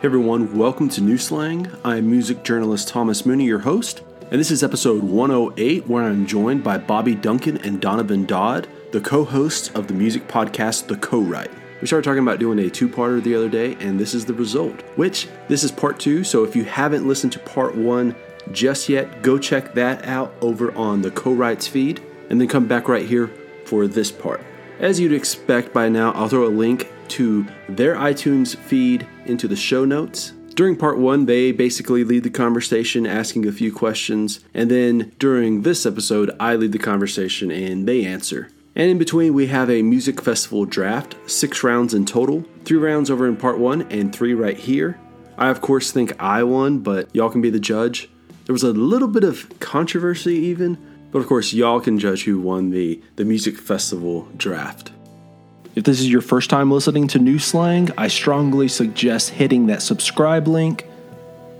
Hey everyone, welcome to New Slang. I'm music journalist Thomas Mooney, your host, and this is episode 108, where I'm joined by Bobby Duncan and Donovan Dodd, the co hosts of the music podcast The Co Write. We started talking about doing a two parter the other day, and this is the result, which this is part two. So if you haven't listened to part one just yet, go check that out over on the Co Writes feed, and then come back right here for this part. As you'd expect by now, I'll throw a link to their iTunes feed into the show notes. During part one, they basically lead the conversation, asking a few questions, and then during this episode, I lead the conversation and they answer. And in between, we have a music festival draft, six rounds in total, three rounds over in part one, and three right here. I, of course, think I won, but y'all can be the judge. There was a little bit of controversy, even, but of course, y'all can judge who won the, the music festival draft. If this is your first time listening to New Slang, I strongly suggest hitting that subscribe link.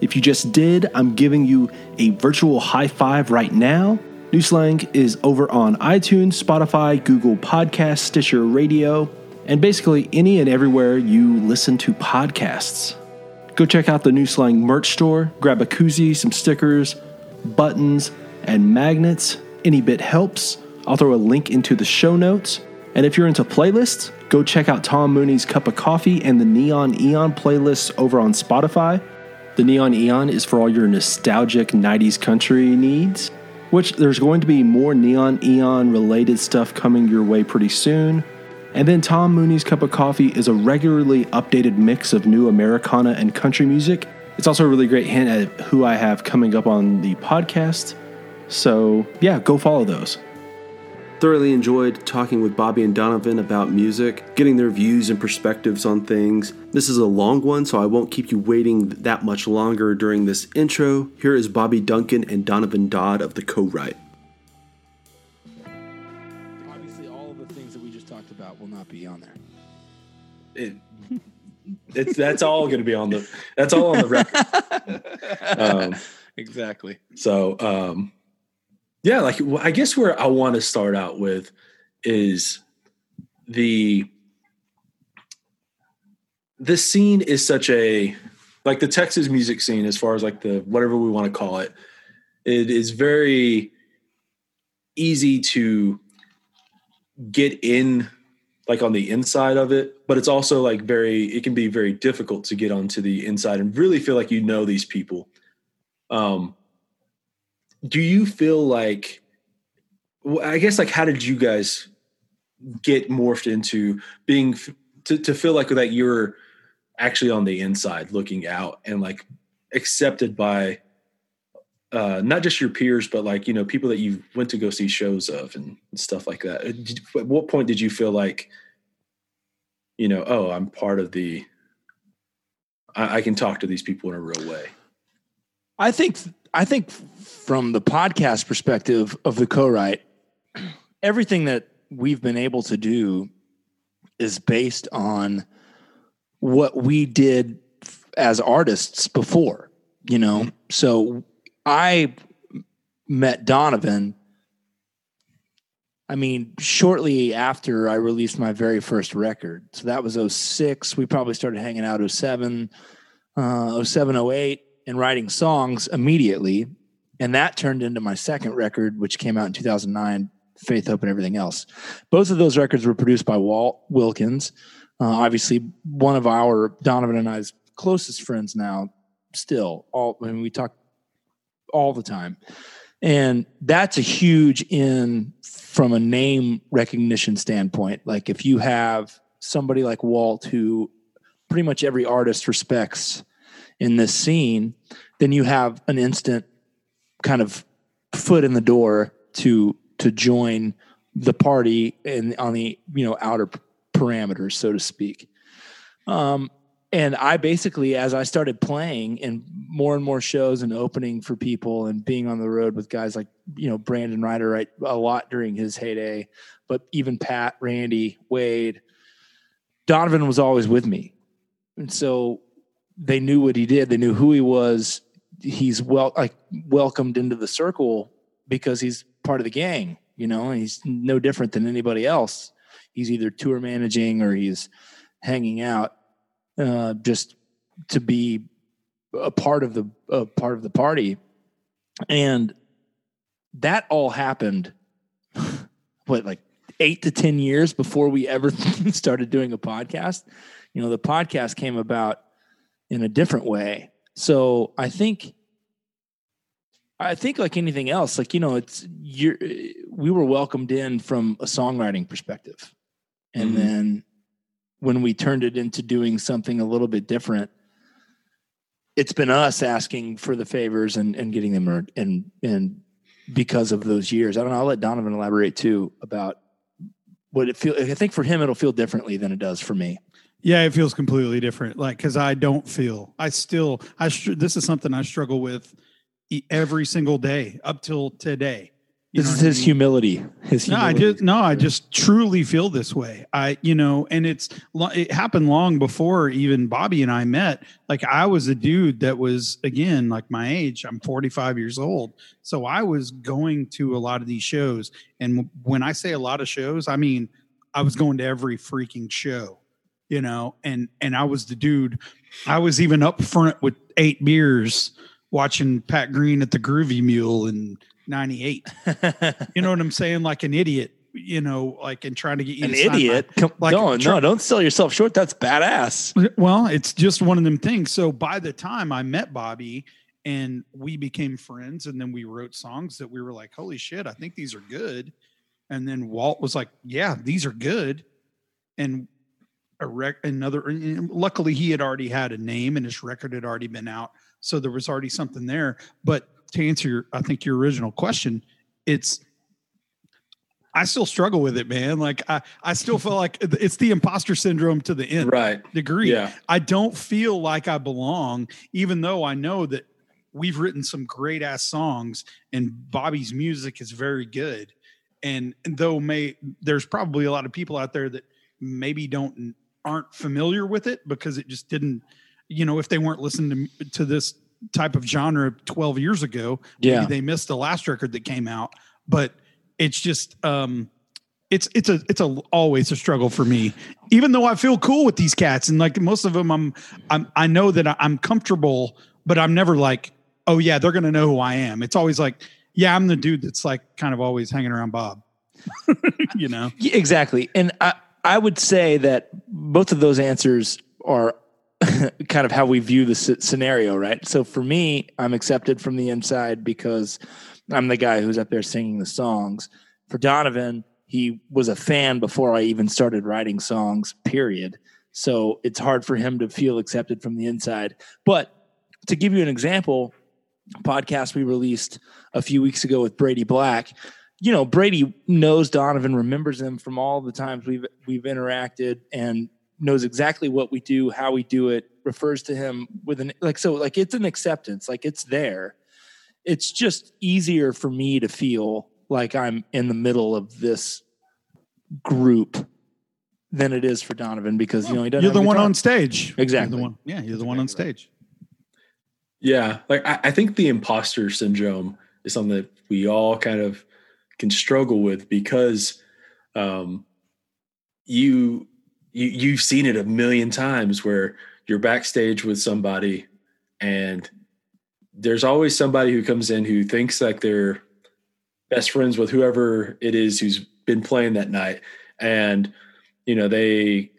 If you just did, I'm giving you a virtual high five right now. New Slang is over on iTunes, Spotify, Google Podcasts, Stitcher Radio, and basically any and everywhere you listen to podcasts. Go check out the New Slang merch store, grab a koozie, some stickers, buttons, and magnets. Any bit helps. I'll throw a link into the show notes. And if you're into playlists, go check out Tom Mooney's Cup of Coffee and the Neon Eon playlists over on Spotify. The Neon Eon is for all your nostalgic 90s country needs, which there's going to be more Neon Eon related stuff coming your way pretty soon. And then Tom Mooney's Cup of Coffee is a regularly updated mix of new Americana and country music. It's also a really great hint at who I have coming up on the podcast. So, yeah, go follow those. Thoroughly enjoyed talking with Bobby and Donovan about music, getting their views and perspectives on things. This is a long one, so I won't keep you waiting that much longer during this intro. Here is Bobby Duncan and Donovan Dodd of the Co Write. Obviously, all of the things that we just talked about will not be on there. It, it's that's all going to be on the that's all on the record. Um, exactly. So, um, yeah, like I guess where I want to start out with is the this scene is such a like the Texas music scene as far as like the whatever we want to call it. It is very easy to get in like on the inside of it, but it's also like very it can be very difficult to get onto the inside and really feel like you know these people. Um do you feel like i guess like how did you guys get morphed into being to, to feel like that you're actually on the inside looking out and like accepted by uh not just your peers but like you know people that you went to go see shows of and, stuff like that? Did, at what point did you feel like you know oh i'm part of the I, I can talk to these people in a real way? I think I think from the podcast perspective of the co-write, everything that we've been able to do is based on what we did as artists before, you know. Mm-hmm. So I met Donovan I mean, shortly after I released my very first record. So that was 06. We probably started hanging out 07, uh, 07, 08 and writing songs immediately. And that turned into my second record, which came out in 2009, Faith, Hope, and Everything Else. Both of those records were produced by Walt Wilkins. Uh, obviously, one of our, Donovan and I's closest friends now, still. All, I mean, we talk all the time. And that's a huge in from a name recognition standpoint. Like if you have somebody like Walt who pretty much every artist respects in this scene, then you have an instant kind of foot in the door to to join the party and on the you know outer parameters, so to speak. Um, and I basically, as I started playing in more and more shows and opening for people and being on the road with guys like, you know, Brandon Rhyder, right, a lot during his heyday, but even Pat, Randy, Wade, Donovan was always with me. And so they knew what he did. They knew who he was. He's well like welcomed into the circle because he's part of the gang. You know, he's no different than anybody else. He's either tour managing or he's hanging out, uh, just to be a part of the a part of the party, and that all happened. What like eight to ten years before we ever started doing a podcast. You know, the podcast came about in a different way. So I think I think like anything else, like you know, it's you're. we were welcomed in from a songwriting perspective. And mm-hmm. then when we turned it into doing something a little bit different, it's been us asking for the favors and, and getting them earned and and because of those years. I don't know, I'll let Donovan elaborate too about what it feel I think for him it'll feel differently than it does for me. Yeah, it feels completely different. Like cuz I don't feel I still I this is something I struggle with every single day up till today. You this is his I mean? humility. His humility. No, I just no, I just truly feel this way. I, you know, and it's it happened long before even Bobby and I met. Like I was a dude that was again like my age. I'm 45 years old, so I was going to a lot of these shows. And when I say a lot of shows, I mean I was going to every freaking show, you know. And and I was the dude. I was even up front with eight beers watching Pat Green at the Groovy Mule in '98. you know what I'm saying? Like an idiot, you know, like and trying to get you an idiot. My, Come, like, no, no, don't sell yourself short. That's badass. Well, it's just one of them things. So by the time I met Bobby and we became friends, and then we wrote songs that we were like, "Holy shit, I think these are good." And then Walt was like, "Yeah, these are good," and a rec another. Luckily, he had already had a name, and his record had already been out so there was already something there. But to answer your, I think your original question, it's I still struggle with it, man. Like I, I still feel like it's the imposter syndrome to the end right. degree. Yeah. I don't feel like I belong, even though I know that we've written some great ass songs and Bobby's music is very good. And though may there's probably a lot of people out there that maybe don't aren't familiar with it because it just didn't you know, if they weren't listening to, to this type of genre 12 years ago, yeah. they missed the last record that came out. But it's just, um, it's it's a it's a always a struggle for me. Even though i feel cool with these cats and like most of them i'm i'm i know that i'm comfortable but i'm never like oh yeah they're gonna know who i am. It's always like yeah i'm the dude that's like kind of always hanging around bob. You know? Exactly. And i i would say that both of those answers are kind of how we view the scenario, right? So for me, I'm accepted from the inside because I'm the guy who's up there singing the songs. For Donovan, he was a fan before I even started writing songs, period. So it's hard for him to feel accepted from the inside. But to give you an example, podcast we released a few weeks ago with Brady Black, you know, Brady knows Donovan, remembers him from all the times we've we've interacted and knows exactly what we do, how we do it, refers to him with an like so like it's an acceptance, like it's there. It's just easier for me to feel like I'm in the middle of this group than it is for Donovan because you know he doesn't. You're the one on stage. Exactly. You're the one, yeah, you're the exactly one on stage. Yeah, like I, I think the imposter syndrome is something that we all kind of can struggle with because um, you you you've seen it a million times where you're backstage with somebody and there's always somebody who comes in who thinks like they're best friends with whoever it is who's been playing that night. And you know they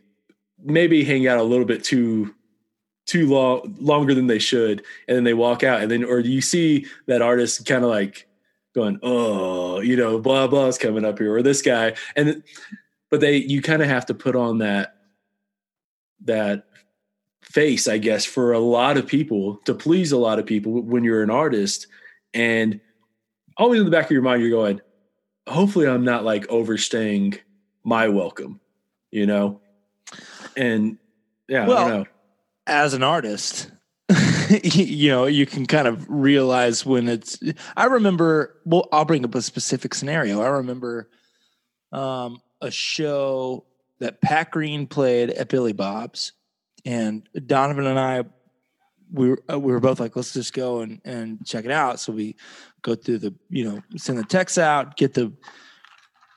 maybe hang out a little bit too too long longer than they should and then they walk out and then or you see that artist kind of like going oh you know blah blah's coming up here or this guy. And but they you kind of have to put on that that face i guess for a lot of people to please a lot of people when you're an artist. And always in the back of your mind you're going hopefully i'm not like overstaying my welcome you know? And yeah well, as an artist you know you can kind of realize when it's i remember well i'll bring up a specific scenario i remember um a show that Pat Green played at Billy Bob's, and Donovan and I, we were, uh, we were both like, let's just go and, and check it out. So we go through the, you know, send the texts out, get the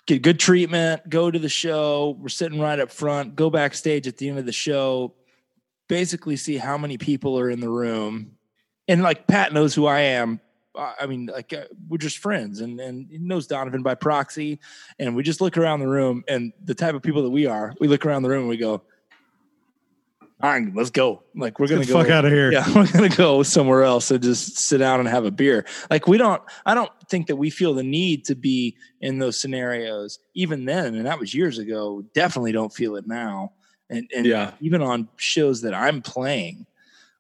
get good treatment, go to the show. We're sitting right up front, go backstage at the end of the show. Basically see how many people are in the room. And like Pat knows who I am. I mean, like uh, we're just friends, and and he knows Donovan by proxy. And we just look around the room, and the type of people that we are, we look around the room and we go, "All right, let's go." Like we're gonna the go. fuck out of here. Yeah, we're gonna go somewhere else and just sit down and have a beer. Like we don't. I don't think that we feel the need to be in those scenarios even then, and that was years ago. Definitely don't feel it now. And and Yeah. even on shows that I'm playing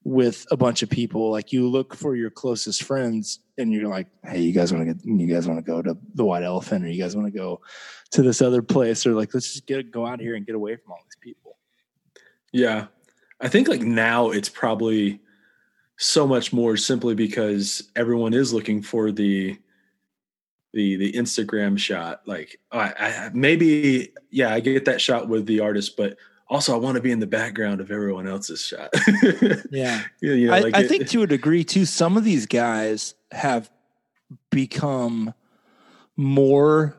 with a bunch of people, like you look for your closest friends and you're like, hey, you guys want to get, you guys want to go to the White Elephant, or you guys want to go to this other place, or like let's just get go out here and get away from all these people. Yeah. I think like now it's probably so much more simply because everyone is looking for the the the Instagram shot. Like I, I maybe yeah, I get that shot with the artist, but also I want to be in the background of everyone else's shot. Yeah. you know, I, like I think to a degree too, some of these guys have become more.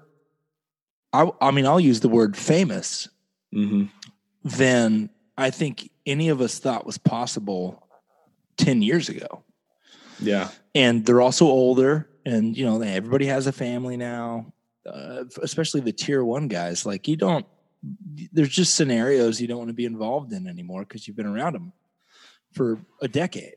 I, I mean, I'll use the word famous Mhm. than I think any of us thought was possible ten years ago. yeah. And they're also older, and you know, everybody has a family now. Uh, especially the tier one guys, like you don't. There's just scenarios you don't want to be involved in anymore because you've been around them for a decade.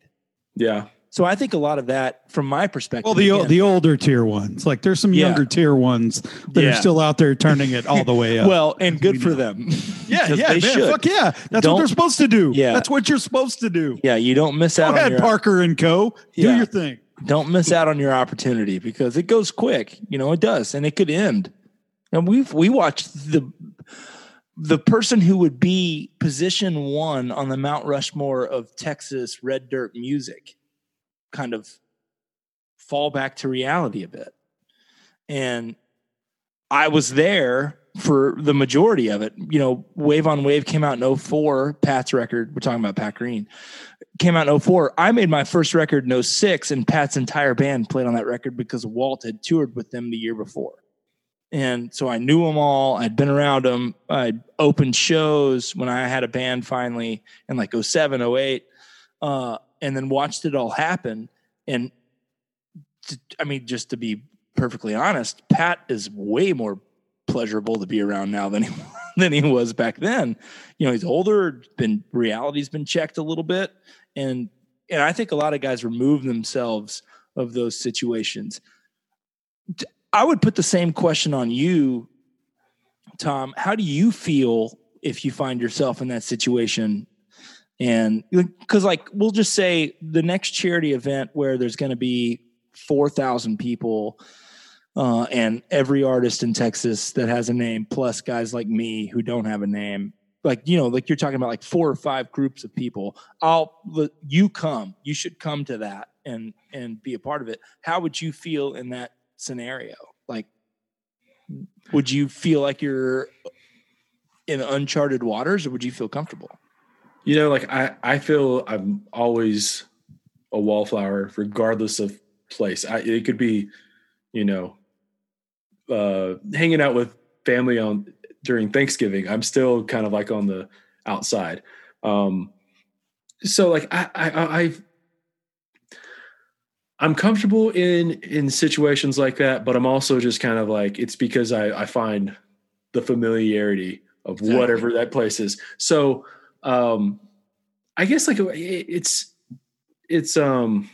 Yeah. So I think a lot of that, from my perspective, Well, the again- the older tier ones, like there's some Yeah. younger tier ones that Yeah. are still out there turning it all the way up. well, and good for know. them. yeah, 'Cause yeah, they man, should. fuck yeah, that's Don't- what they're supposed to do. Yeah. that's what you're supposed to do. Yeah, you don't miss Go out on ahead, your Parker and Co. Do Yeah. your thing. don't miss out on your opportunity because it goes quick. You know, it does, and it could end. And we've we watched the the person who would be position one on the Mount Rushmore of Texas red dirt music kind of fall back to reality a bit. And I was there for the majority of it. You know, Wave on Wave came out in 04, Pat's record. We're talking about Pat Green. Came out in 04. I made my first record in 06, and Pat's entire band played on that record because Walt had toured with them the year before. And so I knew them all. I'd been around them. I'd opened shows when I had a band finally in like 07, 08, uh, and then watched it all happen. And to, I mean, just to be perfectly honest, Pat is way more pleasurable to be around now than he than he was back then. You know, he's older, been reality's been checked a little bit, and and I think a lot of guys remove themselves of those situations. I would put the same question on you, Tom. How do you feel if you find yourself in that situation? And because, like, we'll just say the next charity event where there's going to be 4,000 people uh, and every artist in Texas that has a name, plus guys like me who don't have a name. Like, you know, like you're talking about like four or five groups of people. I'll you come. You should come to that and and be a part of it. How would you feel in that scenario? Like, would you feel like you're in uncharted waters or would you feel comfortable? You know, like I, I feel I'm always a wallflower, regardless of place. I, it could be, you know, uh, hanging out with family on during Thanksgiving. I'm still kind of like on the outside. Um, so like I, I, I, I've, I'm comfortable in in situations like that, but I'm also just kind of like it's because I, I find the familiarity of Exactly. whatever that place is. So um I guess like it- it's it's um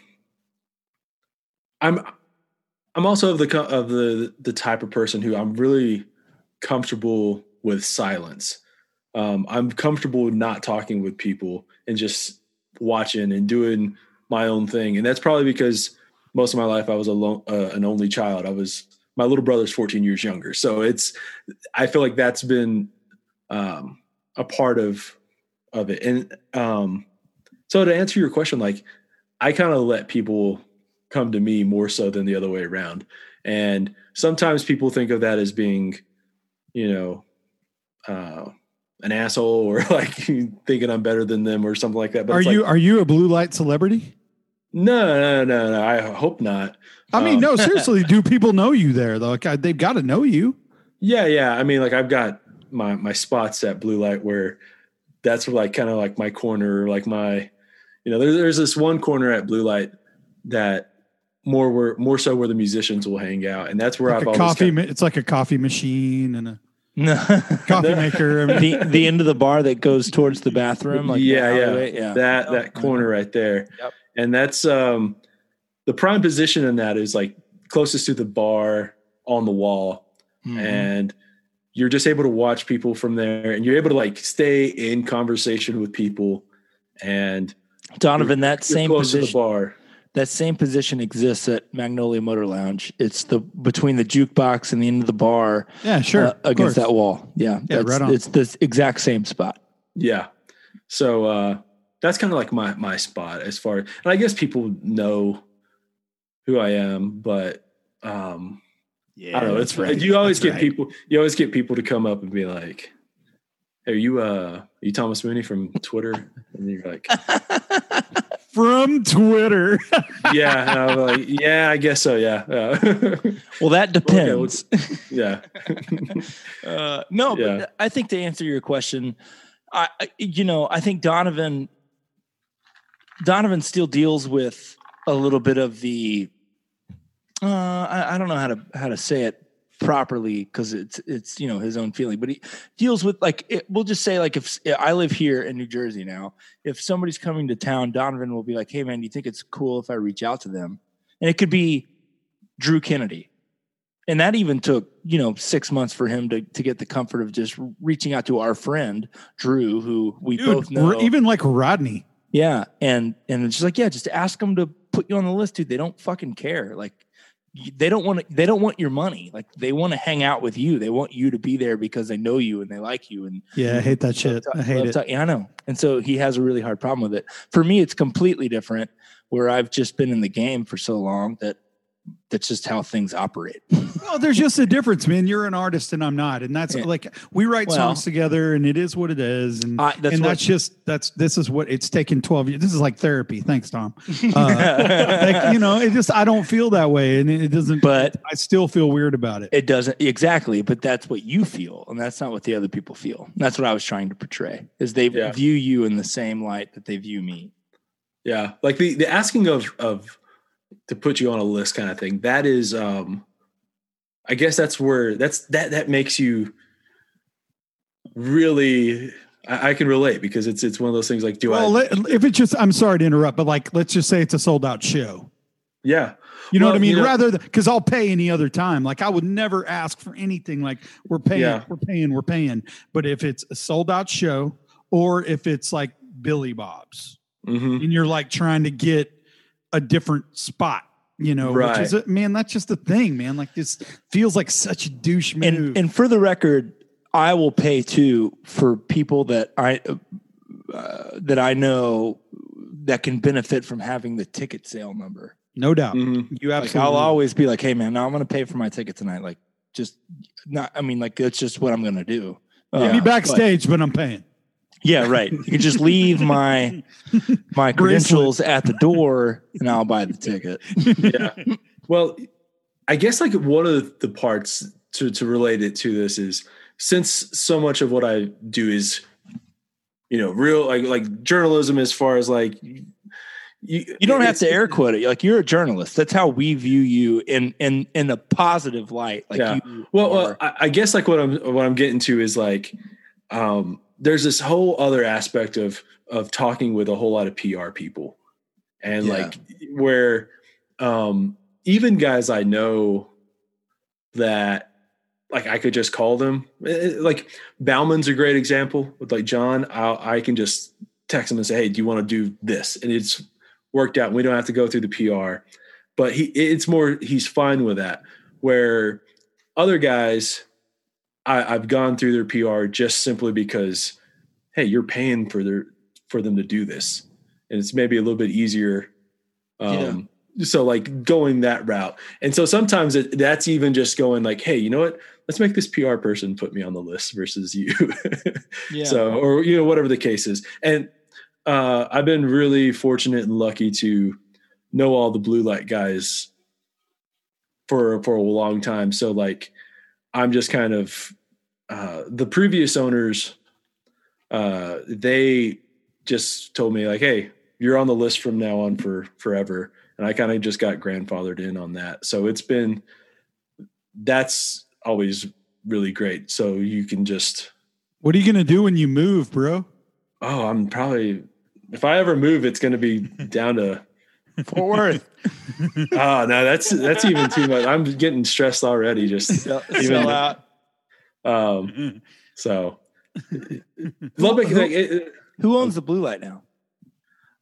I'm I'm also of the of the the type of person who I'm really comfortable with silence. Um, I'm comfortable not talking with people and just watching and doing my own thing, and that's probably because most of my life I was a uh, an only child. I was my little brother's 14 years younger, so it's I feel like that's been um, a part of of it. And um, so to answer your question, like I kind of let people come to me more so than the other way around. And sometimes people think of that as being, you know, uh, an asshole or like thinking I'm better than them or something like that. But Are it's like, you are you a blue light celebrity? no, no, no, no. I hope not. I mean, Um, no, seriously. do people know you there though? Like, they've got to know you. Yeah, yeah. I mean, like I've got my my spots at blue light where that's like kind of like my corner, like my, you know, there's there's this one corner at Blue Light that more where more so where the musicians will hang out, and that's where Like I've a always coffee. kinda- It's like a coffee machine and a No. coffee maker. I mean, the the end of the bar that goes towards the bathroom, like the yeah, yeah, yeah. that Oh, that corner right there, Yep. and that's um the prime position in that is like closest to the bar on the wall, Mhm. and you're just able to watch people from there, and you're able to like stay in conversation with people, and Donovan, that you're same close to the position, bar. That same position exists at Magnolia Motor Lounge. It's the between the jukebox and the end of the bar, yeah, sure. uh, against course. that wall. Yeah, Yeah, that's, right on. It's the exact same spot. Yeah. So uh that's kind of like my my spot as far and I guess people know who I am, but um Yeah, I don't know. It's you always get people you always get people to come up and be like, Hey, are you uh are you Thomas Mooney from Twitter? And you're like, from Twitter. Yeah. And I'm like, Yeah, I guess so, yeah. Uh, Well, that depends. yeah. Uh, no, Yeah. but I think to answer your question, I, I- you know, I think Donovan, Donovan still deals with a little bit of the, uh, I, I don't know how to how to say it properly because it's it's you know his own feeling, but he deals with like it, we'll just say like if I live here in New Jersey now, if somebody's coming to town, Donovan will be like, "Hey man, do you think it's cool if I reach out to them?" And it could be Drew Kennedy and that even took you know six months for him to to get the comfort of just reaching out to our friend Drew, who we both know. even like Rodney. yeah, and and it's just like yeah, just ask them to put you on the list, dude. They don't fucking care. Like they don't want to. They don't want your money. Like they want to hang out with you. They want you to be there because they know you and they like you. And Yeah, I hate that shit. I hate it. talk- yeah, I know. And so he has a really hard problem with it. For me, it's completely different. Where I've just been in the game for so long that that's just how things operate. Well, there's just a difference, man. You're an artist and I'm not, and that's Yeah. like we write Well- songs together, and it is what it is, and I- that's and what- that's just that's this is what it's taken 12 years. This is like therapy. Thanks, Tom. Uh, like you know, it just I don't feel that way, and it doesn't. But I still feel weird about it. It doesn't exactly, but that's what you feel, and that's not what the other people feel. That's what I was trying to portray: is they Yeah. view you in the same light that they view me. Yeah. Like the the asking of of to put you on a list kind of thing, that is um I guess that's where that's that that makes you really I, I can relate because it's it's one of those things like do well, I let, if it's just, I'm sorry to interrupt, but like, let's just say it's a sold out show. yeah You know Well, what I mean? you know- Rather, because I'll pay any other time. Like I would never ask for anything. Like we're paying, Yeah. we're paying, we're paying. But if it's a sold out show, or if it's like Billy Bob's, Mhm. and you're like trying to get a different spot, you know, which is Right. a, man, that's just the thing, man. Like this feels like such a douche move. And and for the record, I will pay too for people that I uh, that I know that can benefit from having the ticket sale number. no doubt, Mhm. you Like absolutely. I'll always be like, "Hey man, now I'm going to pay for my ticket tonight." Like just not. I mean, like that's just what I'm going to do. Be Uh, but- backstage, but I'm paying. Yeah, right. You can just leave my my credentials at the door, and I'll buy the ticket. yeah. Well, I guess like one of the parts to to relate it to this is since so much of what I do is you know real like like journalism as far as like you, You don't have to air quote it. Like you're a journalist. That's how we view you in in in a positive light. Like Yeah. you Well, well I, I guess like what I'm what I'm getting to is like um, there's this whole other aspect of of talking with a whole lot of PR people, and Yeah. like where um, even guys I know that like I could just call them. Eh, eh, Like Baumann's a great example with like John. I I can just text him and say, "Hey, do you want to do this?" And it's worked out. We don't have to go through the PR, but he it's more he's fine with that. Where other guys, I, I've gone through their PR just simply because, hey, you're paying for their for them to do this, and it's maybe a little bit easier. Um, So like going that route, and so sometimes it, that's even just going like, hey, you know what? Let's make this PR person put me on the list versus you. yeah. So, or you know, whatever the case is. And uh, I've been really fortunate and lucky to know all the blue light guys for for a long time. So, like, I'm just kind of uh, the previous owners uh, they just told me like, "Hey, you're on the list from now on for forever," and I kind of just got grandfathered in on that. So it's been that's always really great. So you can just What are you gonna do when you move, bro? oh, I'm probably if I ever move, it's going to be down to Fort Worth. oh no, that's that's even too much. I'm getting stressed already. Just sell, Even- sell out. um, so Lubbock, like, it, Who owns the blue light now?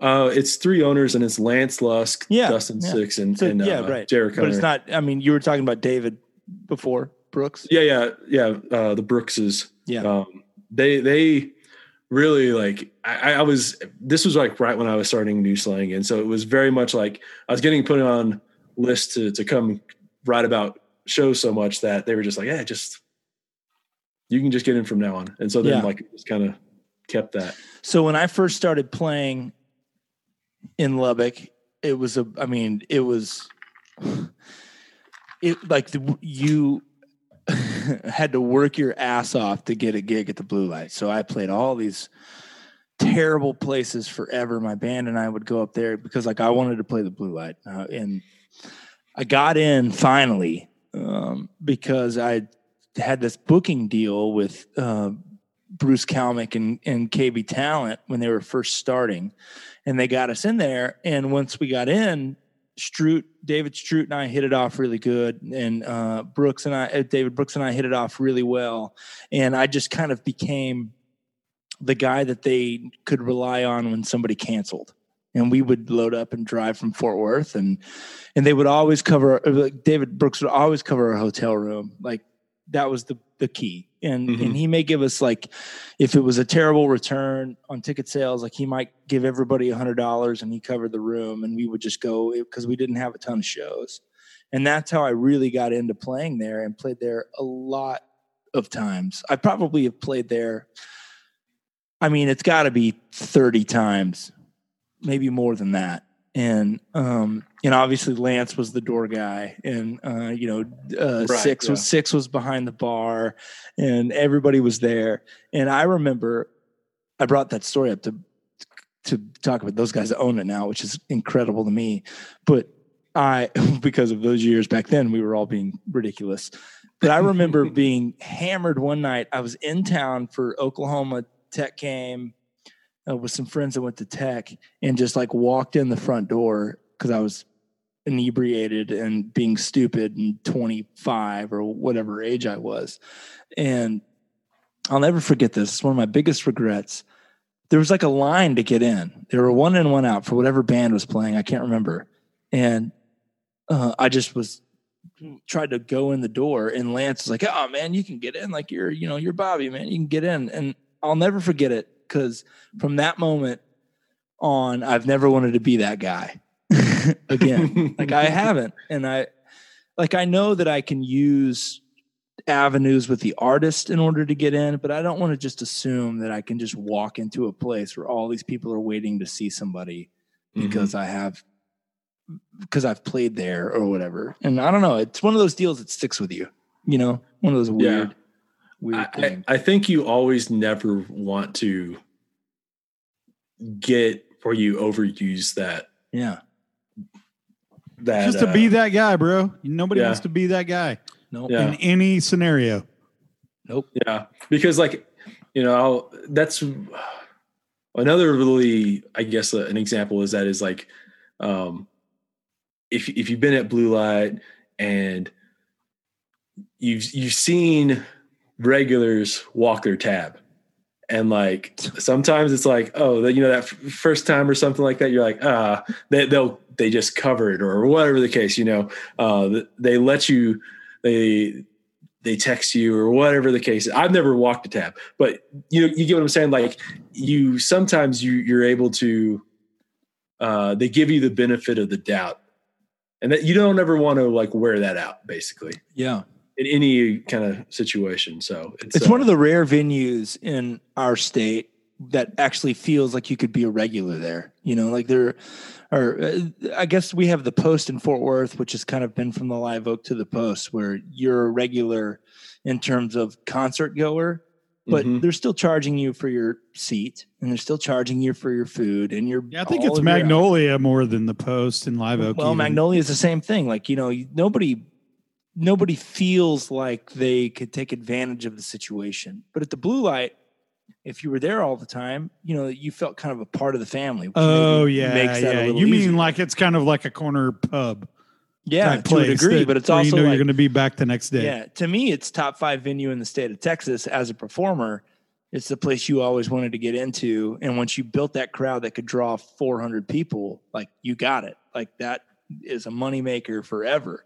uh, it's three owners and it's Lance Lusk, Yeah, Dustin yeah. Six, and, So, and uh, yeah, right. Jared But it's not. I mean, you were talking about David before Brooks. Yeah, yeah, yeah. Uh, the Brookses. Yeah. Um, they they really like. I, I was. This was like right when I was starting new slang, and so it was very much like I was getting put on lists to to come write about shows so much that they were just like, yeah, just you can just get in from now on. And so then Yeah. like just kind of kept that. So when I first started playing in Lubbock, it was a. I mean, it was. It like the, you had to work your ass off to get a gig at the Blue Light. So I played all these terrible places forever. My band and I would go up there because like I wanted to play the Blue Light, uh, and I got in finally um, because I had this booking deal with uh, Bruce Kalmick and, and KB Talent when they were first starting, and they got us in there. And once we got in, Stroot, David Stroot and I hit it off really good, and uh, Brooks and I, uh, David Brooks and I hit it off really well, and I just kind of became the guy that they could rely on when somebody canceled. And we would load up and drive from Fort Worth, and and they would always cover. Like David Brooks would always cover a hotel room. Like that was the the key. And Mhm. and he may give us like, if it was a terrible return on ticket sales, like he might give everybody a hundred dollars and he covered the room, and we would just go because we didn't have a ton of shows. And that's how I really got into playing there and played there a lot of times. I probably have played there. I mean, it's got to be thirty times, maybe more than that. And um, and obviously Lance was the door guy, and uh, you know uh, Right, six was six was behind the bar, and everybody was there. And I remember I brought that story up to to talk about those guys that own it now, which is incredible to me. But I, because of those years back then, we were all being ridiculous. But I remember being hammered one night. I was in town for Oklahoma Tech game uh, with some friends that went to Tech, and just like walked in the front door because I was inebriated and being stupid and 25 or whatever age I was. And I'll never forget this. It's one of my biggest regrets. There was like a line to get in. There were one in, one out for whatever band was playing. I can't remember. And uh, I just was tried to go in the door, and Lance was like, "Oh man, you can get in. Like you're, you know, you're Bobby, man. You can get in." And I'll never forget it because from that moment on, I've never wanted to be that guy again. like I haven't, and I like I know that I can use avenues with the artist in order to get in, but I don't want to just assume that I can just walk into a place where all these people are waiting to see somebody Mm-hmm. because I have because I've played there or whatever. And I don't know, it's one of those deals that sticks with you. You know, one of those weird, Yeah. Weird I, I. I think you always never want to get or you overuse that yeah. that Just to uh, be that guy, bro. Nobody yeah. wants to be that guy Nope. Yeah. in any scenario. Nope. Yeah, because like you know I'll, that's another really I guess uh, an example is that is like um, if if you've been at Blue Light and you've you've seen regulars walk their tab. And like sometimes it's like oh you know that first time or something like that you're like ah they they'll they just cover it or whatever the case you know uh, they let you they they text you or whatever the case is. I've never walked a tab, but you you get what I'm saying? Like you, sometimes you, you're able to, uh, they give you the benefit of the doubt and that you don't ever want to like wear that out basically Yeah. In any kind of situation. So it's, It's uh, one of the rare venues in our state that actually feels like you could be a regular there. You know, like there are, uh, I guess we have the post in Fort Worth, which has kind of been from the live oak to the post, where you're a regular in terms of concert goer. but Mhm. they're still charging you for your seat and they're still charging you for your food and your. Yeah, I think it's of your- Magnolia more than the Post and Live Oak. Well, even. Magnolia is the same thing. Like you know, nobody nobody feels like they could take advantage of the situation. But at the blue light, if you were there all the time, you know, you felt kind of a part of the family. Oh yeah, makes that a yeah. You easier. mean like it's kind of like a corner pub? yeah, to a degree, but it's also you know like, you're going to be back the next day. yeah. To me, it's top five venue in the state of Texas as a performer. It's the place you always wanted to get into, and once you built that crowd that could draw 400 people, like you got it. Like that is a moneymaker forever.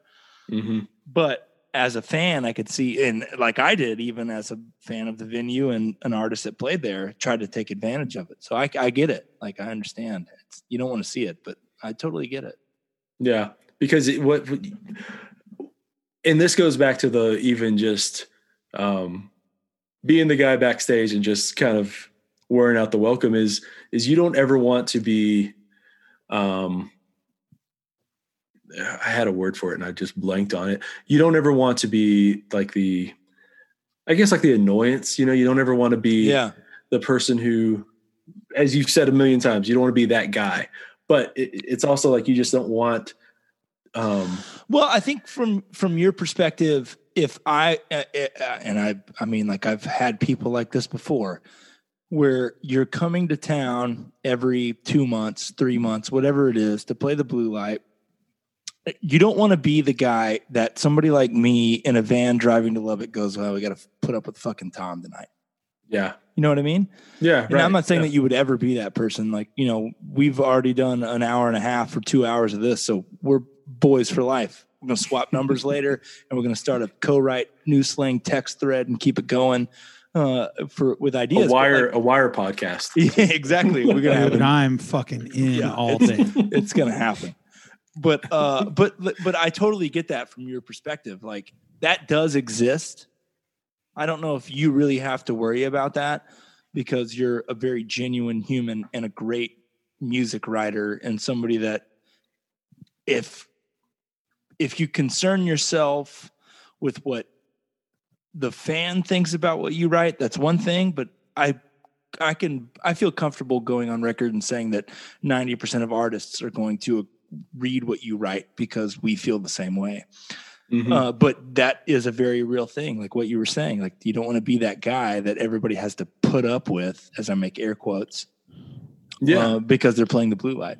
Mhm. but as a fan, I could see, and like I did, even as a fan of the venue and an artist that played there, tried to take advantage of it. So I, I get it. Like I understand. It's, you don't want to see it, but I totally get it. Yeah, because it, what, and this goes back to the even just um, being the guy backstage and just kind of wearing out the welcome is is you don't ever want to be. Um, I had a word for it and I just blanked on it. You don't ever want to be like the, I guess like the annoyance. You know, you don't ever want to be Yeah. the person who, as you've said a million times, you don't want to be that guy. But it, it's also like you just don't want. Um, Well, I think from from your perspective, if I uh, uh, and I, I mean, like I've had people like this before, where you're coming to town every two months, three months, whatever it is, to play the blue light. You don't want to be the guy that somebody like me in a van driving to Lubbock goes, "Well, we got to put up with fucking Tom tonight." yeah, You know what I mean? yeah. And I'm not saying that you would ever be that person. Like, you know, we've already done an hour and a half or two hours of this, so we're boys for life. We're gonna swap numbers later, and we're gonna start a co-write new slang text thread and keep it going uh, for with ideas. a wire like- a wire podcast. yeah, exactly. We're gonna have Dude, a I'm fucking in Yeah, all day. it's gonna happen. But uh, but but I totally get that from your perspective. Like that does exist. I don't know if you really have to worry about that because you're a very genuine human and a great music writer and somebody that if if you concern yourself with what the fan thinks about what you write, that's one thing. But I I can I feel comfortable going on record and saying that 90% of artists are going to read what you write because we feel the same way. Mhm. Uh, but that is a very real thing, like what you were saying. Like you don't want to be that guy that everybody has to put up with, as I make air quotes, yeah, uh, because they're playing the blue light.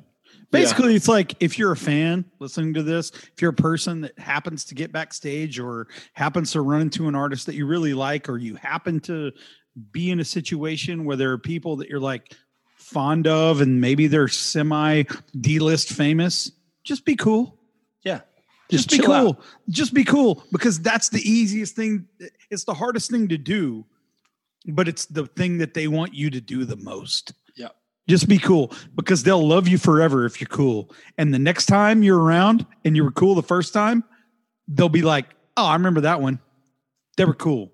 Basically, it's like if you're a fan listening to this, if you're a person that happens to get backstage or happens to run into an artist that you really like, or you happen to be in a situation where there are people that you're like fond of and maybe they're semi D list famous, just be cool. Yeah, Just, be cool. out. Just be cool because that's the easiest thing. It's the hardest thing to do, but it's the thing that they want you to do the most. Yeah. Just be cool because they'll love you forever if you're cool. And the next time you're around and you were cool the first time, they'll be like, "Oh, I remember that one. They were cool."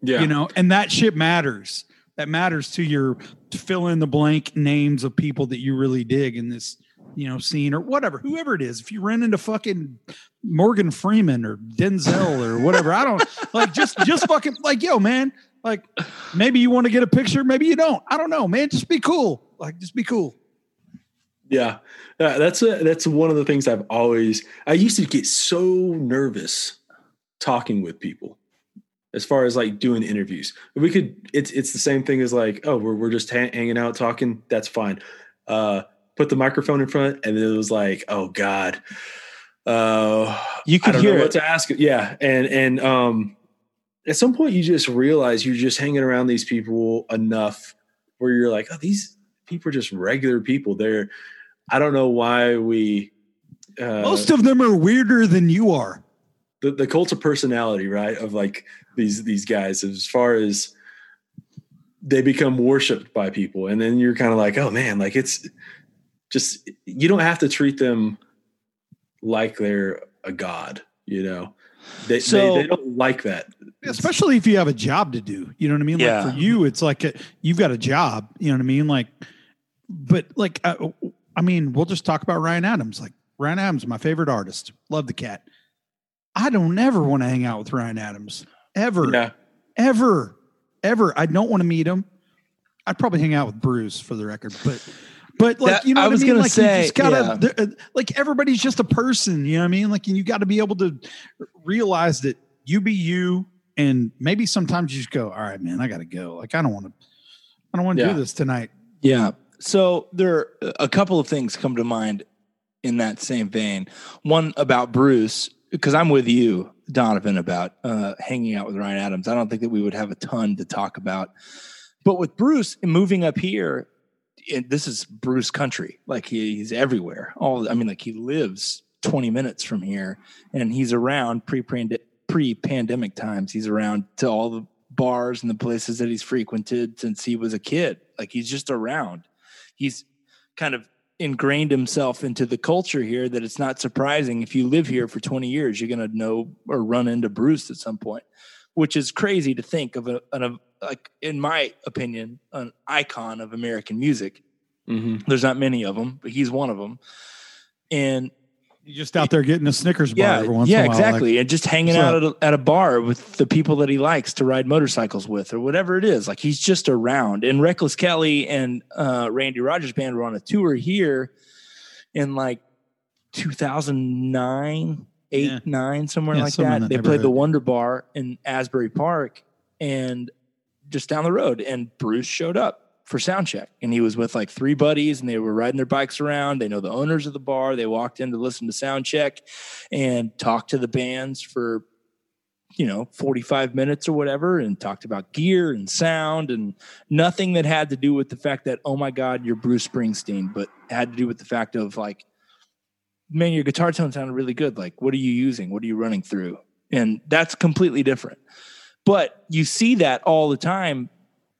yeah. You know, and that shit matters. That matters to your to fill in the blank names of people that you really dig in this, you know, scene or whatever, whoever it is. If you run into fucking Morgan Freeman or Denzel or whatever, I don't like just just fucking like yo, man. Like maybe you want to get a picture, maybe you don't. I don't know, man. Just be cool. Like just be cool. Yeah, Uh, that's a, that's one of the things I've always. I used to get so nervous talking with people, as far as like doing interviews. We could. It's it's the same thing as like, oh, we're we're just ha- hanging out talking. That's fine. Uh, put the microphone in front, and it was like, oh god. Uh, You could hear what to ask. Yeah, and and um, at some point you just realize you're just hanging around these people enough where you're like, oh, these people are just regular people. They're, I don't know why we. Uh, Most of them are weirder than you are. the, the cult of personality, right? Of like these these guys, as far as they become worshipped by people, and then you're kind of like, oh man, like it's just you don't have to treat them like they're a god, you know. They, So- they, they don't like that. especially if you have a job to do you know what i mean Yeah. like for you it's like a, you've got a job you know what i mean like but like uh, i mean we'll just talk about ryan adams like ryan adams my favorite artist love the cat i don't ever want to hang out with ryan adams ever Yeah, ever ever. I don't want to meet him. I'd probably hang out with Bruce for the record, but but like That- you know, I what was I mean? gonna like, say, gotta yeah. uh, like everybody's just a person. You know what I mean? Like, and you got to be able to realize that you be you, and maybe sometimes you just go, "All right, man, I got to go." Like, I don't want to, I don't want to Yeah. do this tonight. Yeah. So there are a couple of things come to mind in that same vein. One about Bruce, because I'm with you, Donovan, about uh, hanging out with Ryan Adams. I don't think that we would have a ton to talk about. But with Bruce moving up here, and this is Bruce country. Like he, he's everywhere. All I mean, like he lives 20 minutes from here, and he's around pre pre pandemic times. He's around to all the bars and the places that he's frequented since he was a kid. Like he's just around. He's kind of ingrained himself into the culture here that it's not surprising. If you live here for 20 years you're going to know or run into Bruce at some point which is crazy to think of a, an, a like in my opinion an icon of American music. Mhm. there's not many of them but he's one of them and You just out there getting a Snickers bar yeah, every once yeah, in a while. like, exactly, and just hanging out at a, at a bar with the people that he likes to ride motorcycles with, or whatever it is. Like he's just around. And Reckless Kelly and uh, Randy Rogers band were on a tour here in like 2009, eight, Yeah. nine, somewhere Yeah, like somewhere that They played the. Wonder Bar in Asbury Park, and just down the road, and Bruce showed up for sound check. And he was with like three buddies and they were riding their bikes around. They know the owners of the bar. They walked in to listen to sound check and talked to the bands for you know 45 minutes or whatever and talked about gear and sound and nothing that had to do with the fact that oh my god you're bruce springsteen but had to do with the fact of like man your guitar tone sounded really good. Like what are you using? What are you running through? And that's completely different. But you see that all the time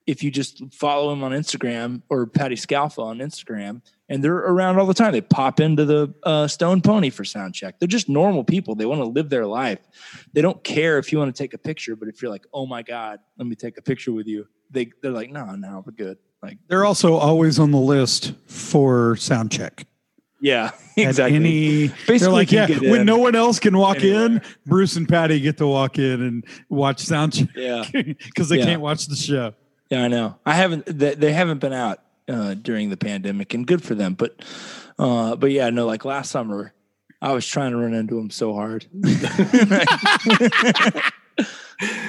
if you just follow him on Instagram or Patti Scialfa on Instagram, and they're around all the time. They pop into the uh, Stone Pony for sound check. They're just normal people. They want to live their life. They don't care if you want to take a picture, but if you're like, oh my God, let me take a picture with you, they, they're like, no, no, we're good. Like, They're also always on the list for sound check. yeah, At exactly. Any, Basically, they're like, yeah, when in no one else can walk in. Bruce and Patti get to walk in and watch sound check yeah. because they Yeah. can't watch the show. Yeah, I know. I haven't. They, they haven't been out uh, during the pandemic, and good for them. But, uh, but yeah, no. Like last summer, I was trying to run into them so hard.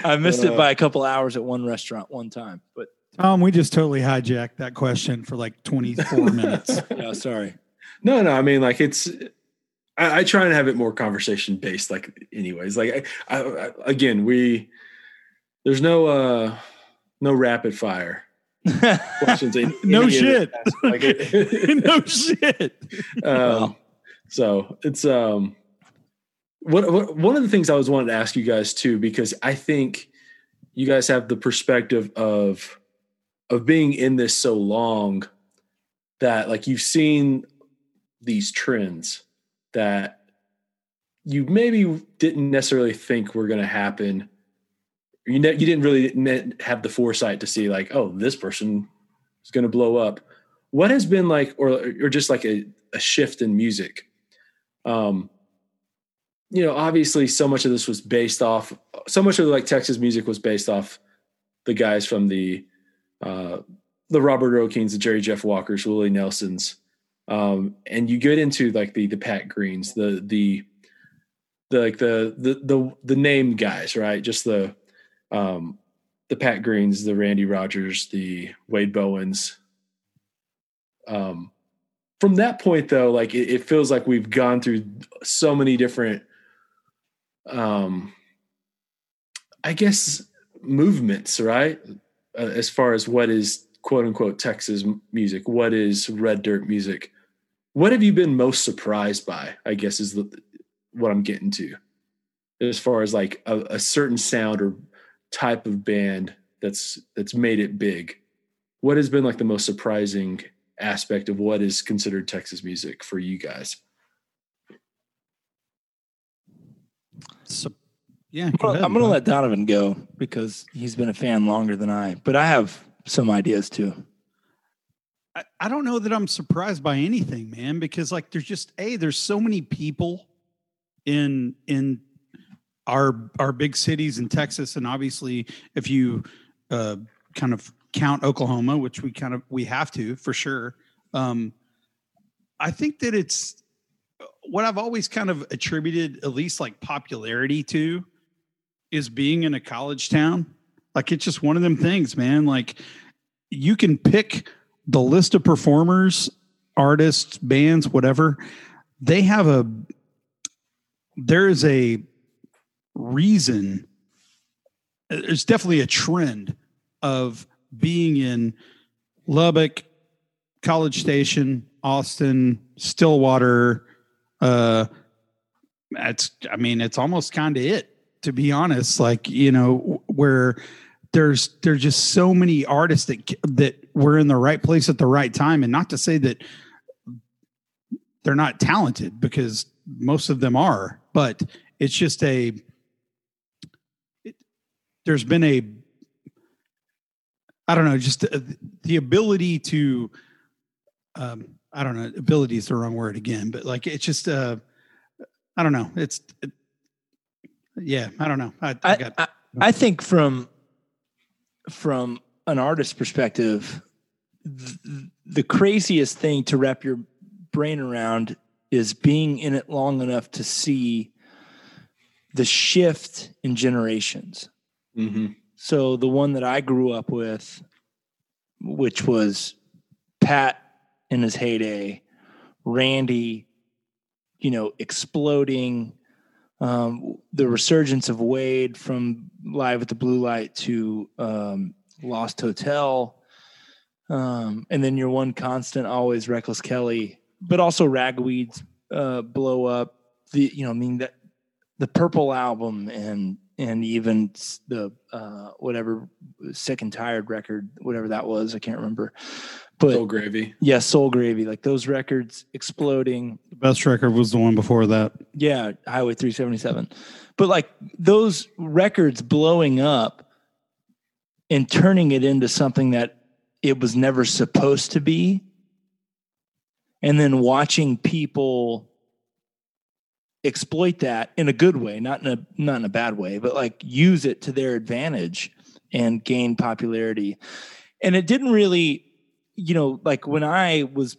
I missed it by a couple hours at one restaurant one time. But Tom, we just totally hijacked that question for like 24 minutes. yeah, sorry. No, no. I mean, like it's. I, I try and have it more conversation based. Like, anyways, like I, I, I, again, we there's no uh no rapid fire questions. No shit. Like, no shit. um, so it's um what, what one of the things I was wanting to ask you guys too because I think you guys have the perspective of of being in this so long that like you've seen these trends that you maybe didn't necessarily think were going to happen you ne- you didn't really have the foresight to see like oh this person is going to blow up. What has been like or or just like a, a shift in music? Um you know obviously so much of this was based off so much of like texas music was based off the guys from the uh the Robert Earl Keens, the jerry jeff walkers willie nelsons. Um and you get into like the the pat greens the the the like the the the, the name guys right? Just the um the pat greens the randy rogers the wade bowens. Um from that point though like it, it feels like we've gone through so many different um i guess movements right? Uh, as far as what is quote unquote texas music what is red dirt music? What have you been most surprised by i guess is the, what i'm getting to as far as like a, a certain sound or type of band that's that's made it big what has been like the most surprising aspect of what is considered Texas music for you guys? So, yeah, Well, ahead, I'm going to Bob. let Donovan go because he's been a fan longer than I. But I have some ideas too. I, I don't know that I'm surprised by anything, man, because like there's just a there's so many people in in our our big cities in Texas, and obviously if you uh, kind of count Oklahoma, which we kind of we have to for sure. Um, I think that it's what I've always kind of attributed at least like popularity to is being in a college town. Like it's just one of them things, man. Like you can pick the list of performers, artists, bands, whatever. They have a there is a reason there's definitely a trend of being in Lubbock, College Station, Austin, Stillwater. Uh, that's, I mean, it's almost kind of it, to be honest. Like, you know, where there's there's just so many artists that that were in the right place at the right time, and not to say that they're not talented because most of them are, but it's just a there's been a I don't know, just the ability to, um, I don't know, ability is the wrong word again, but like it's just, uh, I don't know, it's, it, yeah, I don't know. I, I, I, got, I, I think from from an artist's perspective, the, the craziest thing to wrap your brain around is being in it long enough to see the shift in generations. Mm-hmm. So the one that I grew up with, which was Pat in his heyday, Randy, you know, exploding, um, the resurgence of Wade from Live at the Blue Light to um, Lost Hotel, um, and then your one constant always Reckless Kelly, but also Ragweeds uh, blow up. The you know, I mean that the Purple album and and even the uh, whatever sick and tired record, whatever that was, I can't remember. But Soul Gravy, yeah, Soul Gravy, like those records exploding. The best record was the one before that. Yeah, Highway 377. But like those records blowing up and turning it into something that it was never supposed to be, and then watching people exploit that in a good way, not in a not in a bad way, but like use it to their advantage and gain popularity. And it didn't really, you know, like when I was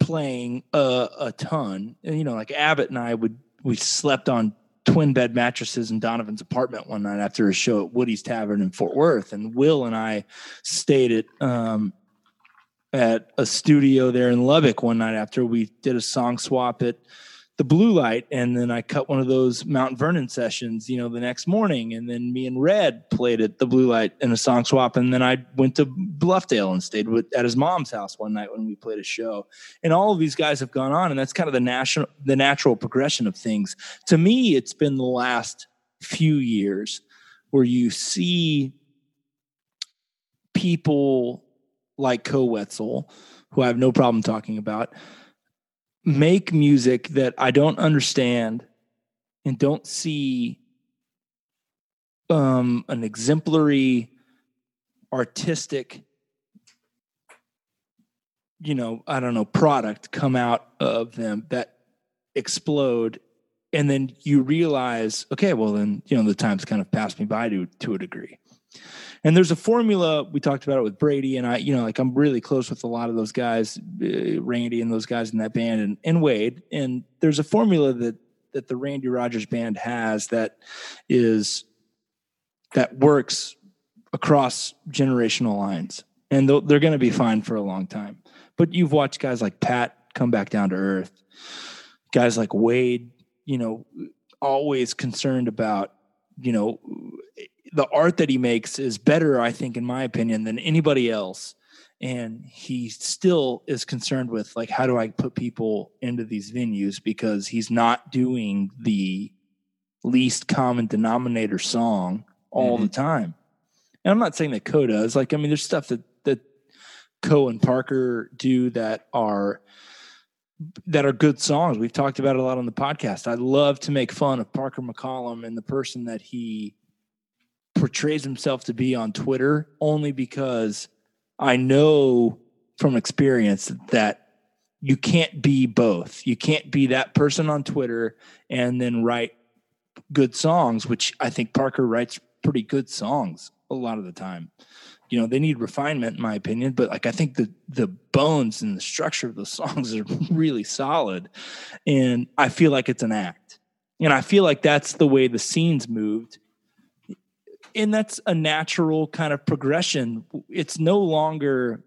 playing a, a ton, you know, like Abbott and I would we slept on twin bed mattresses in Donovan's apartment one night after a show at Woody's Tavern in Fort Worth, and Will and I stayed at um, at a studio there in Lubbock one night after we did a song swap at the blue light and then I cut one of those Mount Vernon sessions, you know, the next morning. And then me and Red played at the blue light in a song swap. And then I went to Bluffdale and stayed with, at his mom's house one night when we played a show. And all of these guys have gone on. And that's kind of the national, the natural progression of things. To me, it's been the last few years where you see people like Koe Wetzel who I have no problem talking about, make music that I don't understand and don't see um, an exemplary artistic you know i don't know product come out of them that explode. And then you realize okay well then you know the time's kind of passed me by to to a degree and there's a formula we talked about it with Brady and I. You know, like I'm really close with a lot of those guys, uh, Randy and those guys in that band, and, and Wade. And there's a formula that that the Randy Rogers band has that is that works across generational lines, and they're going to be fine for a long time. But you've watched guys like Pat come back down to earth, guys like Wade. You know, always concerned about you know the art that he makes is better, I think, in my opinion, than anybody else. And he still is concerned with like, how do I put people into these venues? Because he's not doing the least common denominator song all mm-hmm. the time. And I'm not saying that Koe does. Like, I mean, there's stuff that that Koe and Parker do that are that are good songs. We've talked about it a lot on the podcast. I love to make fun of Parker McCollum and the person that he portrays himself to be on Twitter only because I know from experience that you can't be both. You can't be that person on Twitter and then write good songs, which I think Parker writes pretty good songs a lot of the time. You know, they need refinement, in my opinion, but like I think the the bones and the structure of the songs are really solid, and I feel like it's an act, and I feel like that's the way the scenes moved, and that's a natural kind of progression. It's no longer.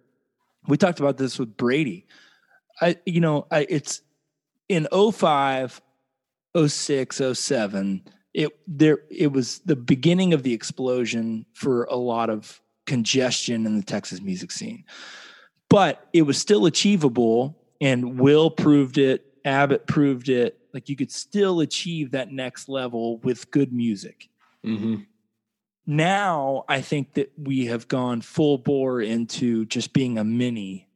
We talked about this with Brady. I, you know, I, it's in 05, 06, 07 it there it was the beginning of the explosion for a lot of congestion in the Texas music scene. But it was still achievable and Will proved it, Abbott proved it. Like you could still achieve that next level with good music. Mm-hmm. Now I think that we have gone full bore into just being a mini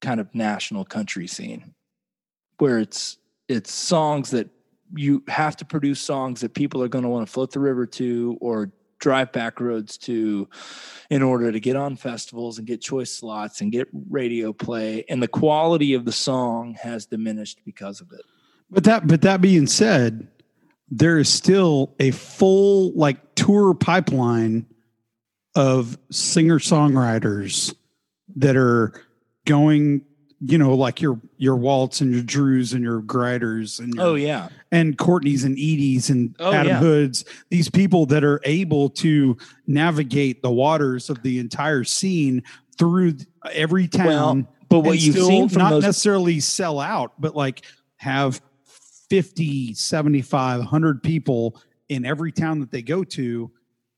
kind of national country scene where it's it's songs that you have to produce songs that people are going to want to float the river to or drive back roads to in order to get on festivals and get choice slots and get radio play. And the quality of the song has diminished because of it. But that but that being said there is still a full like tour pipeline of singer songwriters that are going you know, like your your waltz and your Drews and your Rhyders and your, oh yeah, and Courtneys and Eady's and Oh, Adam yeah. Hoods. These people that are able to navigate the waters of the entire scene through every town. Well, but what you've seen from not those necessarily sell out, but like have 50, 75, 100 people in every town that they go to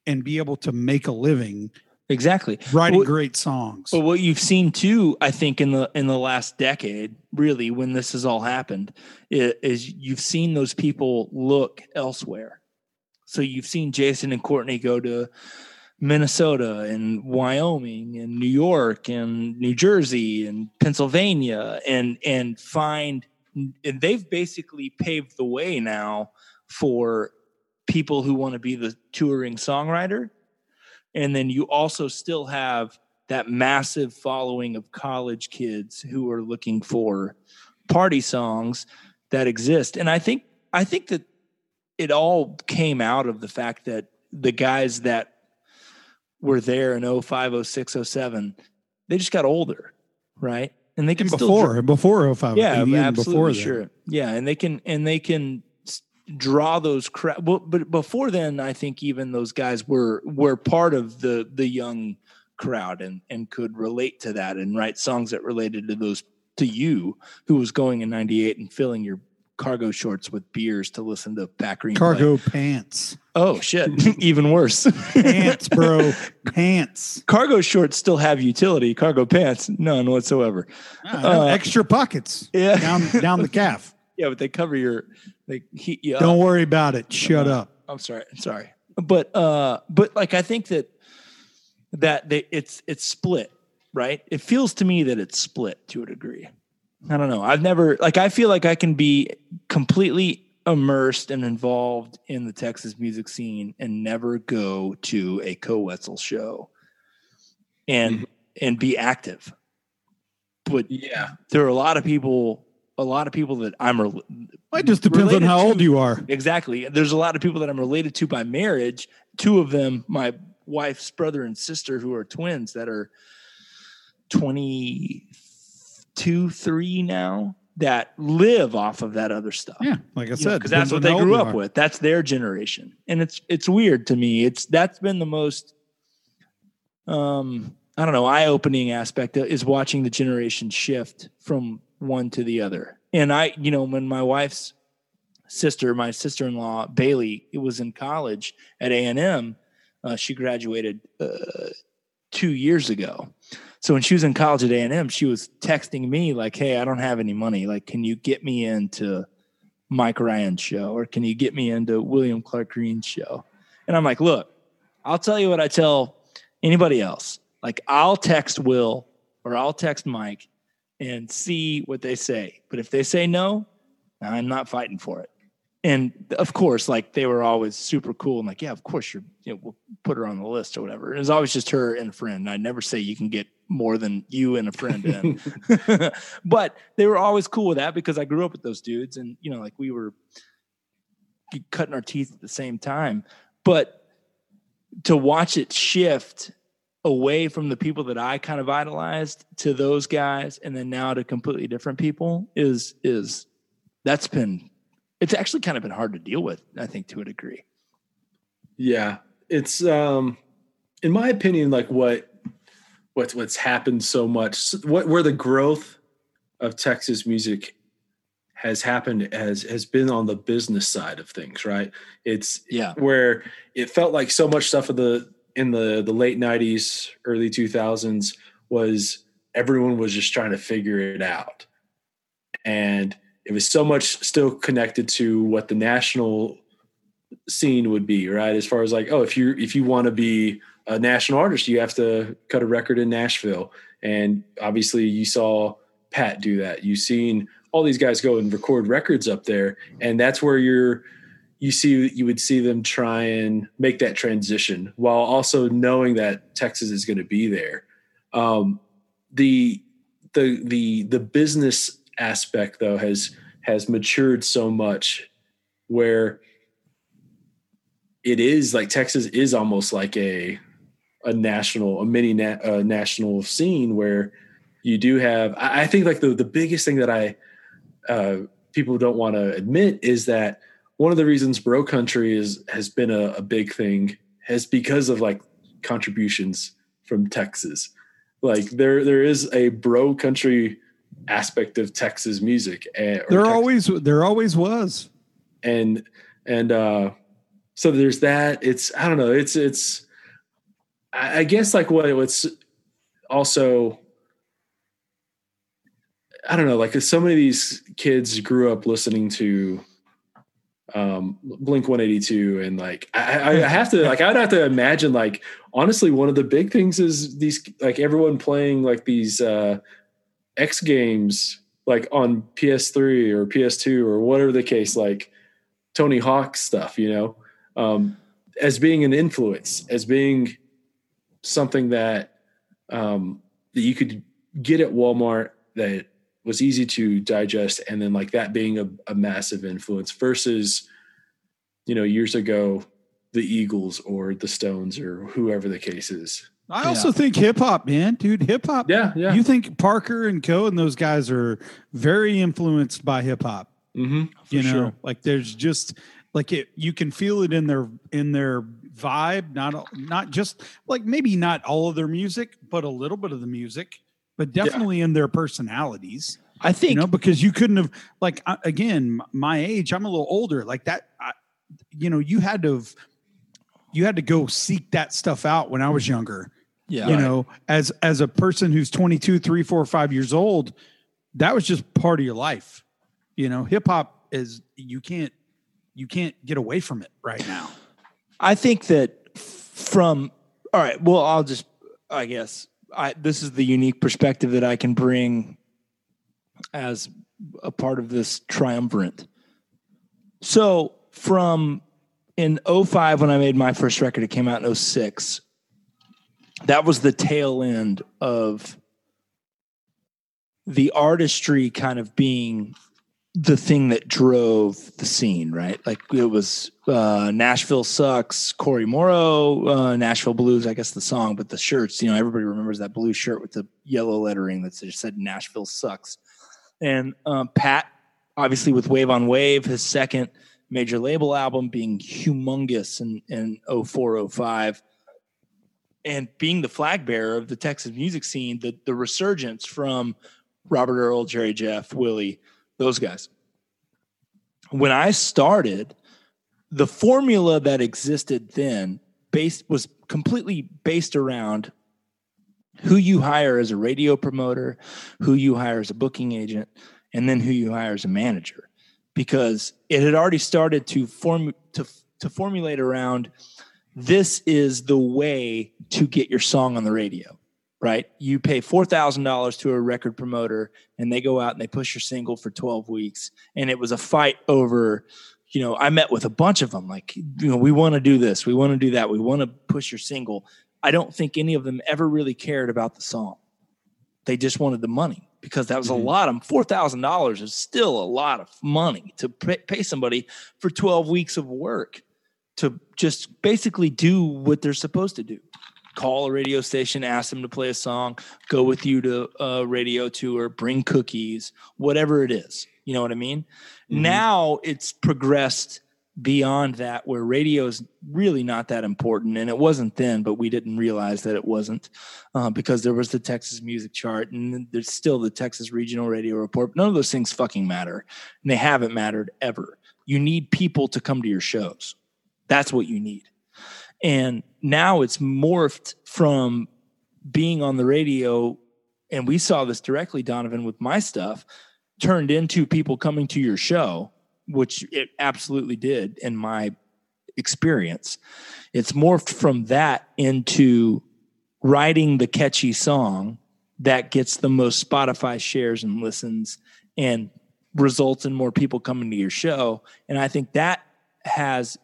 and be able to make a living exactly writing Well, great songs. But what you've seen too, I think in the in the last decade, really, when this has all happened, is you've seen those people look elsewhere. So you've seen Jason and Courtney go to Minnesota and Wyoming and New York and New Jersey and Pennsylvania and and find and they've basically paved the way now for people who want to be the touring songwriter. And then you also still have that massive following of college kids who are looking for party songs that exist. And i think i think that it all came out of the fact that the guys that were there in 05 06 07 they just got older right and they can And still before before 05 yeah, absolutely before sure. Yeah, and they can and they can draw those crowd. Well, but before then, I think even those guys were were part of the the young crowd and and could relate to that and write songs that related to those to you who was going in '98 and filling your cargo shorts with beers to listen to Pat Green. play. cargo pants Oh shit, even worse. pants bro pants cargo shorts still have utility. Cargo pants, none whatsoever. No, Uh, extra pockets Yeah. down down the calf Yeah, but they cover your they heat you don't worry about it shut Uh, up I'm sorry. Sorry. But uh but like I think that that they it's it's split, right? It feels to me that it's split to a degree. I don't know. I've never like I feel like I can be completely immersed and involved in the Texas music scene and never go to a Koe Wetzel show and mm-hmm. and be active. But Yeah. there are a lot of people a lot of people that I'm rel- it just depends on how to- old you are Exactly. There's a lot of people that I'm related to by marriage. Two of them, my wife's brother and sister, who are twins that are 22, 3 now, that live off of that other stuff. yeah like i said Because that's what they grew up are. with. That's their generation. And it's it's weird to me. It's that's been the most um I don't know, eye-opening aspect is watching the generation shift from one to the other. And I, you know, when my wife's sister, my sister-in-law Bailey, it was in college at A&M, uh, she graduated uh, 2 years ago. So when she was in college at A&M, she was texting me like, "Hey, I don't have any money. Like, can you get me into Mike Ryan's show or can you get me into William Clark Green's show?" And I'm like, "Look, I'll tell you what I tell anybody else. Like, I'll text Will or I'll text Mike and see what they say. But if they say no, I'm not fighting for it." And of course, like they were always super cool and like, yeah, of course you're, you know, we'll put her on the list or whatever. It was always just her and a friend. I never say you can get more than you and a friend in. but they were always cool with that because I grew up with those dudes and, you know, like we were cutting our teeth at the same time. But to watch it shift away from the people that I kind of idolized to those guys and then now to completely different people is is that's been it's actually kind of been hard to deal with, I think, to a degree. Yeah. It's um in my opinion, like what what's what's happened so much what where the growth of Texas music has happened has has been on the business side of things, right? It's Yeah. where it felt like so much stuff of the in the the late 90s, early 2000s was everyone was just trying to figure it out. And it was so much still connected to what the national scene would be, right? As far as like, oh, if you if you want to be a national artist, you have to cut a record in Nashville. And obviously you saw Pat do that. You've seen all these guys go and record records up there. And that's where you're you see you would see them try and make that transition while also knowing that Texas is going to be there. Um, the the the the business aspect though has has matured so much where it is like Texas is almost like a a national a mini na- uh, national scene where you do have I, I think like the the biggest thing that I uh, people don't want to admit is that one of the reasons bro country is has been a, a big thing has because of like contributions from Texas. Like there there is a bro country aspect of Texas music. And, There Tex- always there always was. and and uh so there's that. It's I don't know. It's it's I, guess like what what's also I don't know. Like so many of these kids grew up listening to um blink 182 and like I, I I have to like i'd have to imagine like honestly one of the big things is these like everyone playing like these uh x games like on ps3 or ps2 or whatever the case like tony hawk stuff you know um as being an influence as being something that um that you could get at walmart that was easy to digest and then like that being a, a massive influence versus you know years ago the eagles or the stones or whoever the case is I also think hip hop, man, dude. Hip hop. yeah yeah You think Parker and Koe. and those guys are very influenced by hip hop. mm-hmm. you know sure. like there's just like it you can feel it in their in their vibe not not just like maybe not all of their music but a little bit of the music but definitely in their personalities I think you know because you couldn't have like uh, again my age i'm a little older like that I, you know you had to have you had to go seek that stuff out when i was younger yeah. you know as as a person who's 22 3 4 5 years old that was just part of your life you know hip hop is you can't you can't get away from it right now I think that from all right, well, I'll just I guess I this is the unique perspective that I can bring as a part of this triumvirate. So from in 05 when I made my first record, it came out in 06. That was the tail end of the artistry kind of being the thing that drove the scene, right? Like it was uh, Nashville sucks, Cory Morrow, uh, Nashville Blues, I guess the song, but the shirts, you know, everybody remembers that blue shirt with the yellow lettering that just said Nashville sucks. And um, Pat, obviously with Wave on Wave, his second major label album being humongous in, in 04, 05, and being the flag bearer of the Texas music scene, the, the resurgence from Robert Earl, Jerry Jeff, Willie, those guys. When I started, the formula that existed then based was completely based around who you hire as a radio promoter, who you hire as a booking agent, and then who you hire as a manager. Because it had already started to form to to formulate around this is the way to get your song on the radio right? You pay four thousand dollars to a record promoter, and they go out and they push your single for twelve weeks. And it was a fight over, you know, I met with a bunch of them, like, you know, we want to do this, we want to do that, we want to push your single. I don't think any of them ever really cared about the song. They just wanted the money because that was a mm-hmm. lot of four thousand dollars is still a lot of money to pay, somebody for twelve weeks of work to just basically do what they're supposed to do. Call a radio station, ask them to play a song, go with you to a radio tour, bring cookies, whatever it is. You know what I mean? Mhm. Now it's progressed beyond that where radio is really not that important and it wasn't then but we didn't realize that it wasn't uh, because there was the texas music chart and there's still the texas regional radio report none of those things fucking matter and they haven't mattered ever you need people to come to your shows that's what you need and now it's morphed from being on the radio and we saw this directly donovan with my stuff turned into people coming to your show which it absolutely did in my experience. It's morphed from that into writing the catchy song that gets the most Spotify shares and listens and results in more people coming to your show. And I think that has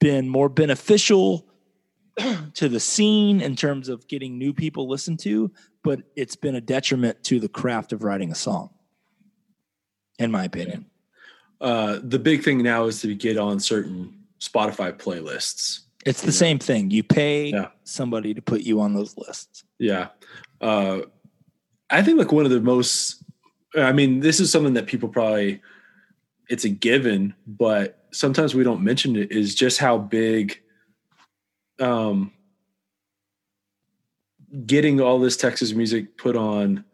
been more beneficial to the scene in terms of getting new people listened to, but it's been a detriment to the craft of writing a song, in my opinion. Uh, the big thing now is to get on certain Spotify playlists. It's the Yeah. same thing. You pay Yeah. somebody to put you on those lists. Yeah. Uh, I think like one of the most, I mean, this is something that people probably, it's a given, but sometimes we don't mention it is just how big um, getting all this Texas music put on.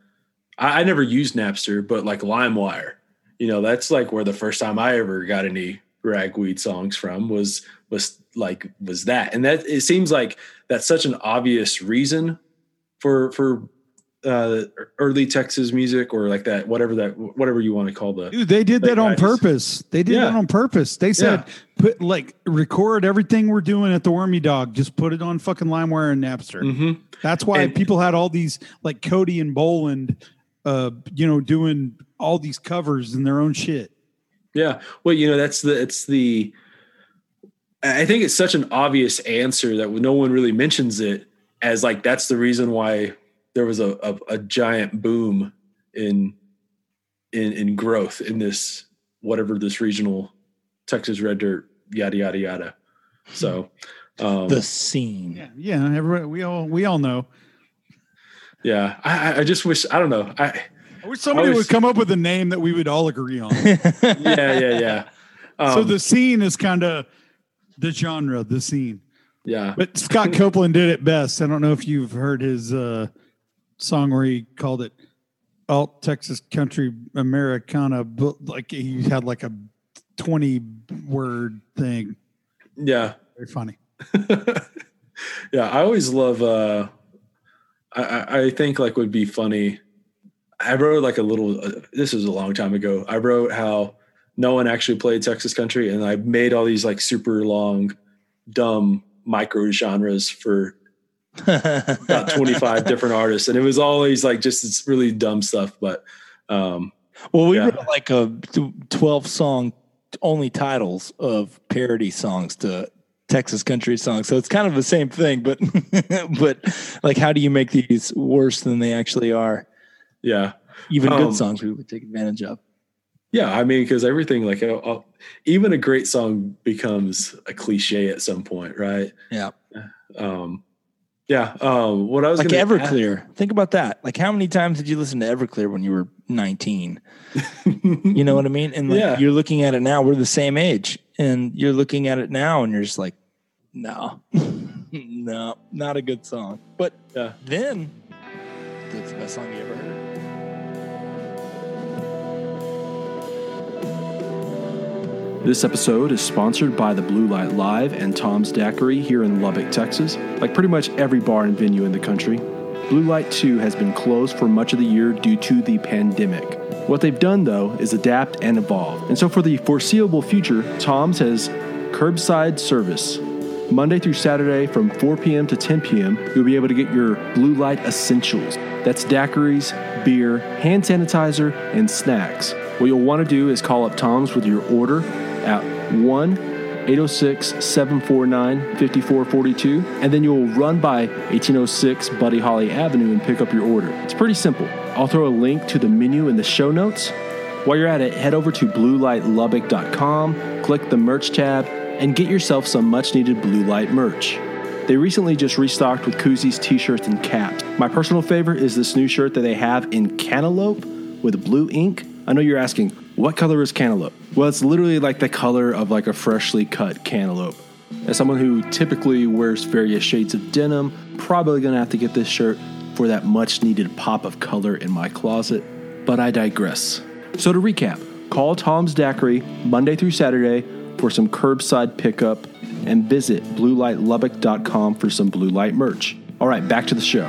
I, I never used Napster, but like LimeWire, you know, that's like where the first time I ever got any ragweed songs from was was like was that and that it seems like that's such an obvious reason for for uh early texas music or like that whatever that whatever you want to call the Dude, they did that on guys. purpose. They did Yeah. that on purpose. They said, put like record everything we're doing at the Wormy Dog. Just put it on fucking LimeWire and Napster. Mhm. That's why And- people had all these like Cody and Boland, uh, you know, doing all these covers and their own shit. yeah well you know that's the it's the i think it's such an obvious answer that no one really mentions it as like that's the reason why there was a a, a giant boom in in in growth in this whatever this regional texas red dirt yada yada yada so um The scene. Yeah, yeah. Everybody, we all we all know. Yeah, I, I- I just wish I don't know. I I wish somebody was- would come up with a name that we would all agree on. yeah yeah yeah. Um, so the scene is kind of the genre, the scene. yeah But Scott Copeland did it best. I don't know if you've heard his uh, song where he called it alt Texas country Americana, but like he had like a 20 word thing. yeah Very funny. yeah. I always love. uh I I think like would be funny. I wrote like a little. Uh, this was a long time ago. I wrote how no one actually played Texas country, and I made all these like super long, dumb micro genres for about 25 different artists and it was always like just it's really dumb stuff but um Well, we Yeah. wrote like a 12 song only titles of parody songs to Texas country songs. So it's kind of the same thing, but but like how do you make these worse than they actually are? yeah Even Um, good songs we would take advantage of. Yeah, I mean, because everything like uh, uh, even a great song becomes a cliche at some point, right? Yeah. Um, yeah. Um, what I was Like Everclear. Think about that. Like how many times did you listen to Everclear when you were 19? You know what I mean? And like Yeah. you're looking at it now, we're the same age. And you're looking at it now and you're just like, no. no, not a good song. But Yeah. then that's the best song you ever heard. This episode is sponsored by the Blue Light Live and Tom's Daiquiri here in Lubbock, Texas. Like pretty much every bar and venue in the country, Blue Light 2 has been closed for much of the year due to the pandemic. What they've done, though, is adapt and evolve. And so for the foreseeable future, Tom's has curbside service. Monday through Saturday from 4 p.m. to 10 p.m., you'll be able to get your Blue Light Essentials. That's daiquiris, beer, hand sanitizer, and snacks. What you'll want to do is call up Tom's with your order at 1 806 749 5442, and then you'll run by 1806 Buddy Holly Avenue and pick up your order. It's pretty simple. I'll throw a link to the menu in the show notes. While you're at it, head over to bluelightlubbock.com, click the merch tab, and get yourself some much needed blue light merch. They recently just restocked with koozies, t shirts, and caps. My personal favorite is this new shirt that they have in cantaloupe with blue ink. I know you're asking, what color is cantaloupe? Well, it's literally like the color of like a freshly cut cantaloupe. As someone who typically wears various shades of denim, probably gonna have to get this shirt for that much needed pop of color in my closet, but I digress. So to recap, call Tom's Daiquiri Monday through Saturday for some curbside pickup and visit bluelightlubbock.com for some blue light merch. All right, back to the show.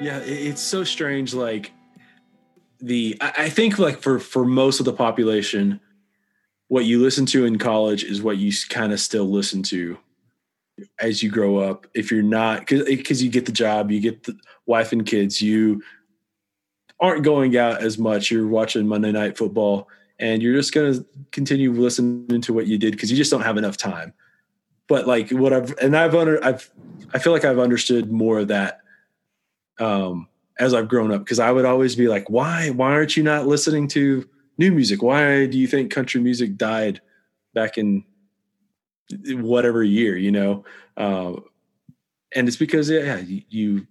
Yeah, it's so strange. Like the, I think like for for most of the population, what you listen to in college is what you kind of still listen to as you grow up. If you're not, because you get the job, you get the wife and kids, you aren't going out as much. You're watching Monday Night Football and you're just going to continue listening to what you did because you just don't have enough time. But like what I've and I've under I've I feel like I've understood more of that um, as I've grown up because I would always be like, why why aren't you not listening to new music? Why do you think country music died back in whatever year? You know, uh, and it's because yeah, you, you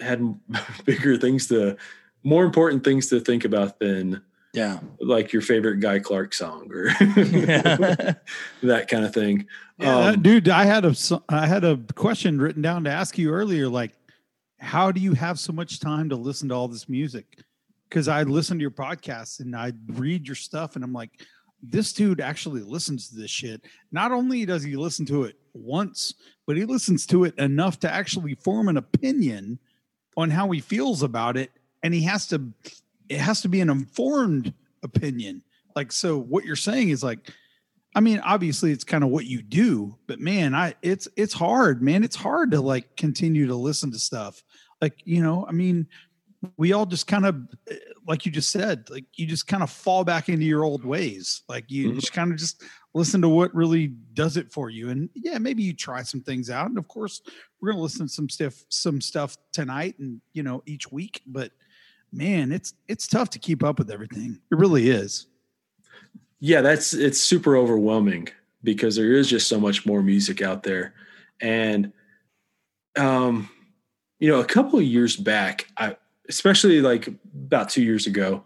had bigger things to more important things to think about than yeah like your favorite guy clark song or that kind of thing yeah, um, dude i had a i had a question written down to ask you earlier like how do you have so much time to listen to all this music because i listen to your podcast and i read your stuff and i'm like this dude actually listens to this shit not only does he listen to it once but he listens to it enough to actually form an opinion on how he feels about it and he has to it has to be an informed opinion. Like, so what you're saying is like, I mean, obviously it's kind of what you do, but man, I it's it's hard, man. It's hard to like continue to listen to stuff. Like, you know, I mean, we all just kind of like you just said, like you just kind of fall back into your old ways. Like you mm-hmm. just kind of just listen to what really does it for you. And yeah, maybe you try some things out. And of course, we're gonna listen to some stuff, some stuff tonight and you know, each week, but man, it's it's tough to keep up with everything. It really is. Yeah, that's it's super overwhelming because there is just so much more music out there. And um you know, a couple of years back, I especially like about 2 years ago,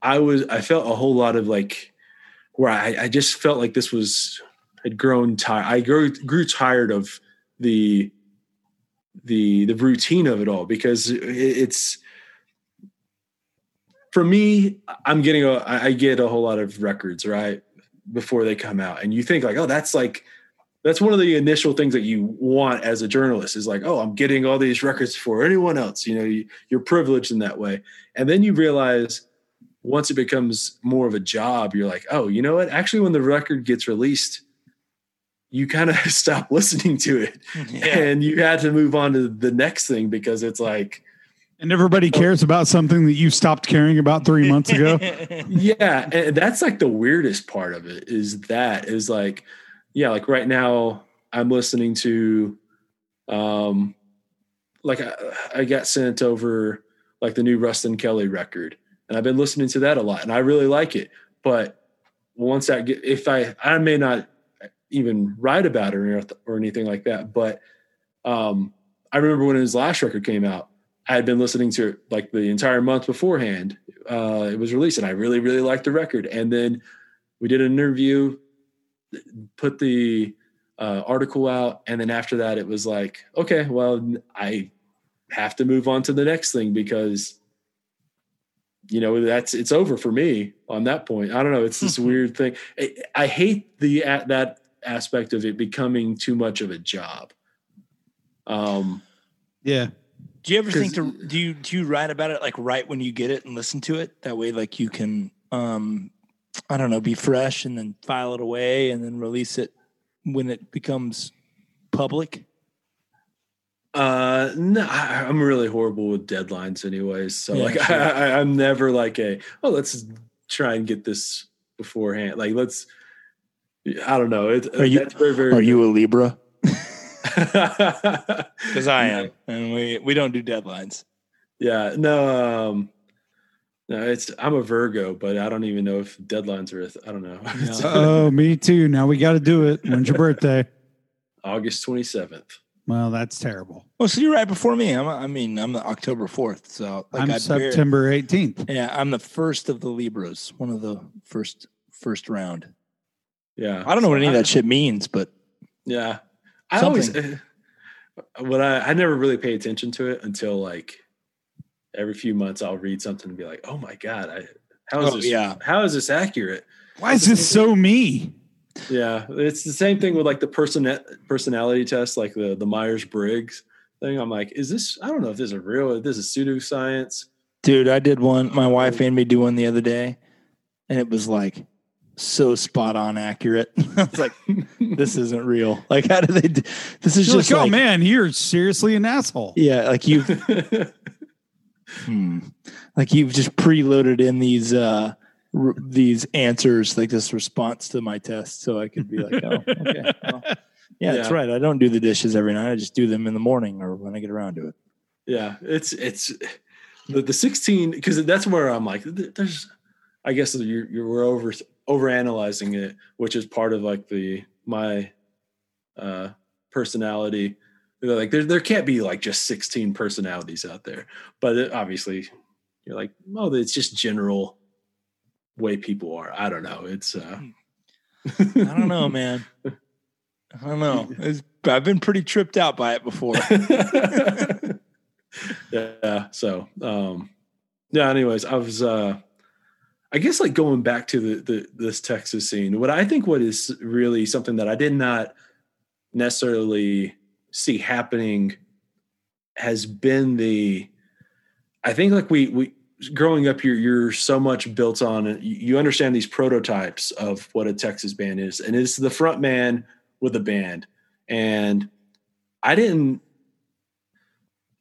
I was I felt a whole lot of like where I, I just felt like this was had grown tired. I grew grew tired of the the the routine of it all because it's for me, I'm getting a, I get a whole lot of records right before they come out, and you think like, oh, that's like, that's one of the initial things that you want as a journalist is like, oh, I'm getting all these records for anyone else. You know, you, you're privileged in that way, and then you realize once it becomes more of a job, you're like, oh, you know what? Actually, when the record gets released, you kind of stop listening to it, yeah. and you had to move on to the next thing because it's like and everybody oh. cares about something that you stopped caring about three months ago. yeah. And that's like the weirdest part of it is that is like, yeah, like right now I'm listening to, um, like I, I got sent over like the new Ruston Kelly record and I've been listening to that a lot and I really like it. But once I get, if I, I may not even write about it or, or anything like that, but, um, I remember when his last record came out, I had been listening to it like the entire month beforehand. Uh, it was released, and I really, really liked the record. And then we did an interview, put the uh, article out, and then after that, it was like, okay, well, I have to move on to the next thing because you know that's it's over for me on that point. I don't know. It's this weird thing. I, I hate the at that aspect of it becoming too much of a job. Um, yeah, do you ever think to do you do you write about it like right when you get it and listen to it? That way, like you can, um, I don't know, be fresh and then file it away and then release it when it becomes public. Uh, no, I, am really horrible with deadlines, anyways. So yeah, like, sure. I, I'm never like a oh, let's try and get this beforehand. Like, let's. I don't know. It, are you very, very, are you a Libra? because I am, and we we don't do deadlines. Yeah, no, um, No, it's I'm a Virgo, but I don't even know if deadlines are. a th- I don't know. It's oh, me too. Now we got to do it. When's your birthday? August 27th. Well, that's terrible. Oh, so you're right before me. I'm, I mean, I'm the October 4th. So like I'm I'd bear- September 18th. yeah, I'm the first of the Libras, one of the first first round. Yeah, I don't know what any of that shit means, but Yeah, I always uh, when I I never really pay attention to it until like every few months I'll read something and be like, oh my god, I how is Oh, this? yeah. how is this accurate? Why is this so me? Yeah, it's the same thing with like the person personality test, like the the Myers Briggs thing. I'm like, is this? I don't know if this is real. If this is pseudoscience. dude, I did one. My wife made me do one the other day, and it was like so spot on accurate. I was like, this isn't real. Like, how do they? Do? This is You're just like, oh like, man, you're seriously an asshole. yeah, like you've hmm, like you've just preloaded in these uh r- these answers, like this response to my test, so I could be like, oh, okay, well, yeah, that's right. I don't do the dishes every night. I just do them in the morning or when I get around to it. yeah, it's it's the the 16 because that's where I'm like, there's. I guess you're you're we're over over analyzing it, which is part of like the my uh personality. Like there there can't be like just 16 personalities out there, but it, obviously you're like, oh, it's just general way people are. I don't know. It's uh I don't know, man. I don't know. It's, I've been pretty tripped out by it before. yeah. So, um, yeah. Anyways, I was, uh, I guess, like going back to the, the this Texas scene. What I think, what is really something that I did not necessarily see happening, has been the. I think, like we we growing up, you're you're so much built on you understand these prototypes of what a Texas band is, and it's the front man with a band, and I didn't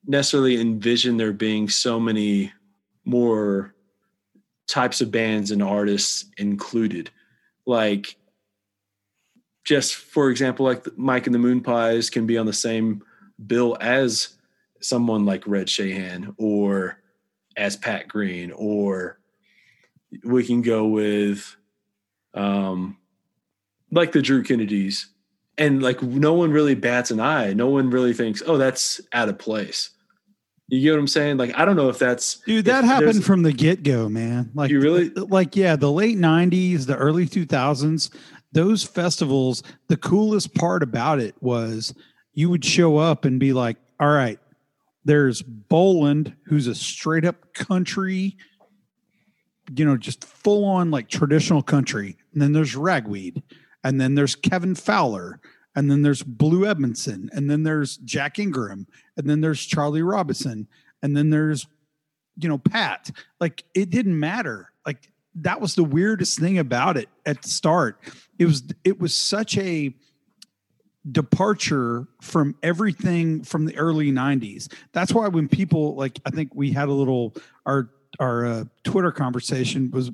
necessarily envision there being so many more types of bands and artists included. Like, just for example, like Mike and the Moon Pies can be on the same bill as someone like Red Shahan or as Pat Green, or we can go with um like the Drew Kennedys and like no one really bats an eye. No one really thinks, "Oh, that's out of place." You get what I'm saying? Like I don't know if that's Dude, that happened from the get go, man. Like You really- like yeah, the late '90s, the early 2000s. Those festivals, the coolest part about it was you would show up and be like, "All right, there's Boland, who's a straight up country, you know, just full on like traditional country, and then there's Ragweed, and then there's Kevin Fowler." And then there's Bleu Edmondson, and then there's Jack Ingram, and then there's Charlie Robison, and then there's you know pat like it didn't matter like that was the weirdest thing about it at the start. It was it was such a departure from everything from the early 90s that's why when people like i think we had a little our our uh, twitter conversation was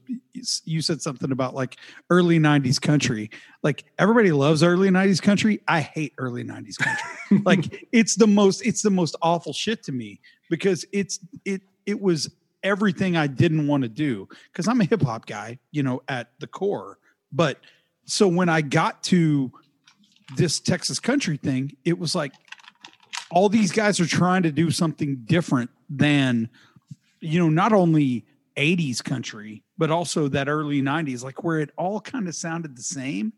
you said something about like early 90s country. Like everybody loves early 90s country. I hate early 90s country. Like it's the most it's the most awful shit to me because it's it it was everything I didn't want to do because I'm a hip hop guy, you know, at the core. But so when I got to this Texas country thing, it was like all these guys are trying to do something different than, you know, not only 80s country, but also that early 90s, like where it all kind of sounded the same,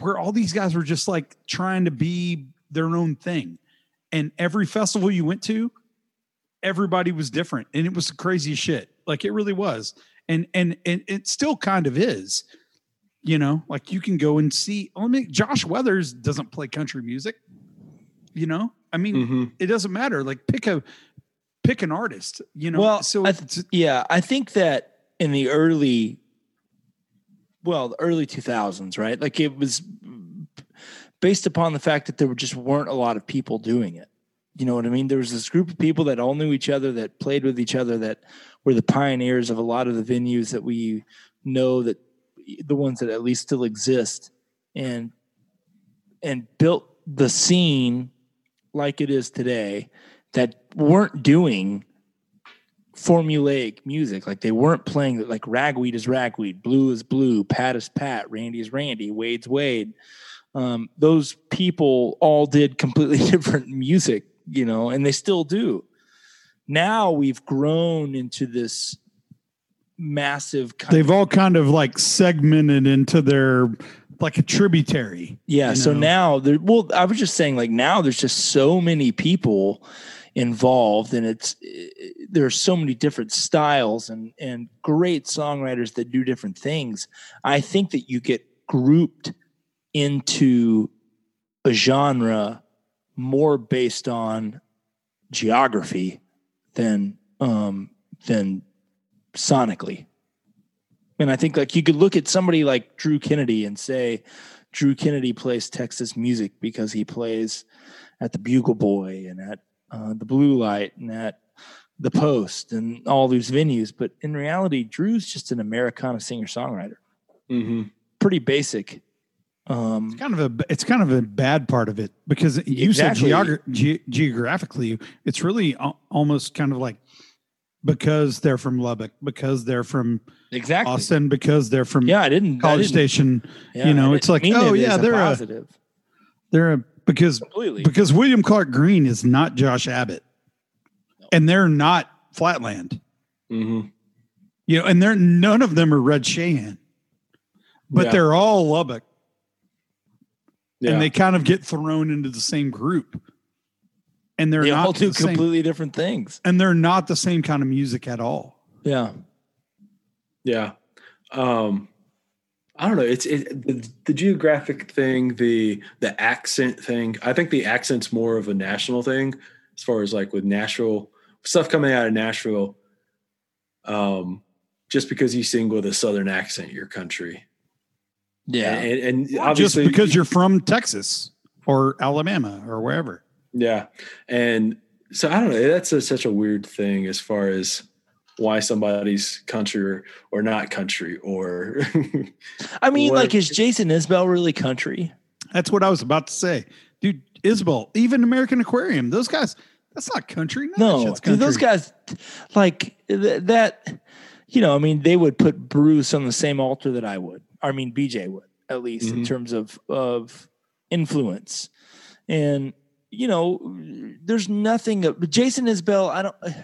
where all these guys were just like trying to be their own thing. And every festival you went to, everybody was different and it was the craziest shit like it really was and and and it still kind of is you know like you can go and see i mean josh weathers doesn't play country music you know i mean Mhm. it doesn't matter like pick a pick an artist you know Well, so I it's, Yeah, I think that in the early, well, the early 2000s, right? Like it was based upon the fact that there just weren't a lot of people doing it. You know what I mean? There was this group of people that all knew each other, that played with each other, that were the pioneers of a lot of the venues that we know that the ones that at least still exist and and built the scene like it is today that weren't doing formulaic music. Like they weren't playing like ragweed is ragweed, bleu is bleu, pat is pat, Randy is Randy, Wade's Wade. Um, those people all did completely different music, you know, and they still do. Now we've grown into this massive. They've all kind of like segmented into their like a tributary. Yeah. you So know? now there. Well, I was just saying, like now there's just so many people involved, and it's there are so many different styles and and great songwriters that do different things. I think that you get grouped into a genre more based on geography than um than sonically. And i think like you could look at somebody like drew kennedy and say drew kennedy plays texas music because he plays at the bugle boy and at uh, the blue light and at the post and all these venues. But in reality drew's just an americana singer songwriter Mm-hmm. pretty basic um It's kind of a it's kind of a bad part of it because you Exactly. said geogra- ge- geographically, it's really al- almost kind of like because they're from Lubbock, because they're from exactly Austin, because they're from yeah i didn't I College didn't- Station. yeah, you know, it's like, oh, it yeah, they're a- positive They're a, because completely because William Clark Green is not Josh Abbott, and they're not Flatland. Mm-hmm. You know, and they're none of them are Red Shahan, but Yeah. they're all Lubbock, Yeah. and they kind of get thrown into the same group. And they're they not all do the same, completely different things and they're not the same kind of music at all. yeah Yeah. Um I don't know. It's it, the, the geographic thing, the the accent thing. I think the accent's more of a national thing as far as like with Nashville stuff coming out of Nashville. Um just because you sing with a southern accent, your country. Yeah And, and Just obviously because you're from Texas or Alabama or wherever. Yeah. And so I don't know. That's a, such a weird thing as far as why somebody's country or, or not country or I mean, What- like, is Jason Isbell really country? That's what I was about to say. Dude, Isbell, even American Aquarium, those guys, that's not country. None No, shit's dude, those guys, like th- that. You know, I mean, they would put Bruce on the same altar that I would. I mean, BJ would at least in Mhm. terms of of influence, and you know, there's nothing. Jason Isbell, I don't.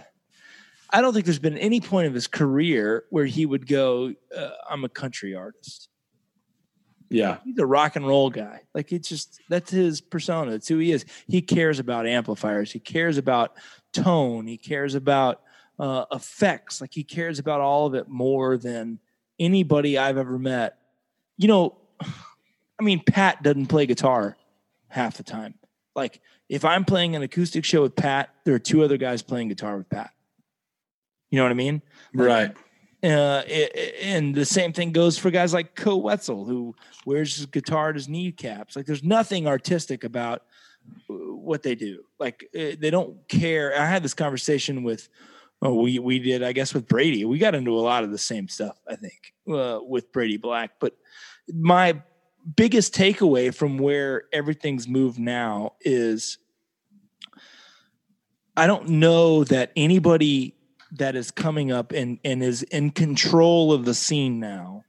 I don't think there's been any point of his career where he would go, uh, "I'm a country artist." yeah. he's a rock and roll guy. Like it's just that's his persona. It's who he is. He cares about amplifiers. He cares about tone. He cares about uh, effects. Like he cares about all of it more than anybody I've ever met. You know, I mean, Pat doesn't play guitar half the time. Like if I'm playing an acoustic show with Pat, there are two other guys playing guitar with Pat. You know what I mean? Right. Uh, i- i- and the same thing goes for guys like Koe Wetzel, who wears his guitar at his kneecaps. Like, there's nothing artistic about uh, what they do. Like, uh, they don't care. I had this conversation with, oh, we we did, I guess, with Brady. We got into a lot of the same stuff, I think, uh, with Brady Black. But my biggest takeaway from where everything's moved now is I don't know that anybody that is coming up and and is in control of the scene now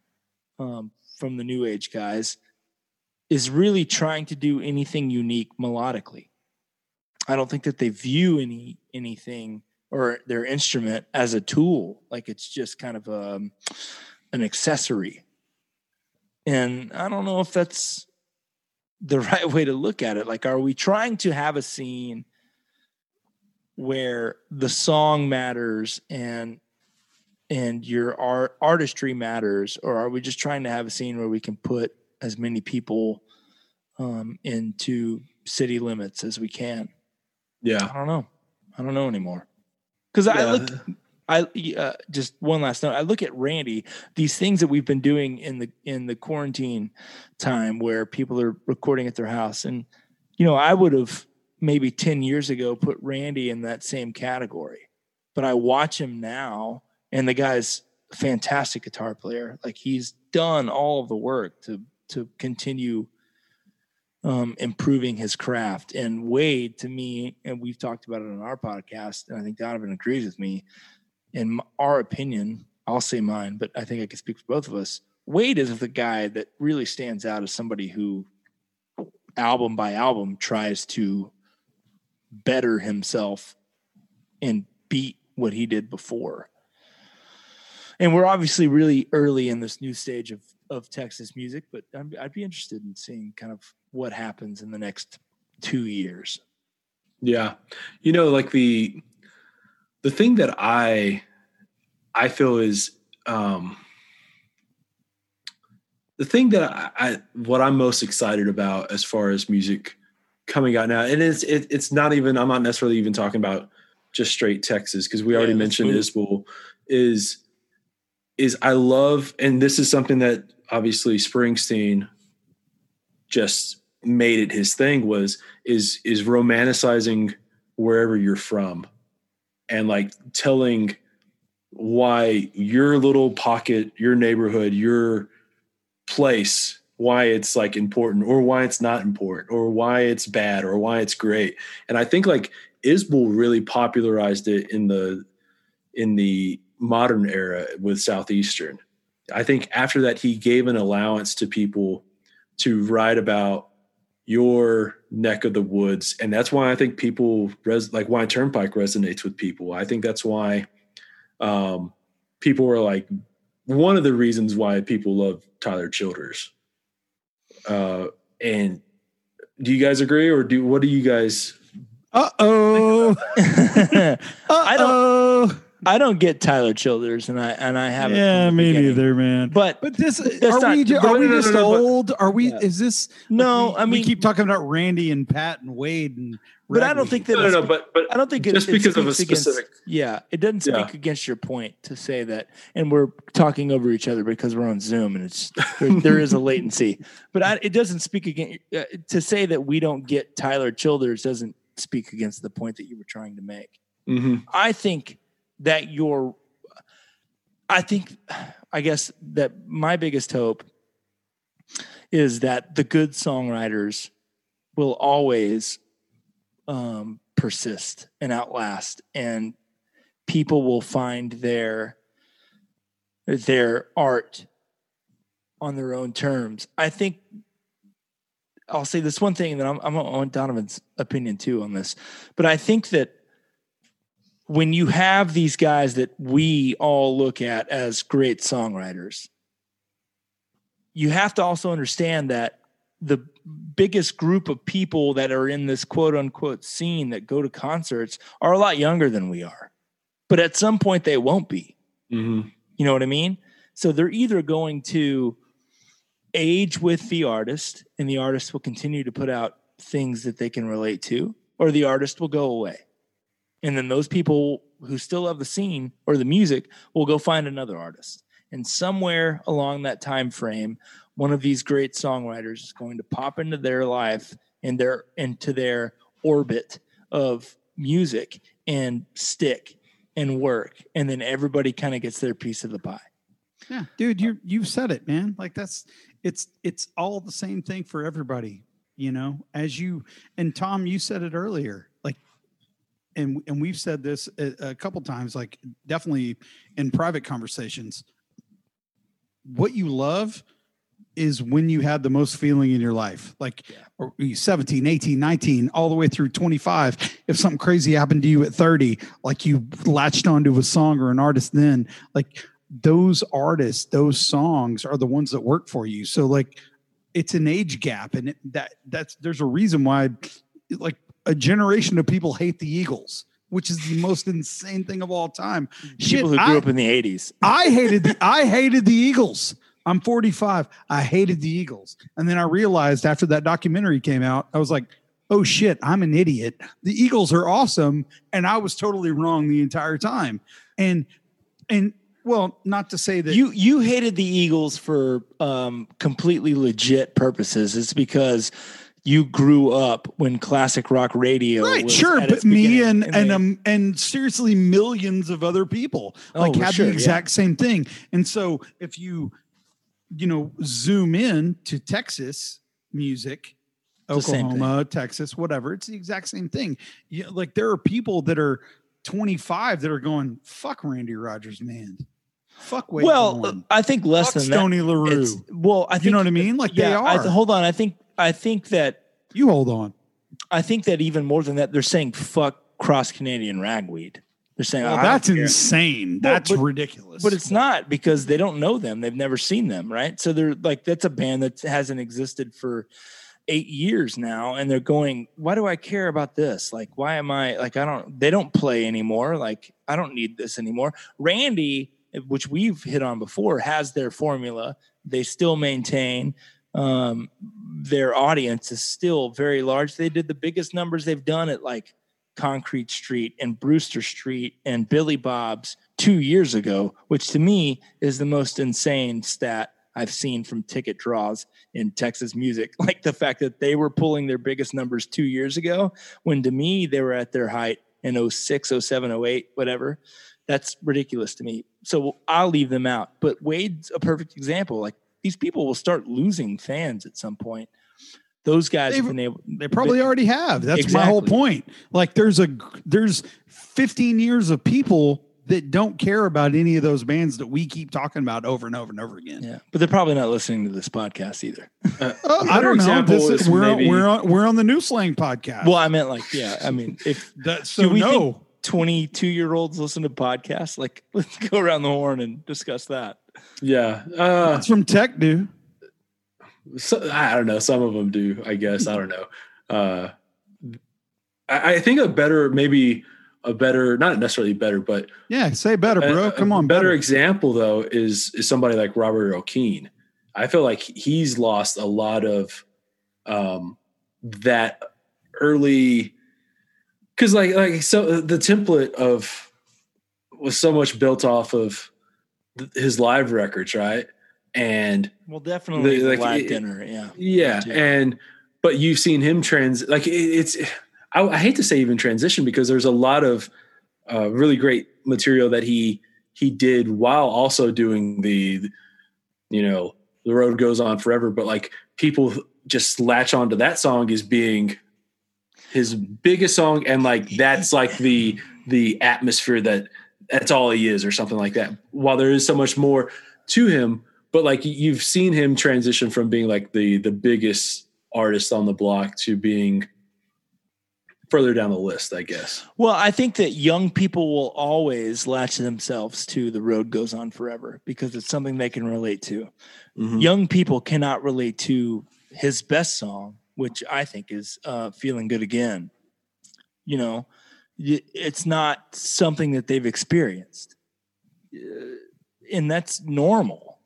um, from the new age guys is really trying to do anything unique melodically. I don't think that they view any anything or their instrument as a tool, like it's just kind of um, an accessory. And I don't know if that's the right way to look at it. Like, are we trying to have a scene where the song matters and and your art artistry matters, or are we just trying to have a scene where we can put as many people um, into city limits as we can? Yeah. I don't know. I don't know anymore. Because I look, I uh, just one last note. I look at Randy. These things that we've been doing in the in the quarantine time, where people are recording at their house, and you know, I would have maybe ten years ago put Randy in that same category, but I watch him now, and the guy's a fantastic guitar player. Like he's done all of the work to to continue um, improving his craft. And Wade, to me, and we've talked about it on our podcast, and I think Donovan agrees with me. In our opinion, I'll say mine, but I think I can speak for both of us. Wade is the guy that really stands out as somebody who, album by album, tries to better himself and beat what he did before. And we're obviously really early in this new stage of of Texas music, but I'd, I'd be interested in seeing kind of what happens in the next two years. Yeah. You know, like the the thing that I I feel is um the thing that I, I what I'm most excited about as far as music coming out now, and it's it, it's not even I'm not necessarily even talking about just straight Texas because we already Yeah, mentioned Isbell is is I love and this is something that obviously Springsteen just made it his thing was is is romanticizing wherever you're from and like telling why your little pocket your neighborhood your place why it's like important or why it's not important or why it's bad or why it's great. And i think like isbell really popularized it in the in the modern era with southeastern. I think after that he gave an allowance to people to write about your neck of the woods. And that's why i think people res- like why turnpike resonates with people. I think that's why um people are like one of the reasons why people love tyler childers. Uh and do you guys agree or do what do you guys Uh oh. I don't I don't get Tyler Childers and I and I haven't Yeah, from the me beginning. neither, man. But But this are not- we ju- but are no, we no, no, just no, but- old? Are we? Yeah. Is this? no, like, we, I mean we keep talking about Randy and Pat and Wade and. But I don't think that no no no but but I don't think it, just it because of a speaks against- specific yeah, it doesn't speak Yeah. against your point to say that, and we're talking over each other because we're on Zoom and it's there, there is a latency. But I, it doesn't speak against uh, to say that we don't get Tyler Childers doesn't speak against the point that you were trying to make. Mhm. I think that your, I think, I guess that my biggest hope is that the good songwriters will always um, persist and outlast, and people will find their their art on their own terms. I think I'll say this one thing, and I'm, I'm on Donovan's opinion too on this, but I think that when you have these guys that we all look at as great songwriters, you have to also understand that the biggest group of people that are in this quote unquote scene that go to concerts are a lot younger than we are. But at some point, they won't be. Mhm. You know what I mean? So they're either going to age with the artist, and the artist will continue to put out things that they can relate to, or the artist will go away. And then those people who still love the scene or the music will go find another artist. And somewhere along that time frame, one of these great songwriters is going to pop into their life and their into their orbit of music and stick and work. And then everybody kind of gets their piece of the pie. Yeah, dude, you you've said it, man. Like that's it's it's all the same thing for everybody, you know. As you and Tom, you said it earlier, like, and and we've said this a, a couple times, like definitely in private conversations. What you love is when you had the most feeling in your life, like Yeah. 17, 18, 19, all the way through 25. If something crazy happened to you at 30, like you latched onto a song or an artist then, like those artists, those songs are the ones that work for you. So like it's an age gap and it, that that's there's a reason why like a generation of people hate the Eagles, which is the most insane thing of all time. Shit, People who grew I- up in the 80s. I hated the I hated the Eagles. I'm 45. I hated the Eagles. And then I realized after that documentary came out, I was like, oh shit, I'm an idiot. The Eagles are awesome. And I was totally wrong the entire time. And and well, not to say that You you hated the Eagles for um, completely legit purposes. It's because you grew up when classic rock radio. Right, sure, but me and and um and seriously millions of other people like Oh, had sure, the yeah. exact same thing. And so if you you know zoom in to Texas music, It's Oklahoma, Texas, whatever, it's the exact same thing. You, like there are people that are 25 that are going, fuck Randy Rogers, man. Fuck Wade well. I think less Fuck than Stoney that. LaRue. Well, I think you know what I mean? Like they yeah, I, are. hold on. I think I think that you hold on. I think that even more than that, they're saying fuck cross Canadian ragweed. They're saying Well, "I don't that's insane. That's but- ridiculous. But it's not because they don't know them. They've never seen them, right? So they're like, that's a band that hasn't existed for eight years now. And they're going, why do I care about this? Like, why am I like, I don't, they don't play anymore. Like, I don't need this anymore. Randy, which we've hit on before, has their formula. They still maintain. Um, their audience is still very large. They did the biggest numbers they've done at like Concrete Street and Brewster Street and Billy Bob's two years ago, which to me is the most insane stat I've seen from ticket draws in Texas music. Like the fact that they were pulling their biggest numbers two years ago, when to me they were at their height in 06, 07, 08, whatever. That's ridiculous to me. So I'll leave them out. But Wade's a perfect example. Like these people will start losing fans at some point. Those guys They've- been able. They probably already have. That's my whole point. Like there's a there's 15 years of people that don't care about any of those bands that we keep talking about over and over and over again. Yeah, but they're probably not listening to this podcast either. Uh, I don't know. This is, is we're maybe- we're on, we're on the New Slang podcast. Well, I meant like, yeah. I mean, if That, do so we no. think 22 year olds listen to podcasts, like let's go around the horn and discuss that. Yeah. Uh, That's from Tech, dude. so, I don't know. Some of them do, I guess. I don't know. Uh, I, I think a better, maybe a better, not necessarily better, but Yeah, say better, bro. a Come on, better better. example though is is somebody like Robert Earl Keen. I feel like he's lost a lot of um, that early because like like so the template of was so much built off of th- his live records, right? And Well, definitely The- like, live it- dinner. Yeah. yeah, too. and but you've seen him trans like it, it's. I, I hate to say even transition because there's a lot of uh, really great material that he he did while also doing the, you know, the road goes on forever. But like people just latch onto that song as being his biggest song, and like that's like the the atmosphere that that's all he is, or something like that. While there is so much more to him, but like you've seen him transition from being like the the biggest artist on the block to being further down the list, I guess. Well, I think that young people will always latch themselves to the road goes on forever because it's something they can relate to. Mhm. Young people cannot relate to his best song, which I think is uh, "Feeling Good Again." You know, it's not something that they've experienced, Uh, and that's normal.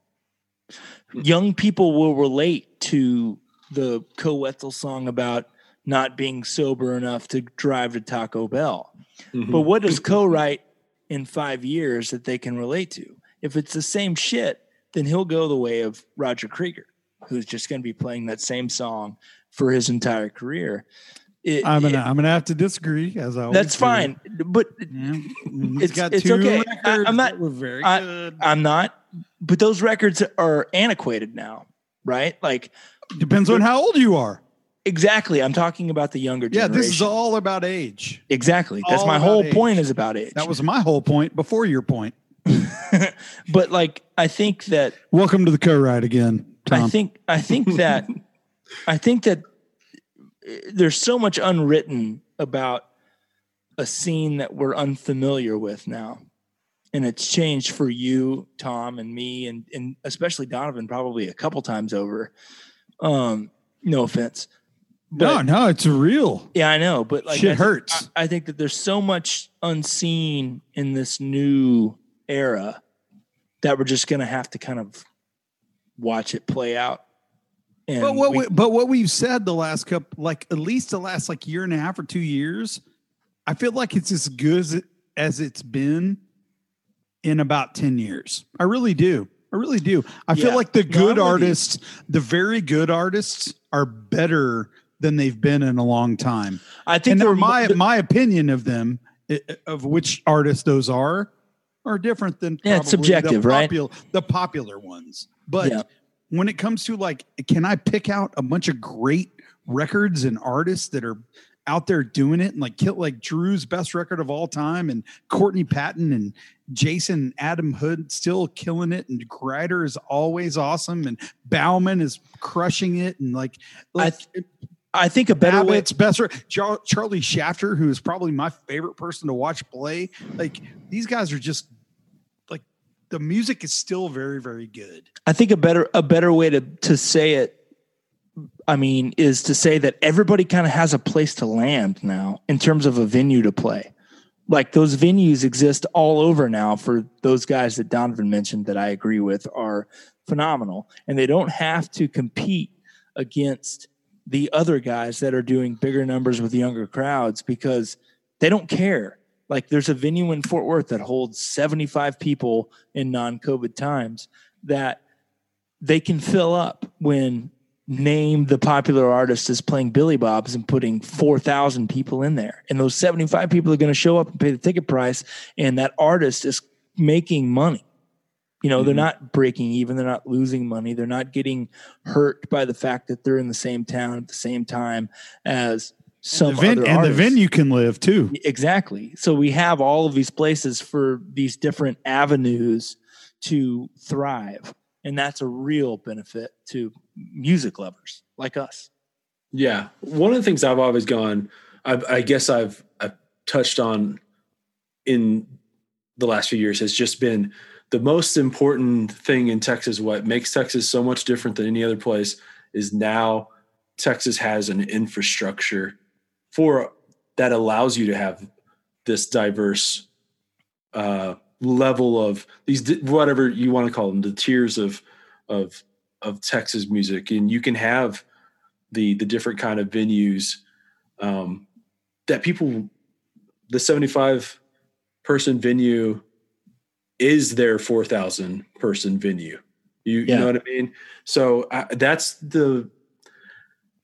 Young people will relate to the Koe Wetzel song about not being sober enough to drive to Taco Bell. Mhm. But what does Koe write in five years that they can relate to? If it's the same shit, then he'll go the way of Roger Creager, who's just going to be playing that same song for his entire career. It- I'm gonna it- I'm gonna have to disagree as I always that's do. fine, but Yeah. Mm, he's It's- got it's two okay. I- I'm not- were very I- good. I'm not. But those records are antiquated now, right? Like Depends on how old you are. exactly. I'm talking about the younger generation. Yeah, this is all about age. exactly. That's my whole age. point is about age. That was my whole point before your point. but like I think that Welcome to the co-ride again, Tom. I think I think that I think that there's so much unwritten about a scene that we're unfamiliar with now. And it's changed for you, Tom, and me, and and especially Donovan, probably a couple times over. Um, no offense. no, no, it's real. Yeah, I know, but like Shit I think- hurts. I, I think that there's so much unseen in this new era that we're just gonna have to kind of watch it play out. And But what we- we, but what we've said the last couple, like at least the last like year and a half or two years, I feel like it's as good as, it, as it's been in about ten years. I really do. I really do. I feel like the good you. artists, the very good artists, are better than they've been in a long time. I think And my mo- my opinion of them, of which artists those are, are different than Yeah, it's subjective, the right? popul- The popular ones, but Yeah. When it comes to like, can I pick out a bunch of great records and artists that are out there doing it and like kill like Drew's best record of all time and Courtney Patton and Jason Adam Hood still killing it and Grider is always awesome and Baumann is crushing it and like, like I, th- I think a better way. It's best Char- Charlie Shafter, who is probably my favorite person to watch play. Like these guys are just the music is still very very good. I think a better a better way to to say it I mean, is to say that everybody kind of has a place to land now in terms of a venue to play. Like those venues exist all over now for those guys that Donovan mentioned that I agree with are phenomenal. And they don't have to compete against the other guys that are doing bigger numbers with younger crowds because they don't care. Like there's a venue in Fort Worth that holds 75 people in non COVID times that they can fill up when name the popular artist is playing Billy Bob's and putting 4,000 people in there. And those 75 people are going to show up and pay the ticket price. And that artist is making money. You know, mm-hmm. they're not breaking even, they're not losing money, they're not getting hurt by the fact that they're in the same town at the same time as some and the, ven- and the venue can live too. Exactly. So we have all of these places for these different avenues to thrive and that's a real benefit to music lovers like us yeah one of the things i've always gone i, I guess I've, I've touched on in the last few years has just been the most important thing in texas what makes texas so much different than any other place is now texas has an infrastructure for that allows you to have this diverse uh, level of these whatever you want to call them the tiers of of of Texas music. And you can have the the different kind of venues um, that people the 75 person venue is their 4000 person venue. You, yeah. you know what i mean? So I, that's the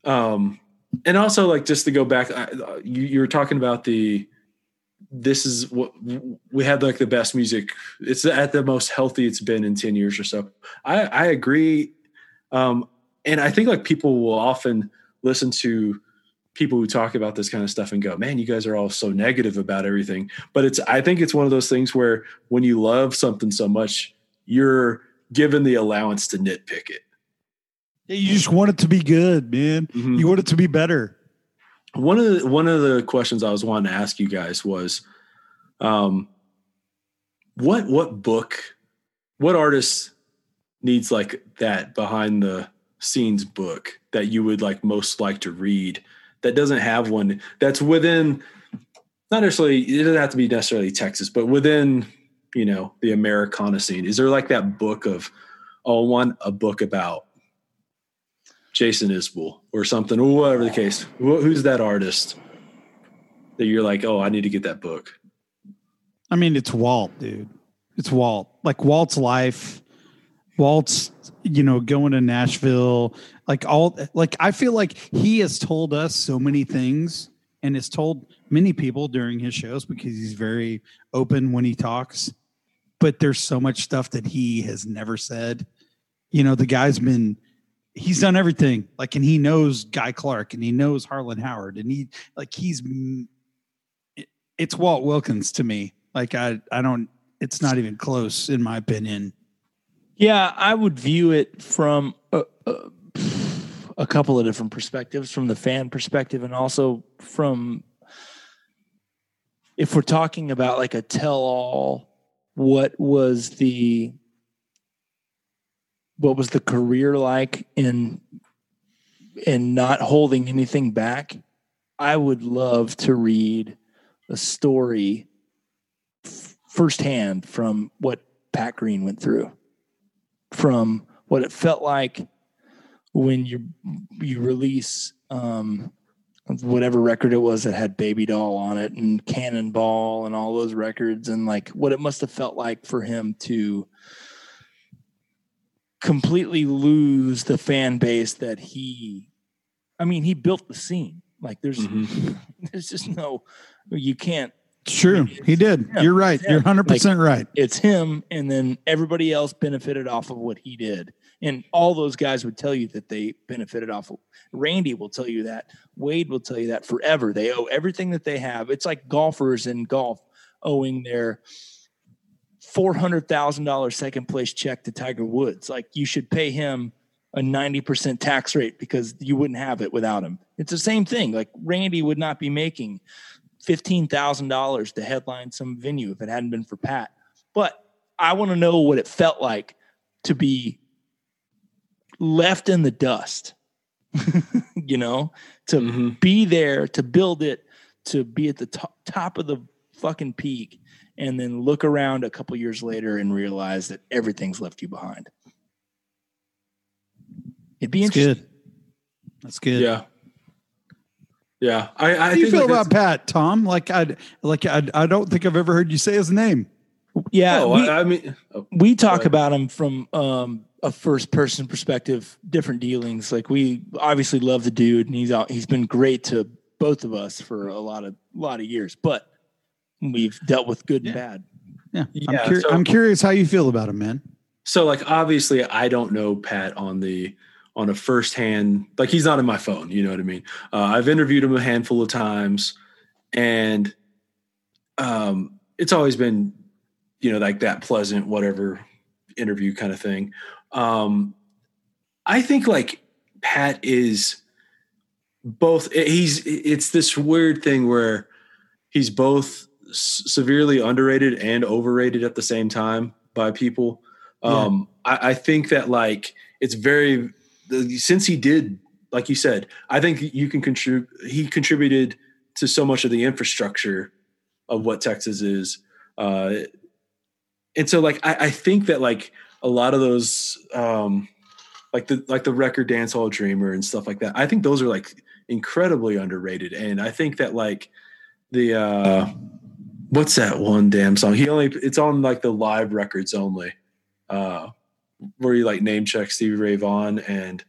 um and also like just to go back I, you, you were talking about the this is what we have like the best music. It's at the most healthy it's been in 10 years or so. I, I agree. Um, and I think like people will often listen to people who talk about this kind of stuff and go, man, you guys are all so negative about everything. But it's, I think it's one of those things where when you love something so much, you're given the allowance to nitpick it. You just want it to be good, man. Mm-hmm. You want it to be better one of the one of the questions I was wanting to ask you guys was, um, what what book, what artist needs like that behind the scenes book that you would like most like to read that doesn't have one that's within not necessarily it doesn't have to be necessarily Texas, but within you know the Americana scene. Is there like that book of oh one a book about Jason Isbell or something, or whatever the case. Who's that artist that you're like, oh, I need to get that book? I mean, it's Walt, dude. It's Walt. Like Walt's life, Walt's, you know, going to Nashville, like all, like I feel like he has told us so many things and has told many people during his shows because he's very open when he talks. But there's so much stuff that he has never said. You know, the guy's been he's done everything. Like, and he knows Guy Clark and he knows Harlan Howard and he like he's it's Walt Wilkins to me. Like I I don't it's not even close in my opinion. Yeah, I would view it from a, a, a couple of different perspectives, from the fan perspective and also from if we're talking about like a tell all, what was the what was the career like in in not holding anything back? I would love to read a story f- firsthand from what pat green went through from what it felt like when you you release um, whatever record it was that had baby doll on it and cannonball and all those records and like what it must have felt like for him to completely lose the fan base that he I mean he built the scene like there's mm-hmm. there's just no you can't It's true. He did. Yeah, You're right. yeah. You're 100% right. It's him, and then everybody else benefited off of what he did. And all those guys would tell you that they benefited off of. Randy will tell you that. Wade will tell you that forever. They owe everything that they have. It's like golfers in golf owing their four hundred thousand dollars second place check to Tiger Woods. Like you should pay him a ninety percent tax rate because you wouldn't have it without him. It's the same thing. Like Randy would not be making fifteen thousand dollars to headline some venue if it hadn't been for Pat. But I want to know what it felt like to be left in the dust. you know, to Mhm. be there, to build it, to be at the top, top of the fucking peak, and then look around a couple years later and realize that everything's left you behind. It'd be That's interesting. good. That's good. Yeah. Yeah. I, I How do you feel like about Pat, Tom? Like I like I, I don't think I've ever heard you say his name. Yeah, Oh, we, I, I mean, oh, we talk about him from um, a first person perspective, different dealings. Like we obviously love the dude, and he's out, he's been great to both of us for a lot of lot of years. But we've dealt with good and bad. Yeah. Yeah, I'm, cur- so- I'm curious how you feel about him, man. so like obviously I don't know Pat on the on a firsthand like he's not in my phone. You know what I mean? Uh, I've interviewed him a handful of times, and um, it's always been you know like that pleasant whatever interview kind of thing. Um, I think like Pat is both. He's it's this weird thing where he's both s- severely underrated and overrated at the same time by people. Um, I, I think that like it's very since he did like you said, I think you can contribute. He contributed to so much of the infrastructure of what Texas is, uh, and so like I, I think that like a lot of those um, like the like the record dance hall dreamer and stuff like that. I think those are like incredibly underrated, and I think that like the uh, what's that one damn song? He only it's on like the live records only, uh, where you like name check Stevie Ray Vaughan and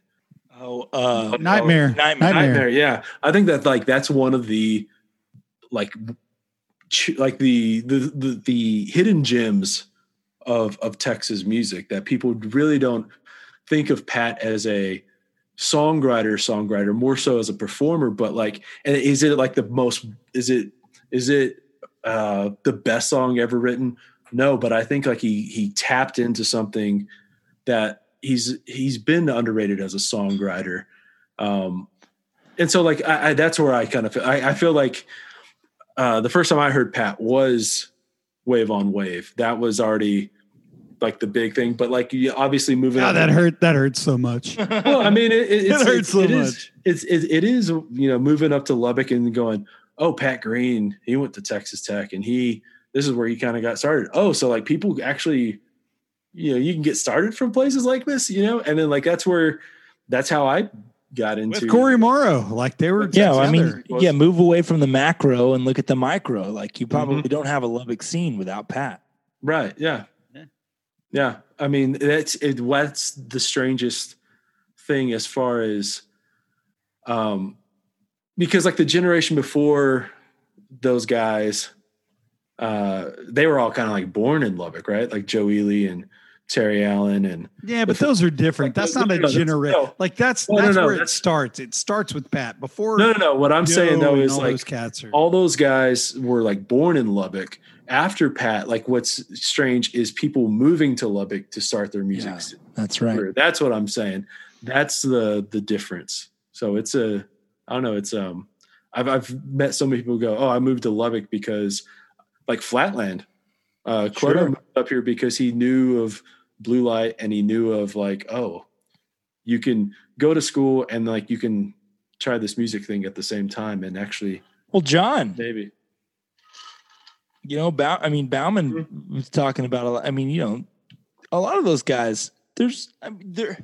Oh, uh, Nightmare. Nightmare. Nightmare. Yeah, I think that like that's one of the like ch- like the the the, the hidden gems of of Texas music that people really don't think of Pat as a songwriter songwriter more so as a performer but like and is it like the most is it is it uh the best song ever written no but i think like he he tapped into something that he's he's been underrated as a songwriter um and so like i, I that's where i kind of feel I, I feel like uh the first time i heard pat was wave on wave that was already like the big thing but like you obviously moving God, on that hurt. That hurts so much. well, I mean, it, it, it's, It hurts it's, so it is- much. it's it, it is you know moving up to Lubbock and going, oh, Pat Green, he went to Texas Tech and he this is where he kind of got started. Oh, so like people actually, you know, you can get started from places like this, you know, and then like that's where that's how I got into With Cory Morrow, like they were. Yeah, I mean, yeah, move away from the macro and look at the micro. Like you probably Mm-hmm. don't have a Lubbock scene without Pat. Right. Yeah. Yeah. Yeah. I mean, that's it. What's the strangest thing as far as, um, because like the generation before those guys, uh, they were all kind of like born in Lubbock, right? Like Joe Ely and Terry Allen and yeah, but those are different. Like, That's not a no, generation. no. Like that's No, no, that's no, where it starts. It starts with Pat before. no, no, no. What I'm saying though is all like those cats are. all those guys were like born in Lubbock. After Pat, like what's strange is people moving to Lubbock to start their music. Yeah. That's right. career. That's what I'm saying. That's the the difference. So it's a I don't know. It's um I've I've met so many people who go, oh, I moved to Lubbock because like Flatland. Uh, Sure. moved up here because he knew of blue light and he knew of like, oh, you can go to school and like you can try this music thing at the same time and actually Well, John, maybe you know, Bow, I mean, Baumann Mm-hmm. was talking about a lot. I mean, you know, a lot of those guys, there's, I mean, they're,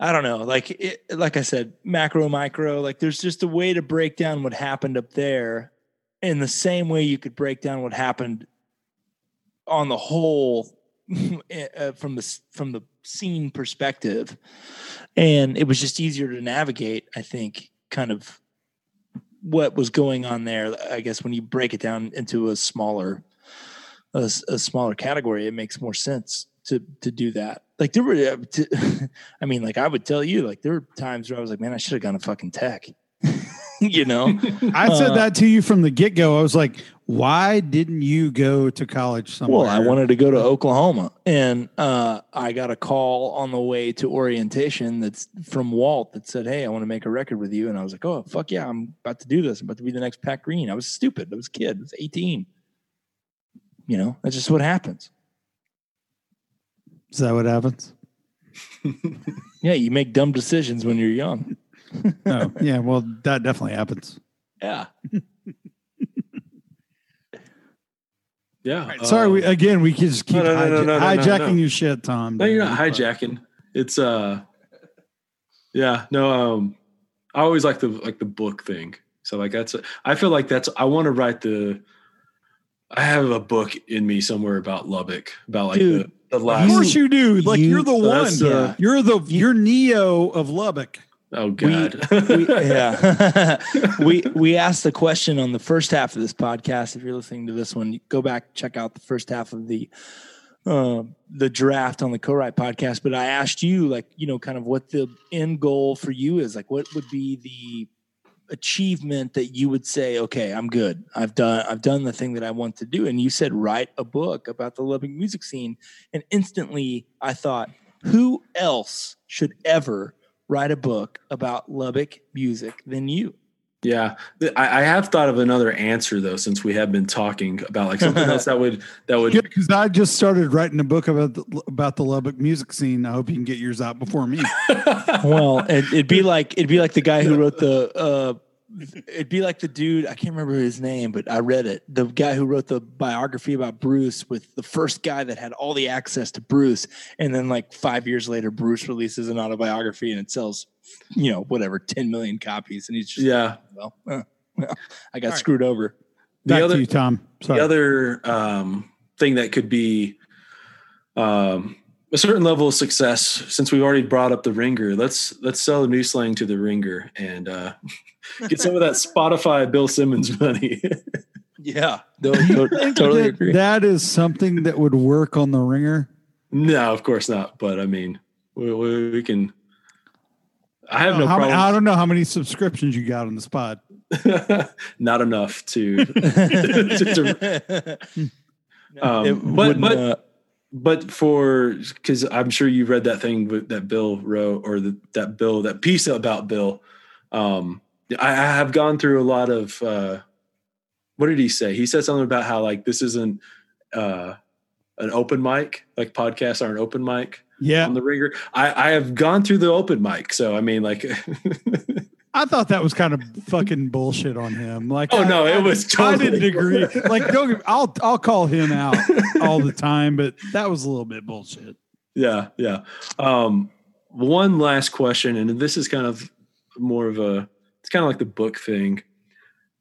I don't know, like, it, like I said, macro, micro, like there's just a way to break down what happened up there in the same way you could break down what happened on the whole uh, from the, from the scene perspective. And it was just easier to navigate, I think, kind of what was going on there. I guess when you break it down into a smaller a, a smaller category, it makes more sense to to do that. Like there were, uh, to, I mean, like I would tell you, like there were times where I was like, man, I should have gone to fucking tech. you know, I said Uh, that to you from the get go. I was like, why didn't you go to college somewhere? Well, I wanted to go to Oklahoma, and uh, I got a call on the way to orientation that's from Walt that said, "Hey, I want to make a record with you." And I was like, "Oh, fuck yeah, I'm about to do this. I'm about to be the next Pat Green." I was stupid. I was a kid. I was 18. You know, that's just what happens. Is that what happens? Yeah, you make dumb decisions when you're young. Oh, yeah. Well, that definitely happens. Yeah. Yeah. Sorry, we, uh, again, we can just keep No, no, no, hijack- no, no, no, no, hijacking no. your shit, Tom. No, you're not hijacking. It's uh yeah, no, um I always like the like the book thing. So like that's I feel like that's I want to write the I have a book in me somewhere about Lubbock, about like Dude, the, the Of course you do. Like you- you, are the one. that's, uh, you're the you're Neo of Lubbock. Oh god. we, yeah we we asked the question on the first half of this podcast if you're listening to this one go back check out the first half of the uh, the draft on the co-write podcast but i asked you like you know kind of what the end goal for you is like what would be the achievement that you would say okay i'm good. I've done i've done the thing that i want to do. And you said write a book about the lubbock music scene. And instantly i thought who else should ever write a book about lubbock music than you yeah. I, I have thought of another answer though, since we have been talking about like something else that would that would Yeah, Because I just started writing a book about the, about the Lubbock music scene. I hope you can get yours out before me. well it, it'd be like it'd be like the guy who wrote the uh it'd be like the dude i can't remember his name but i read it the guy who wrote the biography about bruce with the first guy that had all the access to bruce and then like five years later bruce releases an autobiography and it sells you know whatever 10 million copies and he's just yeah. well, uh, well i got All right. screwed over The Back other to you, Tom. Sorry. the other um, thing that could be um, a certain level of success since we've already brought up the ringer let's let's sell the new slang to the ringer and uh, get some of that spotify bill simmons money. Yeah. Totally That- agree. that is something that would work on the ringer. no of course not but i mean we, we, we can i have no How many- I don't know how many subscriptions you got on the spot. not enough to, to- Um, It but- but- uh, but for because i'm sure you read that thing that bill wrote or the, that bill that piece about bill. Um I, I have gone through a lot of uh what did he say he said something about how like this isn't uh an open mic like podcasts aren't open mic Yeah, on the ringer i i have gone through the open mic so i mean like I thought that was kind of fucking bullshit on him. Like, oh I- no I- it was I totally didn't agree. Like, don't. I'll I'll call him out all the time, but that was a little bit bullshit. Yeah, yeah. Um, one last question, and this is kind of more of a it's kind of like the book thing.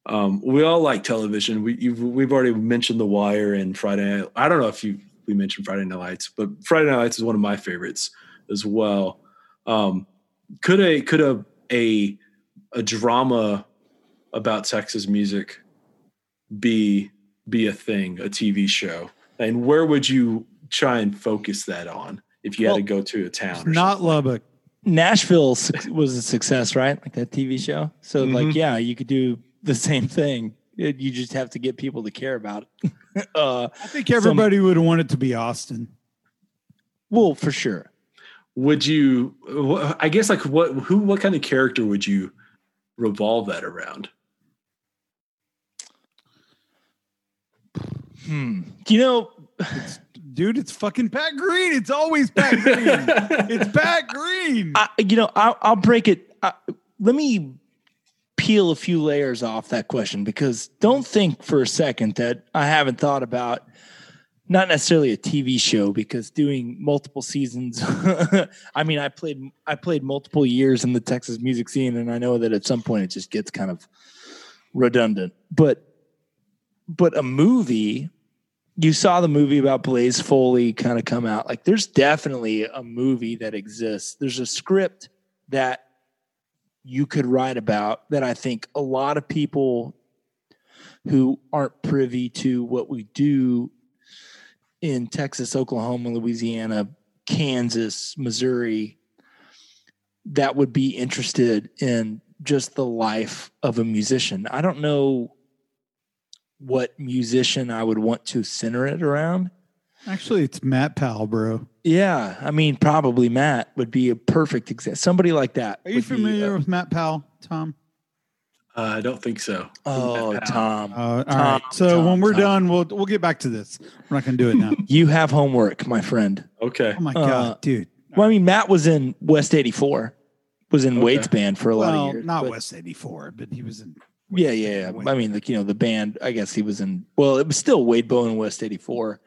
Um, we all like television. We you've, we've already mentioned The Wire and Friday. Night. I don't know if you we mentioned Friday Night Lights, but Friday Night Lights is one of my favorites as well. Um, could a could a a a drama about Texas music be be a thing, a TV show? And where would you try and focus that on if you had to go to a town? Or not something? Lubbock. Nashville was a success, right? Like that TV show. So, like, Mhm. yeah, you could do the same thing. It- you just have to get people to care about it. uh, I think everybody would want it to be Austin. well, for sure. Would you? I guess like what who what kind of character would you revolve that around? Hmm. Do you know? Dude, it's fucking Pat Green. It's always Pat Green. it's Pat Green. I, you know, I'll, I'll break it. I, let me peel a few layers off that question because don't think for a second that I haven't thought about not necessarily a TV show because doing multiple seasons. I mean, I played I played multiple years in the Texas music scene, and I know that at some point it just gets kind of redundant. But but a movie you saw the movie about Blaze Foley kind of come out. Like, there's definitely a movie that exists. There's a script that you could write about that I think a lot of people who aren't privy to what we do in Texas, Oklahoma, Louisiana, Kansas, Missouri, that would be interested in just the life of a musician. I don't know what musician I would want to center it around. Actually, it's Matt Powell, bro. Yeah, I mean, probably Matt would be a perfect example. Somebody like that. Are you would be, familiar uh, with Matt Powell, Tom? Uh, I don't think so. oh, Tom, Uh, all Tom, right. So Tom, when we're Tom. done, we'll we'll get back to this. We're not going to do it now. you have homework, my friend. Okay. oh my Uh, god, dude. Well, I mean, Matt was in West '84, was in Okay. Wade's band for a lot Well, of years. not but- West '84, but he was in. Yeah, yeah, yeah. I mean, like you know, the band. I guess he was in. Well, it was still Wade Bowen West '84.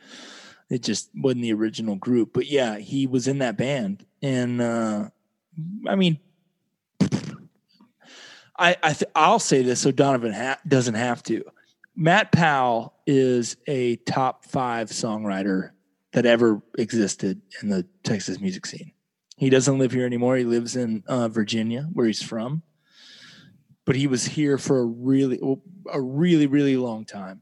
It just wasn't the original group, but yeah, he was in that band, and uh I mean, I I th- I'll say this so Donovan ha- doesn't have to. Matt Powell is a top five songwriter that ever existed in the Texas music scene. He doesn't live here anymore. He lives in uh, Virginia, where he's from but he was here for a really a really really long time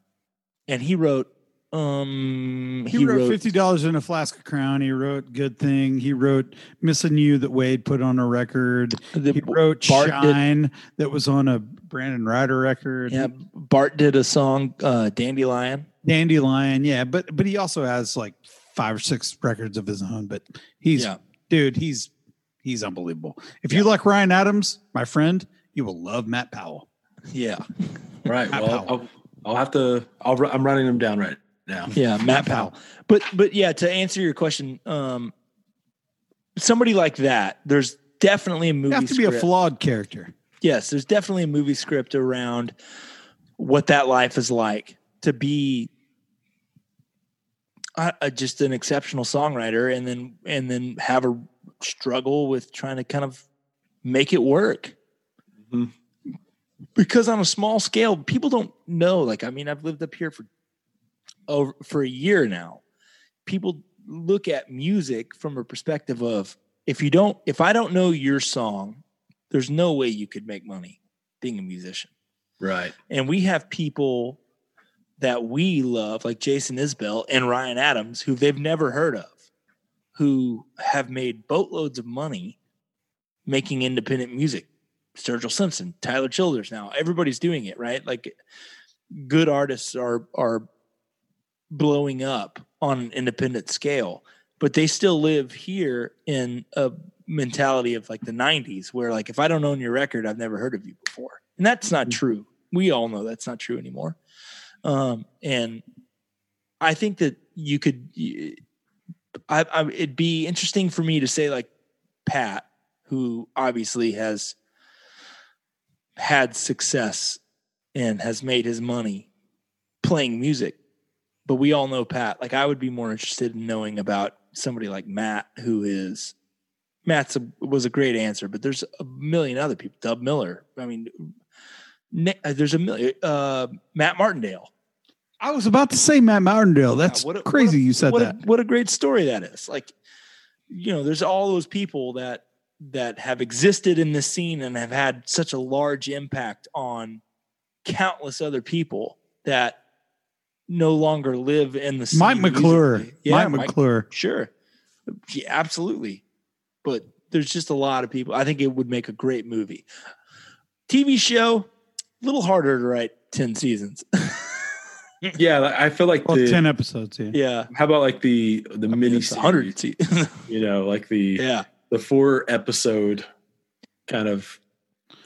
and he wrote um He, wrote, fifty dollars in a flask of Crown. He wrote "Good Thing." He wrote "Missing You" that Wade put on a record. the, He wrote Bart did- "Shine" that was on a Brandon Rhyder record. yeah bart did a song uh dandelion Dandelion, yeah, but but he also has like five or six records of his own. But he's yeah dude, he's he's unbelievable. If you like Ryan Adams, my friend, you will love Matt Powell. yeah Right. Matt Well, Powell. I'll, I'll have to. I'll, I'm writing them down right now. yeah matt powell but but yeah to answer your question um somebody like that there's definitely a movie You have to be a flawed character. yes, there's definitely a movie script around what that life is like to be uh, uh, just an exceptional songwriter and then and then have a struggle with trying to kind of make it work. Because on a small scale, people don't know. Like, I mean, I've lived up here for over for a year now. People look at music from a perspective of if you don't, if I don't know your song, there's no way you could make money being a musician. Right. And we have people that we love, like Jason Isbell and Ryan Adams, who they've never heard of, who have made boatloads of money making independent music. Sturgill Simpson, Tyler Childers now. Everybody's doing it, right? Like good artists are are blowing up on an independent scale, but they still live here in a mentality of like the 90s where like if I don't own your record, I've never heard of you before. And that's not true. We all know that's not true anymore. Um, and I think that you could, I, I, it'd be interesting for me to say like Pat, who obviously has had success and has made his money playing music. But we all know Pat. Like I would be more interested in knowing about somebody like Matt, who is Matt's a, was a great answer, but there's a million other people. Dub Miller. I mean, uh, there's a million. Uh, Matt Martindale. I was about to say Matt Martindale. That's what a- what crazy. a- you said what that. What a great story that is. Like, you know, there's all those people that that have existed in this scene and have had such a large impact on countless other people that no longer live in the scene Mike McClure. Yeah, Mike McClure. Sure. Yeah, absolutely. But there's just a lot of people. I think it would make a great movie. TV show, a little harder to write 10 seasons. Yeah. I feel like Well, the. ten episodes. Yeah. yeah. How about like the the mini It's 100 series? se- You know, like the yeah. The four episode kind of.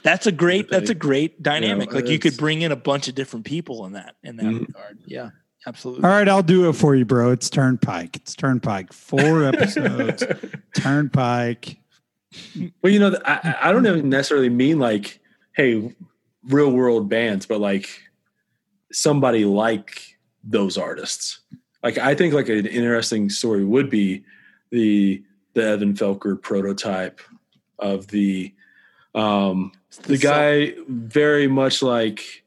That's a great that's a great dynamic. know, like you could bring in a bunch of different people in that in that Mhm. regard. Yeah. Absolutely. All right, I'll do it for you, bro. It's Turnpike. It's Turnpike. Four episodes. Turnpike. Well, you know, I, I- I don't necessarily mean like, hey, real world bands, but like somebody like those artists. Like, I think like an interesting story would be the the Evan Felker prototype of the um the guy very much like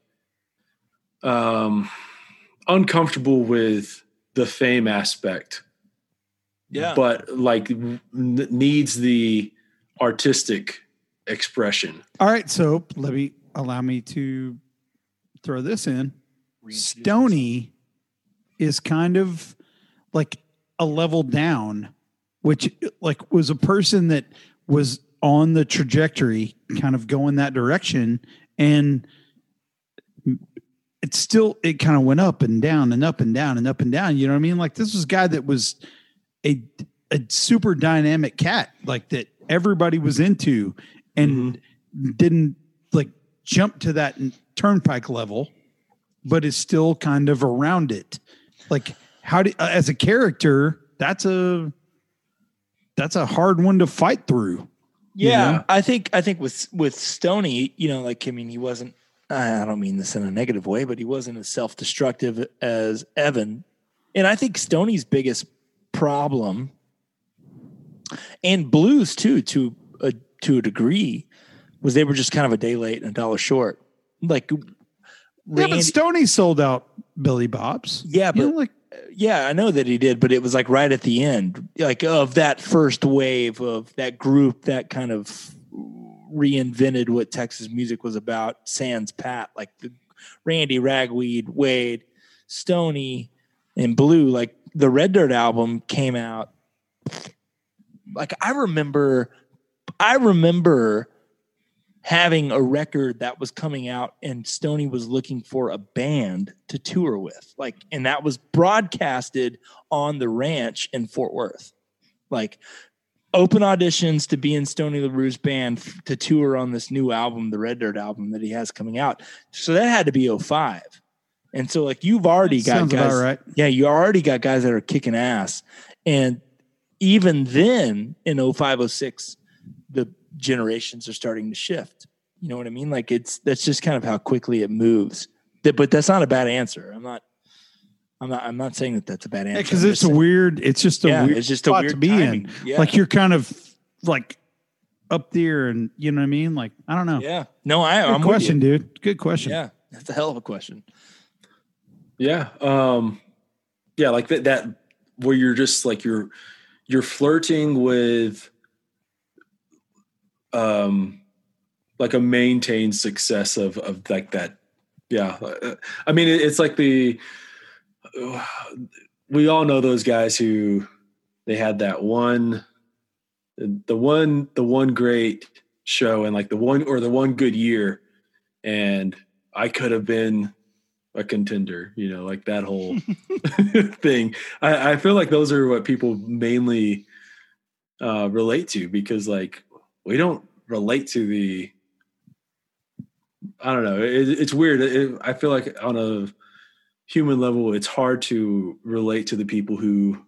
um uncomfortable with the fame aspect Yeah. but like n- needs the artistic expression. All right, so let me allow me to throw this in. Stoney is kind of like a level down, which like was a person that was on the trajectory, kind of going that direction, and it still it kind of went up and down and up and down and up and down. You know what I mean? Like this was a guy that was a a super dynamic cat, like that everybody was into, and mm-hmm. didn't like jump to that turnpike level, but is still kind of around it. Like how do as a character, that's a that's a hard one to fight through. you Yeah, know? I think I think with with Stoney, you know, like I mean, he wasn't. I don't mean this in a negative way, but he wasn't as self destructive as Evan, and I think Stoney's biggest problem, and Bleu's too, to a to a degree, was they were just kind of a day late and a dollar short. Like, Yeah, Randy- but Stoney sold out Billy Bob's. yeah, You but know, like yeah, I know that he did, but it was like right at the end, like of that first wave of that group that kind of reinvented what Texas music was about. Sans Pat, like the Randy Ragweed, Wade, Stoney, and Bleu. Like the Red Dirt album came out. Like I remember, I remember having a record that was coming out and Stoney was looking for a band to tour with. Like, and that was broadcasted on the ranch in Fort Worth. Like, open auditions to be in Stoney LaRue's band f- to tour on this new album, the Red Dirt album that he has coming out. So that had to be 05. And so, like, you've already got sounds guys. right. Yeah, you already got guys that are kicking ass. And even then in 05, 06, the generations are starting to shift. You know what I mean? Like it's that's just kind of how quickly it moves. But that's not a bad answer. I'm not I'm not I'm not saying that that's a bad answer. because I'm it's just a saying- weird. It's just a yeah, weird it's just a spot weird to be timing. in. Yeah. Like you're kind of like up there, and you know what I mean. Like I don't know. yeah. No, I Good I'm with question, you. dude. Good question. Yeah. That's a hell of a question. Yeah. Um yeah, like that that where you're just like you're you're flirting with um like a maintained success of of like that. Yeah. I mean it's like the we all know those guys who they had that one the one the one great show and like the one or the one good year. And i could have been a contender you know like that whole thing. I, I feel like those are what people mainly uh relate to because like we don't relate to the i don't know it, it's weird It- i feel like on a human level it's hard to relate to the people who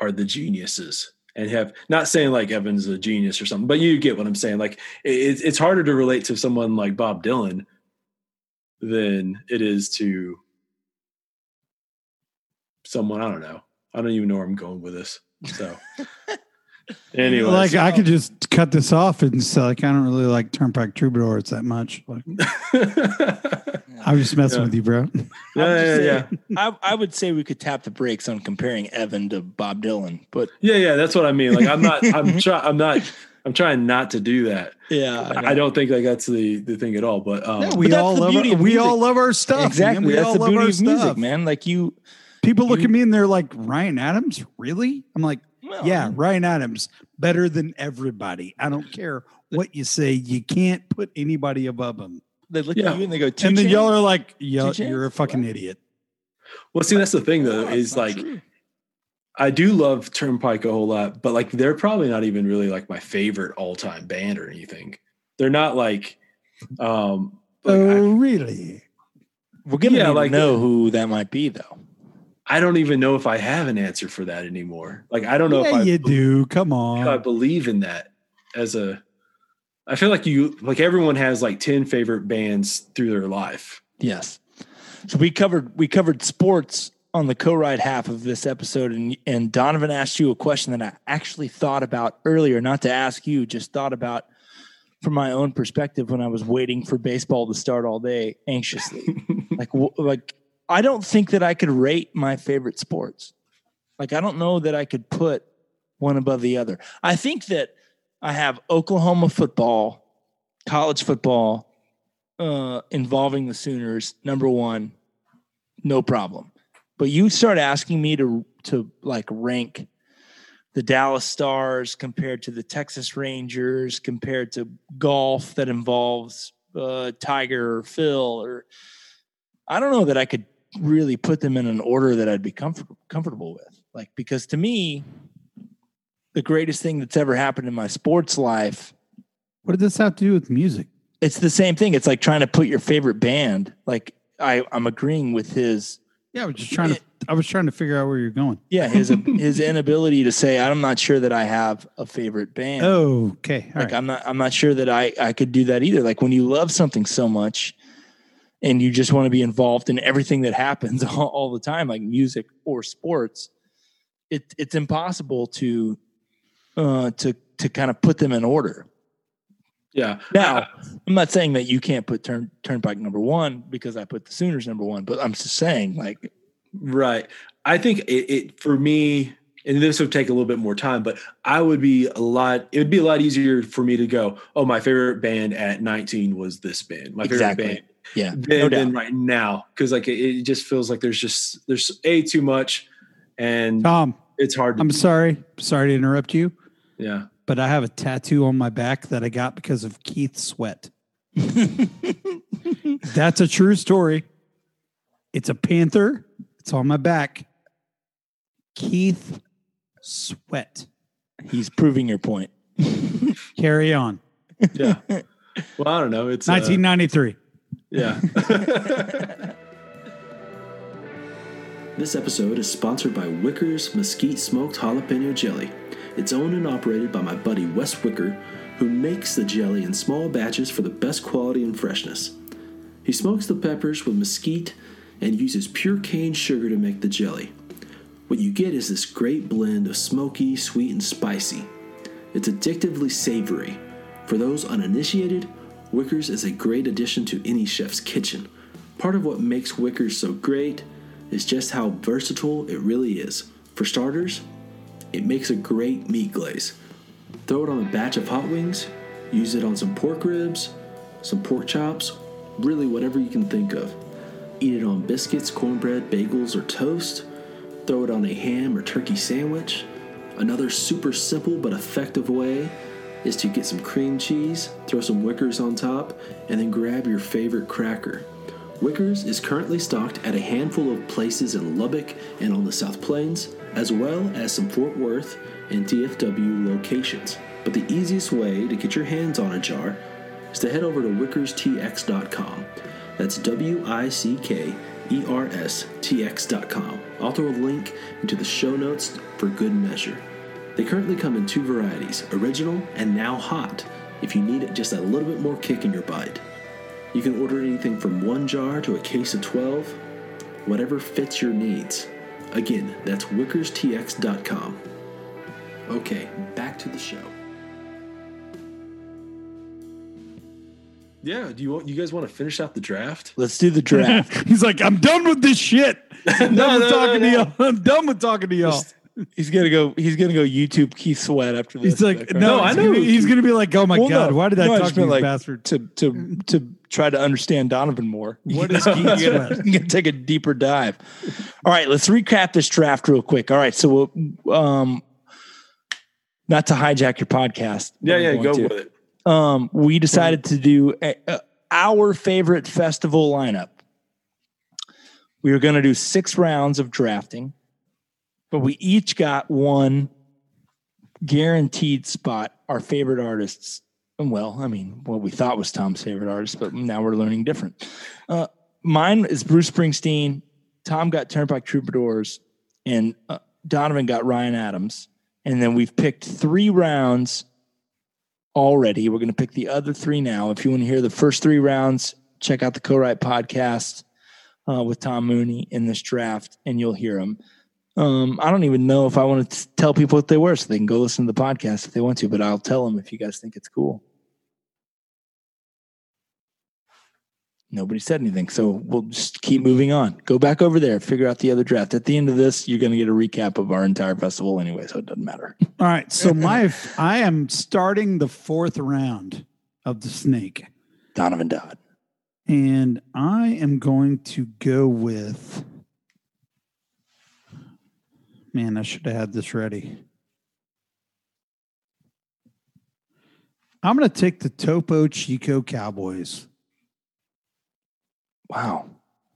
are the geniuses and have not saying like evan's a genius or something but you get what i'm saying like it, it's harder to relate to someone like bob dylan than it is to someone I don't know. I don't even know where I'm going with this. So anyway, Like I could just cut this off and say like I don't really like Turnpike Troubadours that much. Like I was just messing Yeah. with you, bro. yeah, yeah, yeah, I, I would say we could tap the brakes on comparing Evan to Bob Dylan, but yeah, yeah. That's what I mean. Like I'm not. I'm trying. I'm not. I'm trying not to do that. yeah, I, don't think like that's the the thing at all. But um, Yeah, we that's all love our, we all love our stuff. man. exactly. We That's all the love beauty our of music, man. Like you, People look at me and they're like, Ryan Adams, really? I'm like, well, yeah, Ryan Adams, better than everybody. I don't care what you say. You can't put anybody above him. They look Yeah. at you and they go, "Two and then chains?" y'all are like, y'all, Two you're a fucking What? idiot. well, see, that's the thing though. No, is like true. I do love Turnpike a whole lot, but like they're probably not even really like my favorite all time band or anything. They're not like, um, like, I- oh, really? we're gonna yeah, need to like- know who that might be, though. I don't even know if I have an answer for that anymore. Like I don't know Yeah, if I you do. Come if I believe in that as a I feel like you like everyone has like 10 favorite bands through their life. Yes. So we covered we covered sports on the co-write half of this episode, and and Donovan asked you a question that I actually thought about earlier, not to ask you, just thought about from my own perspective when I was waiting for baseball to start all day anxiously. like like I don't think that I could rate my favorite sports. Like I don't know that I could put one above the other. I think that I have Oklahoma football college football uh, involving the Sooners, number one, no problem. But you start asking me to to like rank the Dallas Stars compared to the Texas Rangers, compared to golf that involves uh, Tiger or Phil, or I don't know that I could really put them in an order that I'd be comfort- comfortable with. Like, because to me, the greatest thing that's ever happened in my sports life, What did this have to do with music? it's the same thing. It's like trying to put your favorite band. Like, I, I'm agreeing with his Yeah, I was just trying to. I was trying to figure out where you're going. Yeah, his his inability to say I'm not sure that I have a favorite band. Oh, okay. All like right. I'm not I'm not sure that I I could do that either. Like when you love something so much and you just want to be involved in everything that happens all, all the time like music or sports, it it's impossible to uh to to kind of put them in order. Yeah. Now, I'm not saying that you can't put turn turnpike number 1 because I put the Sooners number 1, but I'm just saying like Right. I think it, it for me, and this would take a little bit more time, but I would be a lot. It would be a lot easier for me to go. Oh, my favorite band at 19 was this band. My Exactly. favorite band. Yeah, Than, no than right now, because like it, it just feels like there's just there's a too much, and Tom, it's hard. To, I'm sorry. Sorry to interrupt you, yeah. but I have a tattoo on my back that I got because of Keith Sweat. That's a true story. It's a panther. It's on my back. Keith Sweat. He's proving your point. Carry on. Yeah. well, I don't know. It's uh, 1993. Yeah. this episode is sponsored by Wicker's Mesquite Smoked Jalapeno Jelly. It's owned and operated by my buddy Wes Wicker, who makes the jelly in small batches for the best quality and freshness. He smokes the peppers with mesquite and uses pure cane sugar to make the jelly. What you get is this great blend of smoky, sweet, and spicy. It's addictively savory. For those uninitiated, Wickers is a great addition to any chef's kitchen. Part of what makes Wickers so great is just how versatile it really is. For starters, it makes a great meat glaze. Throw it on a batch of hot wings, use it on some pork ribs, some pork chops, really whatever you can think of. Eat it on biscuits, cornbread, bagels, or toast. Throw it on a ham or turkey sandwich. Another super simple but effective way is to get some cream cheese, throw some Wickers on top, and then grab your favorite cracker. Wickers is currently stocked at a handful of places in Lubbock and on the South Plains, as well as some Fort Worth and DFW locations. But the easiest way to get your hands on a jar is to head over to wickerstx.com. That's W I C K E R S T X.com. I'll throw a link into the show notes for good measure. They currently come in two varieties original and now hot, if you need just a little bit more kick in your bite. You can order anything from one jar to a case of 12, whatever fits your needs. Again, that's wickerstx.com. Okay, back to the show. Yeah, do you want you guys want to finish out the draft? Let's do the draft. He's like, I'm done with this shit. I'm done with no, talking no, to y'all. I'm done with talking to y'all. He's gonna go. He's gonna go YouTube Keith Sweat after this. He's like, Is no, No, I know. He's gonna be like, oh my Well, god, no. why did I No, I talk to like, bastards? to to to try to understand Donovan more. What is You is know, Keith you gotta- Sweat? you gotta take a deeper dive. All right, let's recap this draft real quick. All right, so we'll, um, not to hijack your podcast. Yeah, yeah, go to. with it. um, we decided to do a, a- our favorite festival lineup. We were going to do six rounds of drafting, but we each got one guaranteed spot. Our favorite artists. Well, I mean, what we thought was Tom's favorite artist, but now we're learning different. Uh, mine is Bruce Springsteen. Tom got Turnpike Troubadours, and uh, Donovan got Ryan Adams. And then we've picked three rounds already. We're going to pick the other three now. If you want to hear the first three rounds, check out the Co-Write podcast uh, with Tom Mooney in this draft, and you'll hear them. Um, I don't even know if I want to tell people what they were, so they can go listen to the podcast if they want to. But I'll tell them if you guys think it's cool. Nobody said anything, so we'll just keep moving on. Go back over there, figure out the other draft. At the end of this, you're going to get a recap of our entire festival anyway, so it doesn't matter. All right, so my I am starting the fourth round of the snake. Donovan Dodd. And I am going to go with. Man, I should have had this ready. I'm going to take the Topo Chico Cowboys. Wow.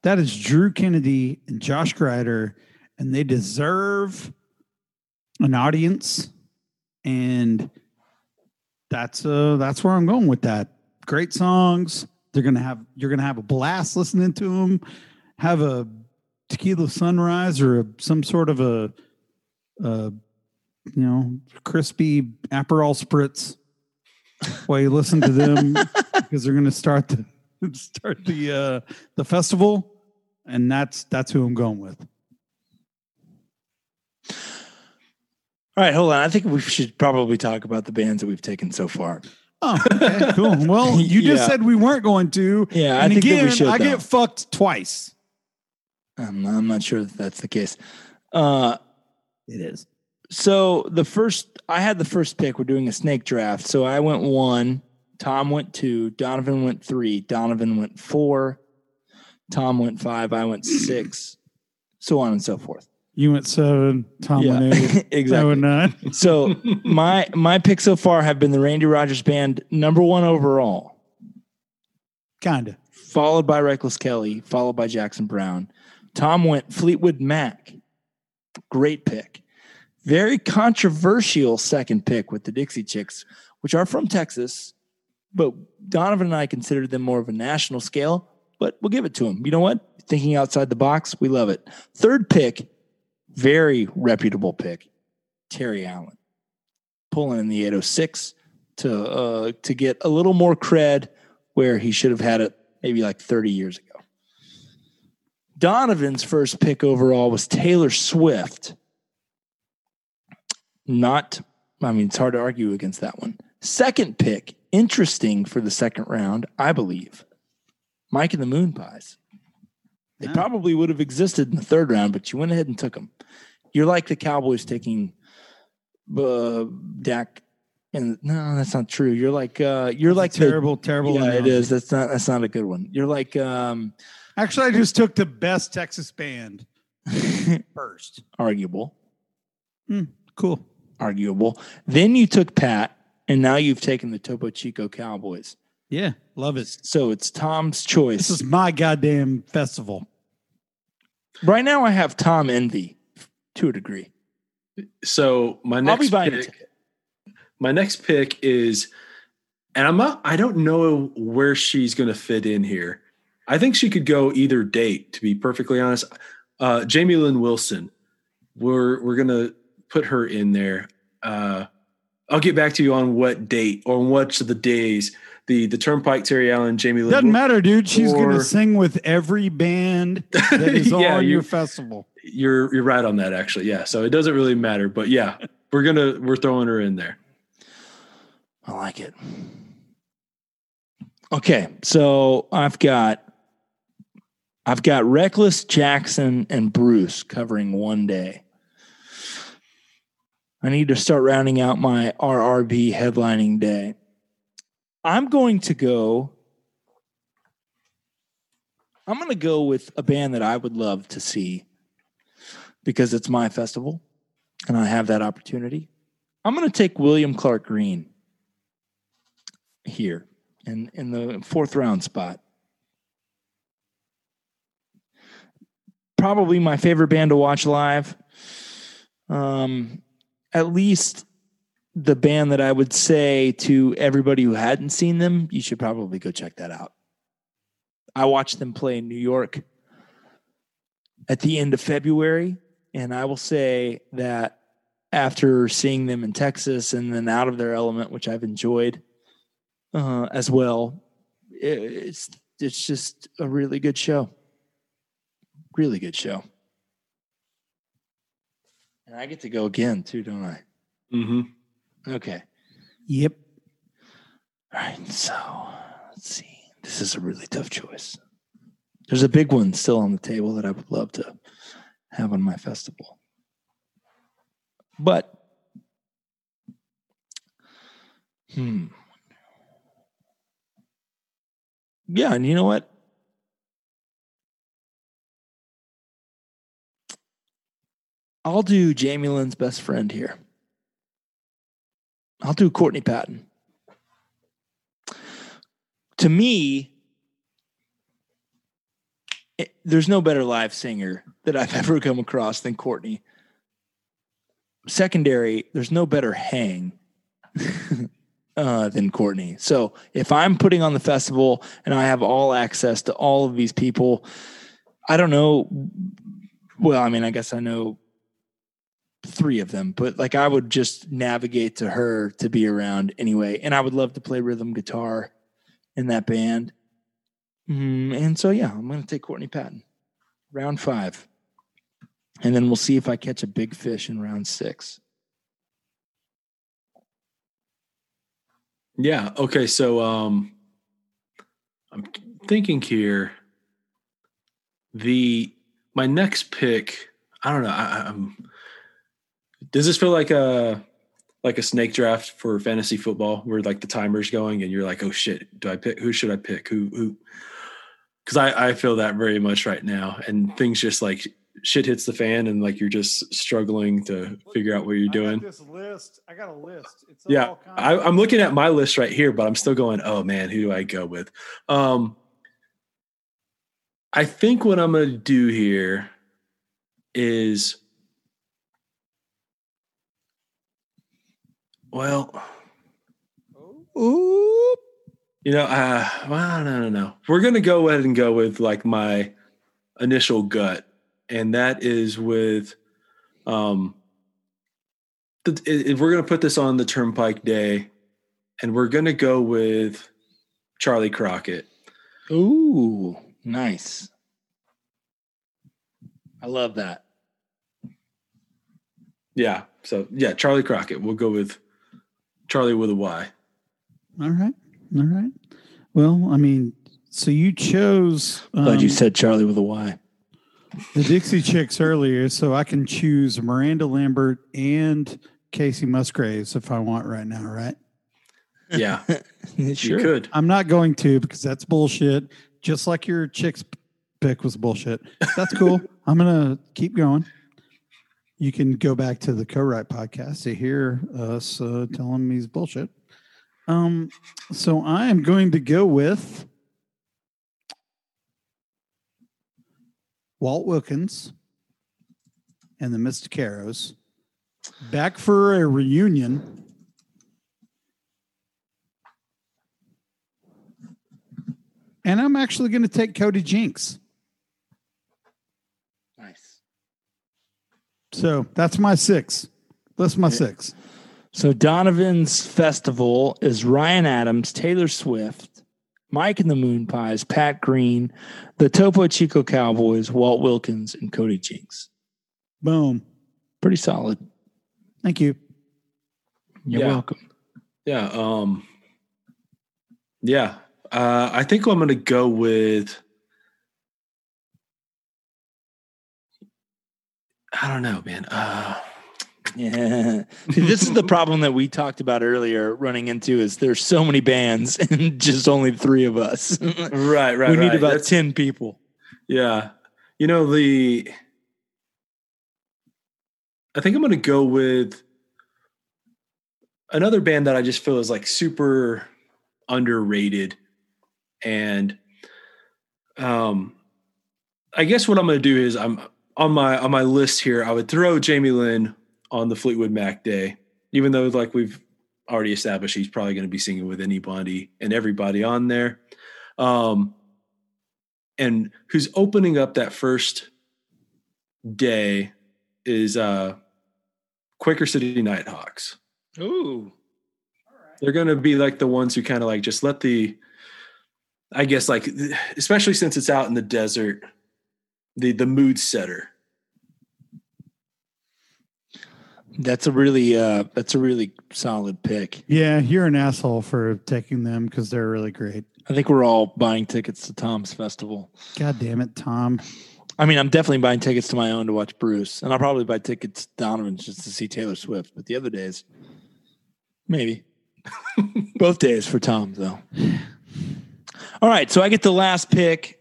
That is Drew Kennedy and Josh Grider, and they deserve an audience. And that's uh that's where I'm going with that. Great songs. They're gonna have you're gonna have a blast listening to them. Have a tequila sunrise or a, some sort of a, a you know crispy Aperol spritz while you listen to them because they're gonna start the start the uh the festival, and that's that's who I'm going with. All right, hold on. I think we should probably talk about the bands that we've taken so far. Oh, okay, cool. Well, you just Yeah. said we weren't going to. Yeah, I and think that we again, should, I though. get fucked twice. I'm, I'm not sure that that's the case. Uh, It is. so the first, I had the first pick. We're doing a snake draft. So I went one, Tom went two, Donovan went three, Donovan went four, Tom went five, I went six, so on and so forth. You went seven. Tom went eight. I exactly. went nine. So my my picks so far have been the Randy Rogers Band, number one overall, Kinda. followed by Reckless Kelly, followed by Jackson Browne. Tom went Fleetwood Mac. Great pick. Very controversial second pick with the Dixie Chicks, which are from Texas, but Donovan and I considered them more of a national scale, but we'll give it to him. You know what? Thinking outside the box, we love it. Third pick, very reputable pick, Terry Allen. Pulling in the 806 to uh, to get a little more cred where he should have had it maybe like 30 years ago. Donovan's first pick overall was Taylor Swift. Not, I mean, it's hard to argue against that one. Second pick, interesting for the second round, I believe. Mike and the Moon Pies. They Yeah. probably would have existed in the third round, but you went ahead and took them. You're like the Cowboys taking uh, Dak. And no, that's not true. You're like uh, you're like the- terrible, terrible. yeah, it is. That's not that's not a good one. You're like um Actually, I just took the best Texas band first. arguable. Hmm, cool. Arguable. Then you took Pat, and now you've taken the Topo Chico Cowboys. Yeah, love it. So it's Tom's choice. This is my goddamn festival. right now I have Tom envy to a degree. So my I'll next be pick, ticket. my next pick is, and I'm not, I don't know where she's going to fit in here. I think she could go either date. To be perfectly honest, uh, Jamie Lynn Wilson. We're we're gonna put her in there. Uh, I'll get back to you on what date or of the days. The the Turnpike, Terry Allen, Jamie Lynn. Doesn't matter, dude. She's Or- gonna sing with every band that is Yeah, on you- your festival. You're you're right on that actually. Yeah. So it doesn't really matter, but yeah, we're gonna we're throwing her in there. I like it. Okay, so I've got I've got Reckless Jackson and Bruce covering one day. I need to start rounding out my RRB headlining day. I'm going to go I'm going to go with a band that I would love to see because it's my festival and I have that opportunity. I'm going to take William Clark Green here in in the fourth round spot. Probably my favorite band to watch live. Um, at least the band that I would say to everybody who hadn't seen them, you should probably go check that out. I watched them play in New York at the end of February, and I will say that after seeing them in Texas and then out of their element, which I've enjoyed uh, as well. It's it's just a really good show. Really good show. And I get to go again too, don't I? Mm-hmm. Okay. Yep. All right. So let's see. This is a really tough choice. There's a big one still on the table that I would love to have on my festival. But, hmm. Yeah, and you know what? I'll do Jamie Lynn's best friend here. I'll do Courtney Patton. To me, it, there's no better live singer that I've ever come across than Courtney. Secondary, there's no better hang uh, than Courtney. So if I'm putting on the festival and I have all access to all of these people, I don't know. Well, I mean, I guess I know three of them, but like I would just navigate to her to be around anyway. And I would love to play rhythm guitar in that band. Mm, and so, yeah, I'm going to take Courtney Patton, round five. And then we'll see if I catch a big fish in round six. Yeah. Okay. So um, I'm thinking here. The my next pick. I don't know. I, I'm. Does this feel like a like a snake draft for fantasy football, where like the timer's going and you're like, oh shit, do I pick? Who should I pick? Who who? Because I I feel that very much right now, and things just like shit hits the fan, and like you're just struggling to figure out what you're doing. this list. I got a list. It's Yeah, I, I'm looking at my list right here, but I'm still going. Oh man, who do I go with? Um, I think what I'm going to do here is, well, Ooh. you know, uh, well, no, no, no. We're going to go ahead and go with like my initial gut, and that is with, um, the, if we're going to put this on the Turnpike Day, and we're going to go with Charley Crockett. Ooh, nice. I love that. Yeah. So yeah, Charley Crockett. We'll go with Charlie with a Y. All right. All right. Well, I mean, so you chose Glad you um, said Charlie with a Y. the Dixie Chicks earlier, so I can choose Miranda Lambert and Kacey Musgraves if I want right now, right? Yeah, sure. you could. I'm not going to because that's bullshit. Just like your chick's pick was bullshit. That's cool. I'm gonna keep going. You can go back to the co-write podcast to hear us uh, tell him he's bullshit. Um, so I am going to go with Walt Wilkins and the Mystiqueros back for a reunion. And I'm actually going to take Cody Jinks. Nice. So that's my six. That's my six. So Donovan's festival is Ryan Adams, Taylor Swift, Mike and the Moon Pies, Pat Green, the Topo Chico Cowboys, Walt Wilkins, and Cody Jinks. Boom. Pretty solid. Thank you. You're Yeah. welcome. Yeah. Um. Yeah. Uh, I think I'm going to go with. I don't know, man. Uh, Yeah. This is the problem that we talked about earlier running into is there's so many bands and just only three of us. right. Right. We need right. about That's- 10 people. Yeah. You know, the I think I'm going to go with another band that I just feel is like super underrated and um I guess what I'm going to do is I'm on my on my list here I would throw Jamie Lynn on the Fleetwood Mac day even though like we've already established he's probably going to be singing with anybody and everybody on there. Um and who's opening up that first day is uh Quaker City Nighthawks. Ooh. They're going to be like the ones who kind of like just let the I guess like especially since it's out in the desert the the mood setter. That's a really uh that's a really solid pick. Yeah, you're an asshole for taking them because they're really great. I think we're all buying tickets to Tom's festival. God damn it, Tom. I mean, I'm definitely buying tickets to my own to watch Bruce, and I'll probably buy tickets to Donovan's just to see Taylor Swift. But the other days, maybe both days for Tom though. All right, so I get the last pick.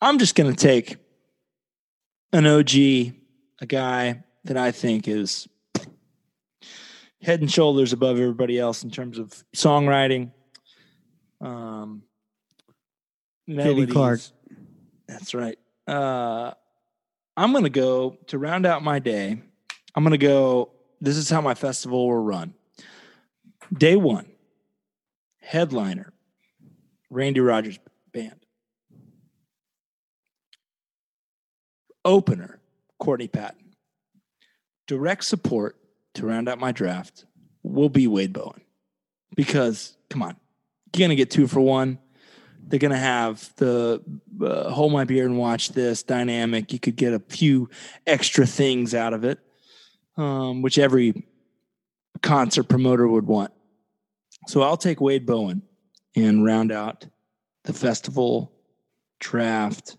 I'm just going to take an OG, a guy that I think is head and shoulders above everybody else in terms of songwriting. Um, Clark. That's right. Uh, I'm going to go to round out my day. I'm going to go. This is how my festival will run. Day one, headliner, Randy Rogers Band. Opener, Courtney Patton. Direct support to round out my draft will be Wade Bowen. Because, come on, you're going to get two for one. They're going to have the uh, hold my beer and watch this dynamic. You could get a few extra things out of it, um, which every concert promoter would want. So I'll take Wade Bowen and round out the festival draft.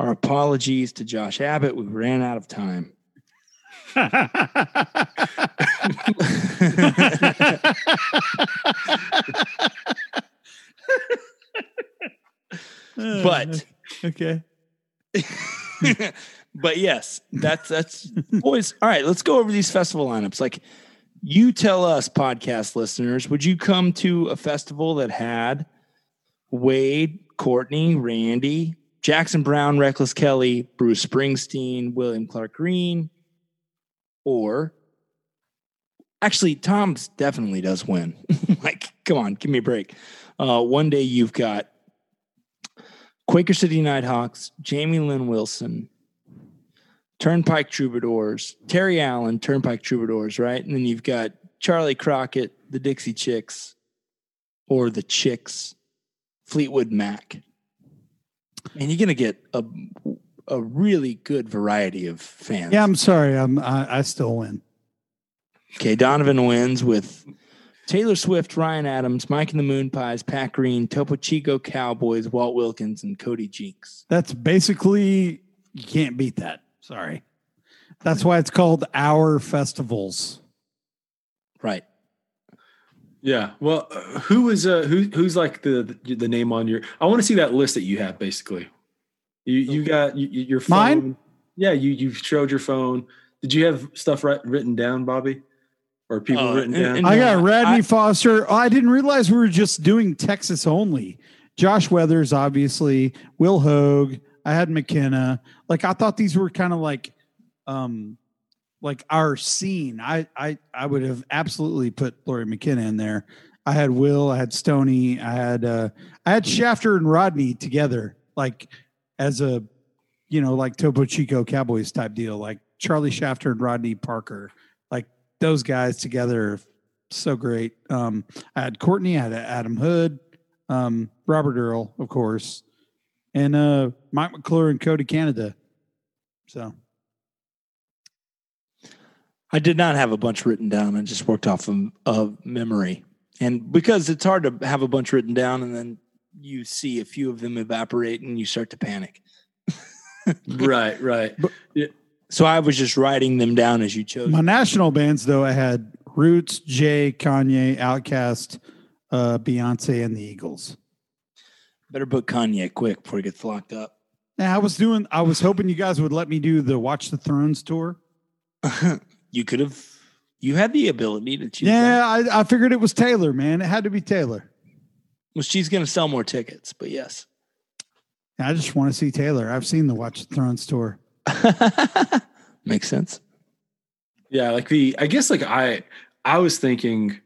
Our apologies to Josh Abbott. We ran out of time. But okay. but yes, that's that's boys. All right, let's go over these festival lineups. Like you tell us, podcast listeners, would you come to a festival that had Wade, Courtney, Randy, Jackson Browne, Reckless Kelly, Bruce Springsteen, William Clark Green, or actually Tom's definitely does win. like, come on, give me a break. Uh, one day you've got Quaker City Nighthawks, Jamie Lin Wilson, Turnpike Troubadours, Terry Allen, Turnpike Troubadours, right? And then you've got Charley Crockett, the Dixie Chicks, or the Chicks, Fleetwood Mac. And you're gonna get a a really good variety of fans. Yeah, I'm sorry. I'm I, I still win. Okay, Donovan wins with Taylor Swift, Ryan Adams, Mike and the Moon Pies, Pat Green, Topo Chico Cowboys, Walt Wilkins, and Cody Jinks. That's basically you can't beat that. Sorry. That's why it's called our festivals. Right. Yeah. Well, uh, who is uh who who's like the the, the name on your? I want to see that list that you have. Basically, you you got you, you- your phone. Mine? Yeah, you you showed your phone. Did you have stuff right, written down, Bobby, or people Uh, written and- down? and- I got Radney I- Foster. Oh, I didn't realize we were just doing Texas only. Josh Weathers, obviously. Will Hoge. I had McKenna. Like I thought these were kind of like, um, like our scene. I I I would have absolutely put Lori McKenna in there. I had Will. I had Stoney. I had uh I had Shafter and Rodney together, like as a, you know, like Topo Chico Cowboys type deal, like Charlie Shafter and Rodney Parker like those guys together so great. Um, I had Courtney, I had Adam Hood, um, Robert Earl, of course, and uh, Mike McClure and Cody Canada. So I did not have a bunch written down. I just worked off of, of memory. And because it's hard to have a bunch written down and then you see a few of them evaporate and you start to panic. right, right. So I was just writing them down as you chose. my national bands, though, I had Roots, Jay, Kanye, Outkast, uh, Beyonce, and the Eagles. Better book Kanye quick before he gets locked up. Yeah, I was doing. I was hoping you guys would let me do the Watch the Thrones tour. you could have, you had the ability to choose. Yeah. I, I figured it was Taylor. Man, it had to be Taylor. Well, she's going to sell more tickets, but yes. I just want to see Taylor. I've seen the Watch the Thrones tour. Makes sense. Yeah, like the I guess like I I was thinking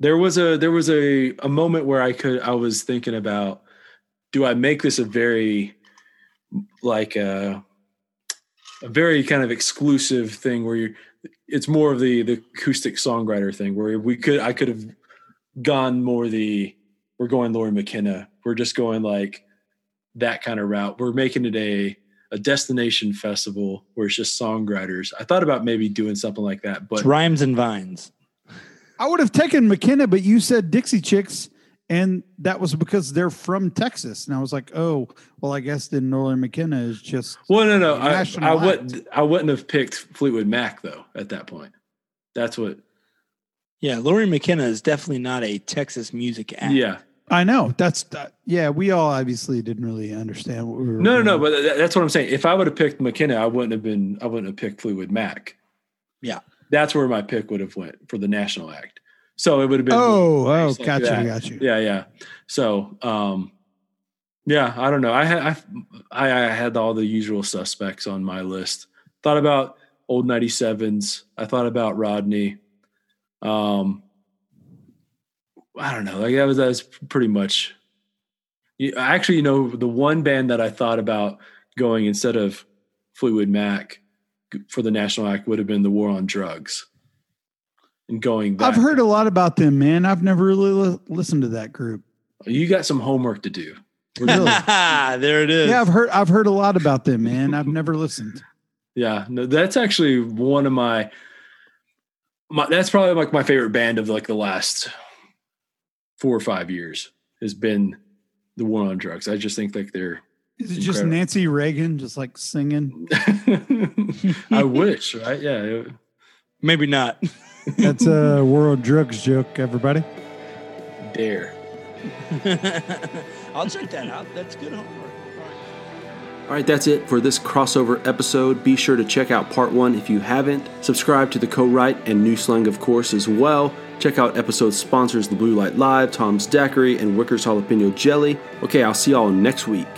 there was a there was a a moment where I could I was thinking about do I make this a very like a a very kind of exclusive thing where you it's more of the the acoustic songwriter thing where we could I could have gone more the we're going Lori McKenna. We're just going like that kind of route. We're making it a a destination festival where it's just songwriters. I thought about maybe doing something like that, but It's rhymes and vines. I would have taken McKenna, but you said Dixie Chicks, and that was because they're from Texas. And I was like, oh, well, I guess then Northern McKenna is just well, no, no, I, I wouldn't, I wouldn't have picked Fleetwood Mac though. At that point, that's what. Yeah, Lori McKenna is definitely not a Texas music act. Yeah, I know that's that, yeah. We all obviously didn't really understand what we were. No, no, no. But that's what I'm saying. If I would have picked McKenna, I wouldn't have been. I wouldn't have picked Fleetwood Mac. Yeah. that's where my pick would have went for the national act. So it would have been. Oh, oh, Nice, like got you, got you. Yeah, yeah. So, um, yeah, I don't know. I had I, I had all the usual suspects on my list. Thought about old ninety sevens. I thought about Rodney. Um, I don't know. Like that was that was pretty much. Actually, you know, the one band that I thought about going instead of Fleetwood Mac for the national act would have been the War on Drugs. And going back, I've heard a lot about them, man. I've never really li- listened to that group. you got some homework to do. Really? there it is. yeah, I've heard I've heard a lot about them, man. I've never listened. Yeah, no, that's actually one of my, my that's probably like my favorite band of like the last four or five years has been the War on Drugs. I just think like they're Is it just Nancy Reagan just like singing? I wish, right? Yeah. Maybe not. That's a world drugs joke, everybody. Dare. I'll check that out. That's good homework. All right, that's it for this crossover episode. Be sure to check out part one if you haven't. Subscribe to the co-write and new slang, of course, as well. Check out episode sponsors The Blue Light Live, Tom's Daiquiri, and Wicker's Jalapeno Jelly. Okay, I'll see y'all next week.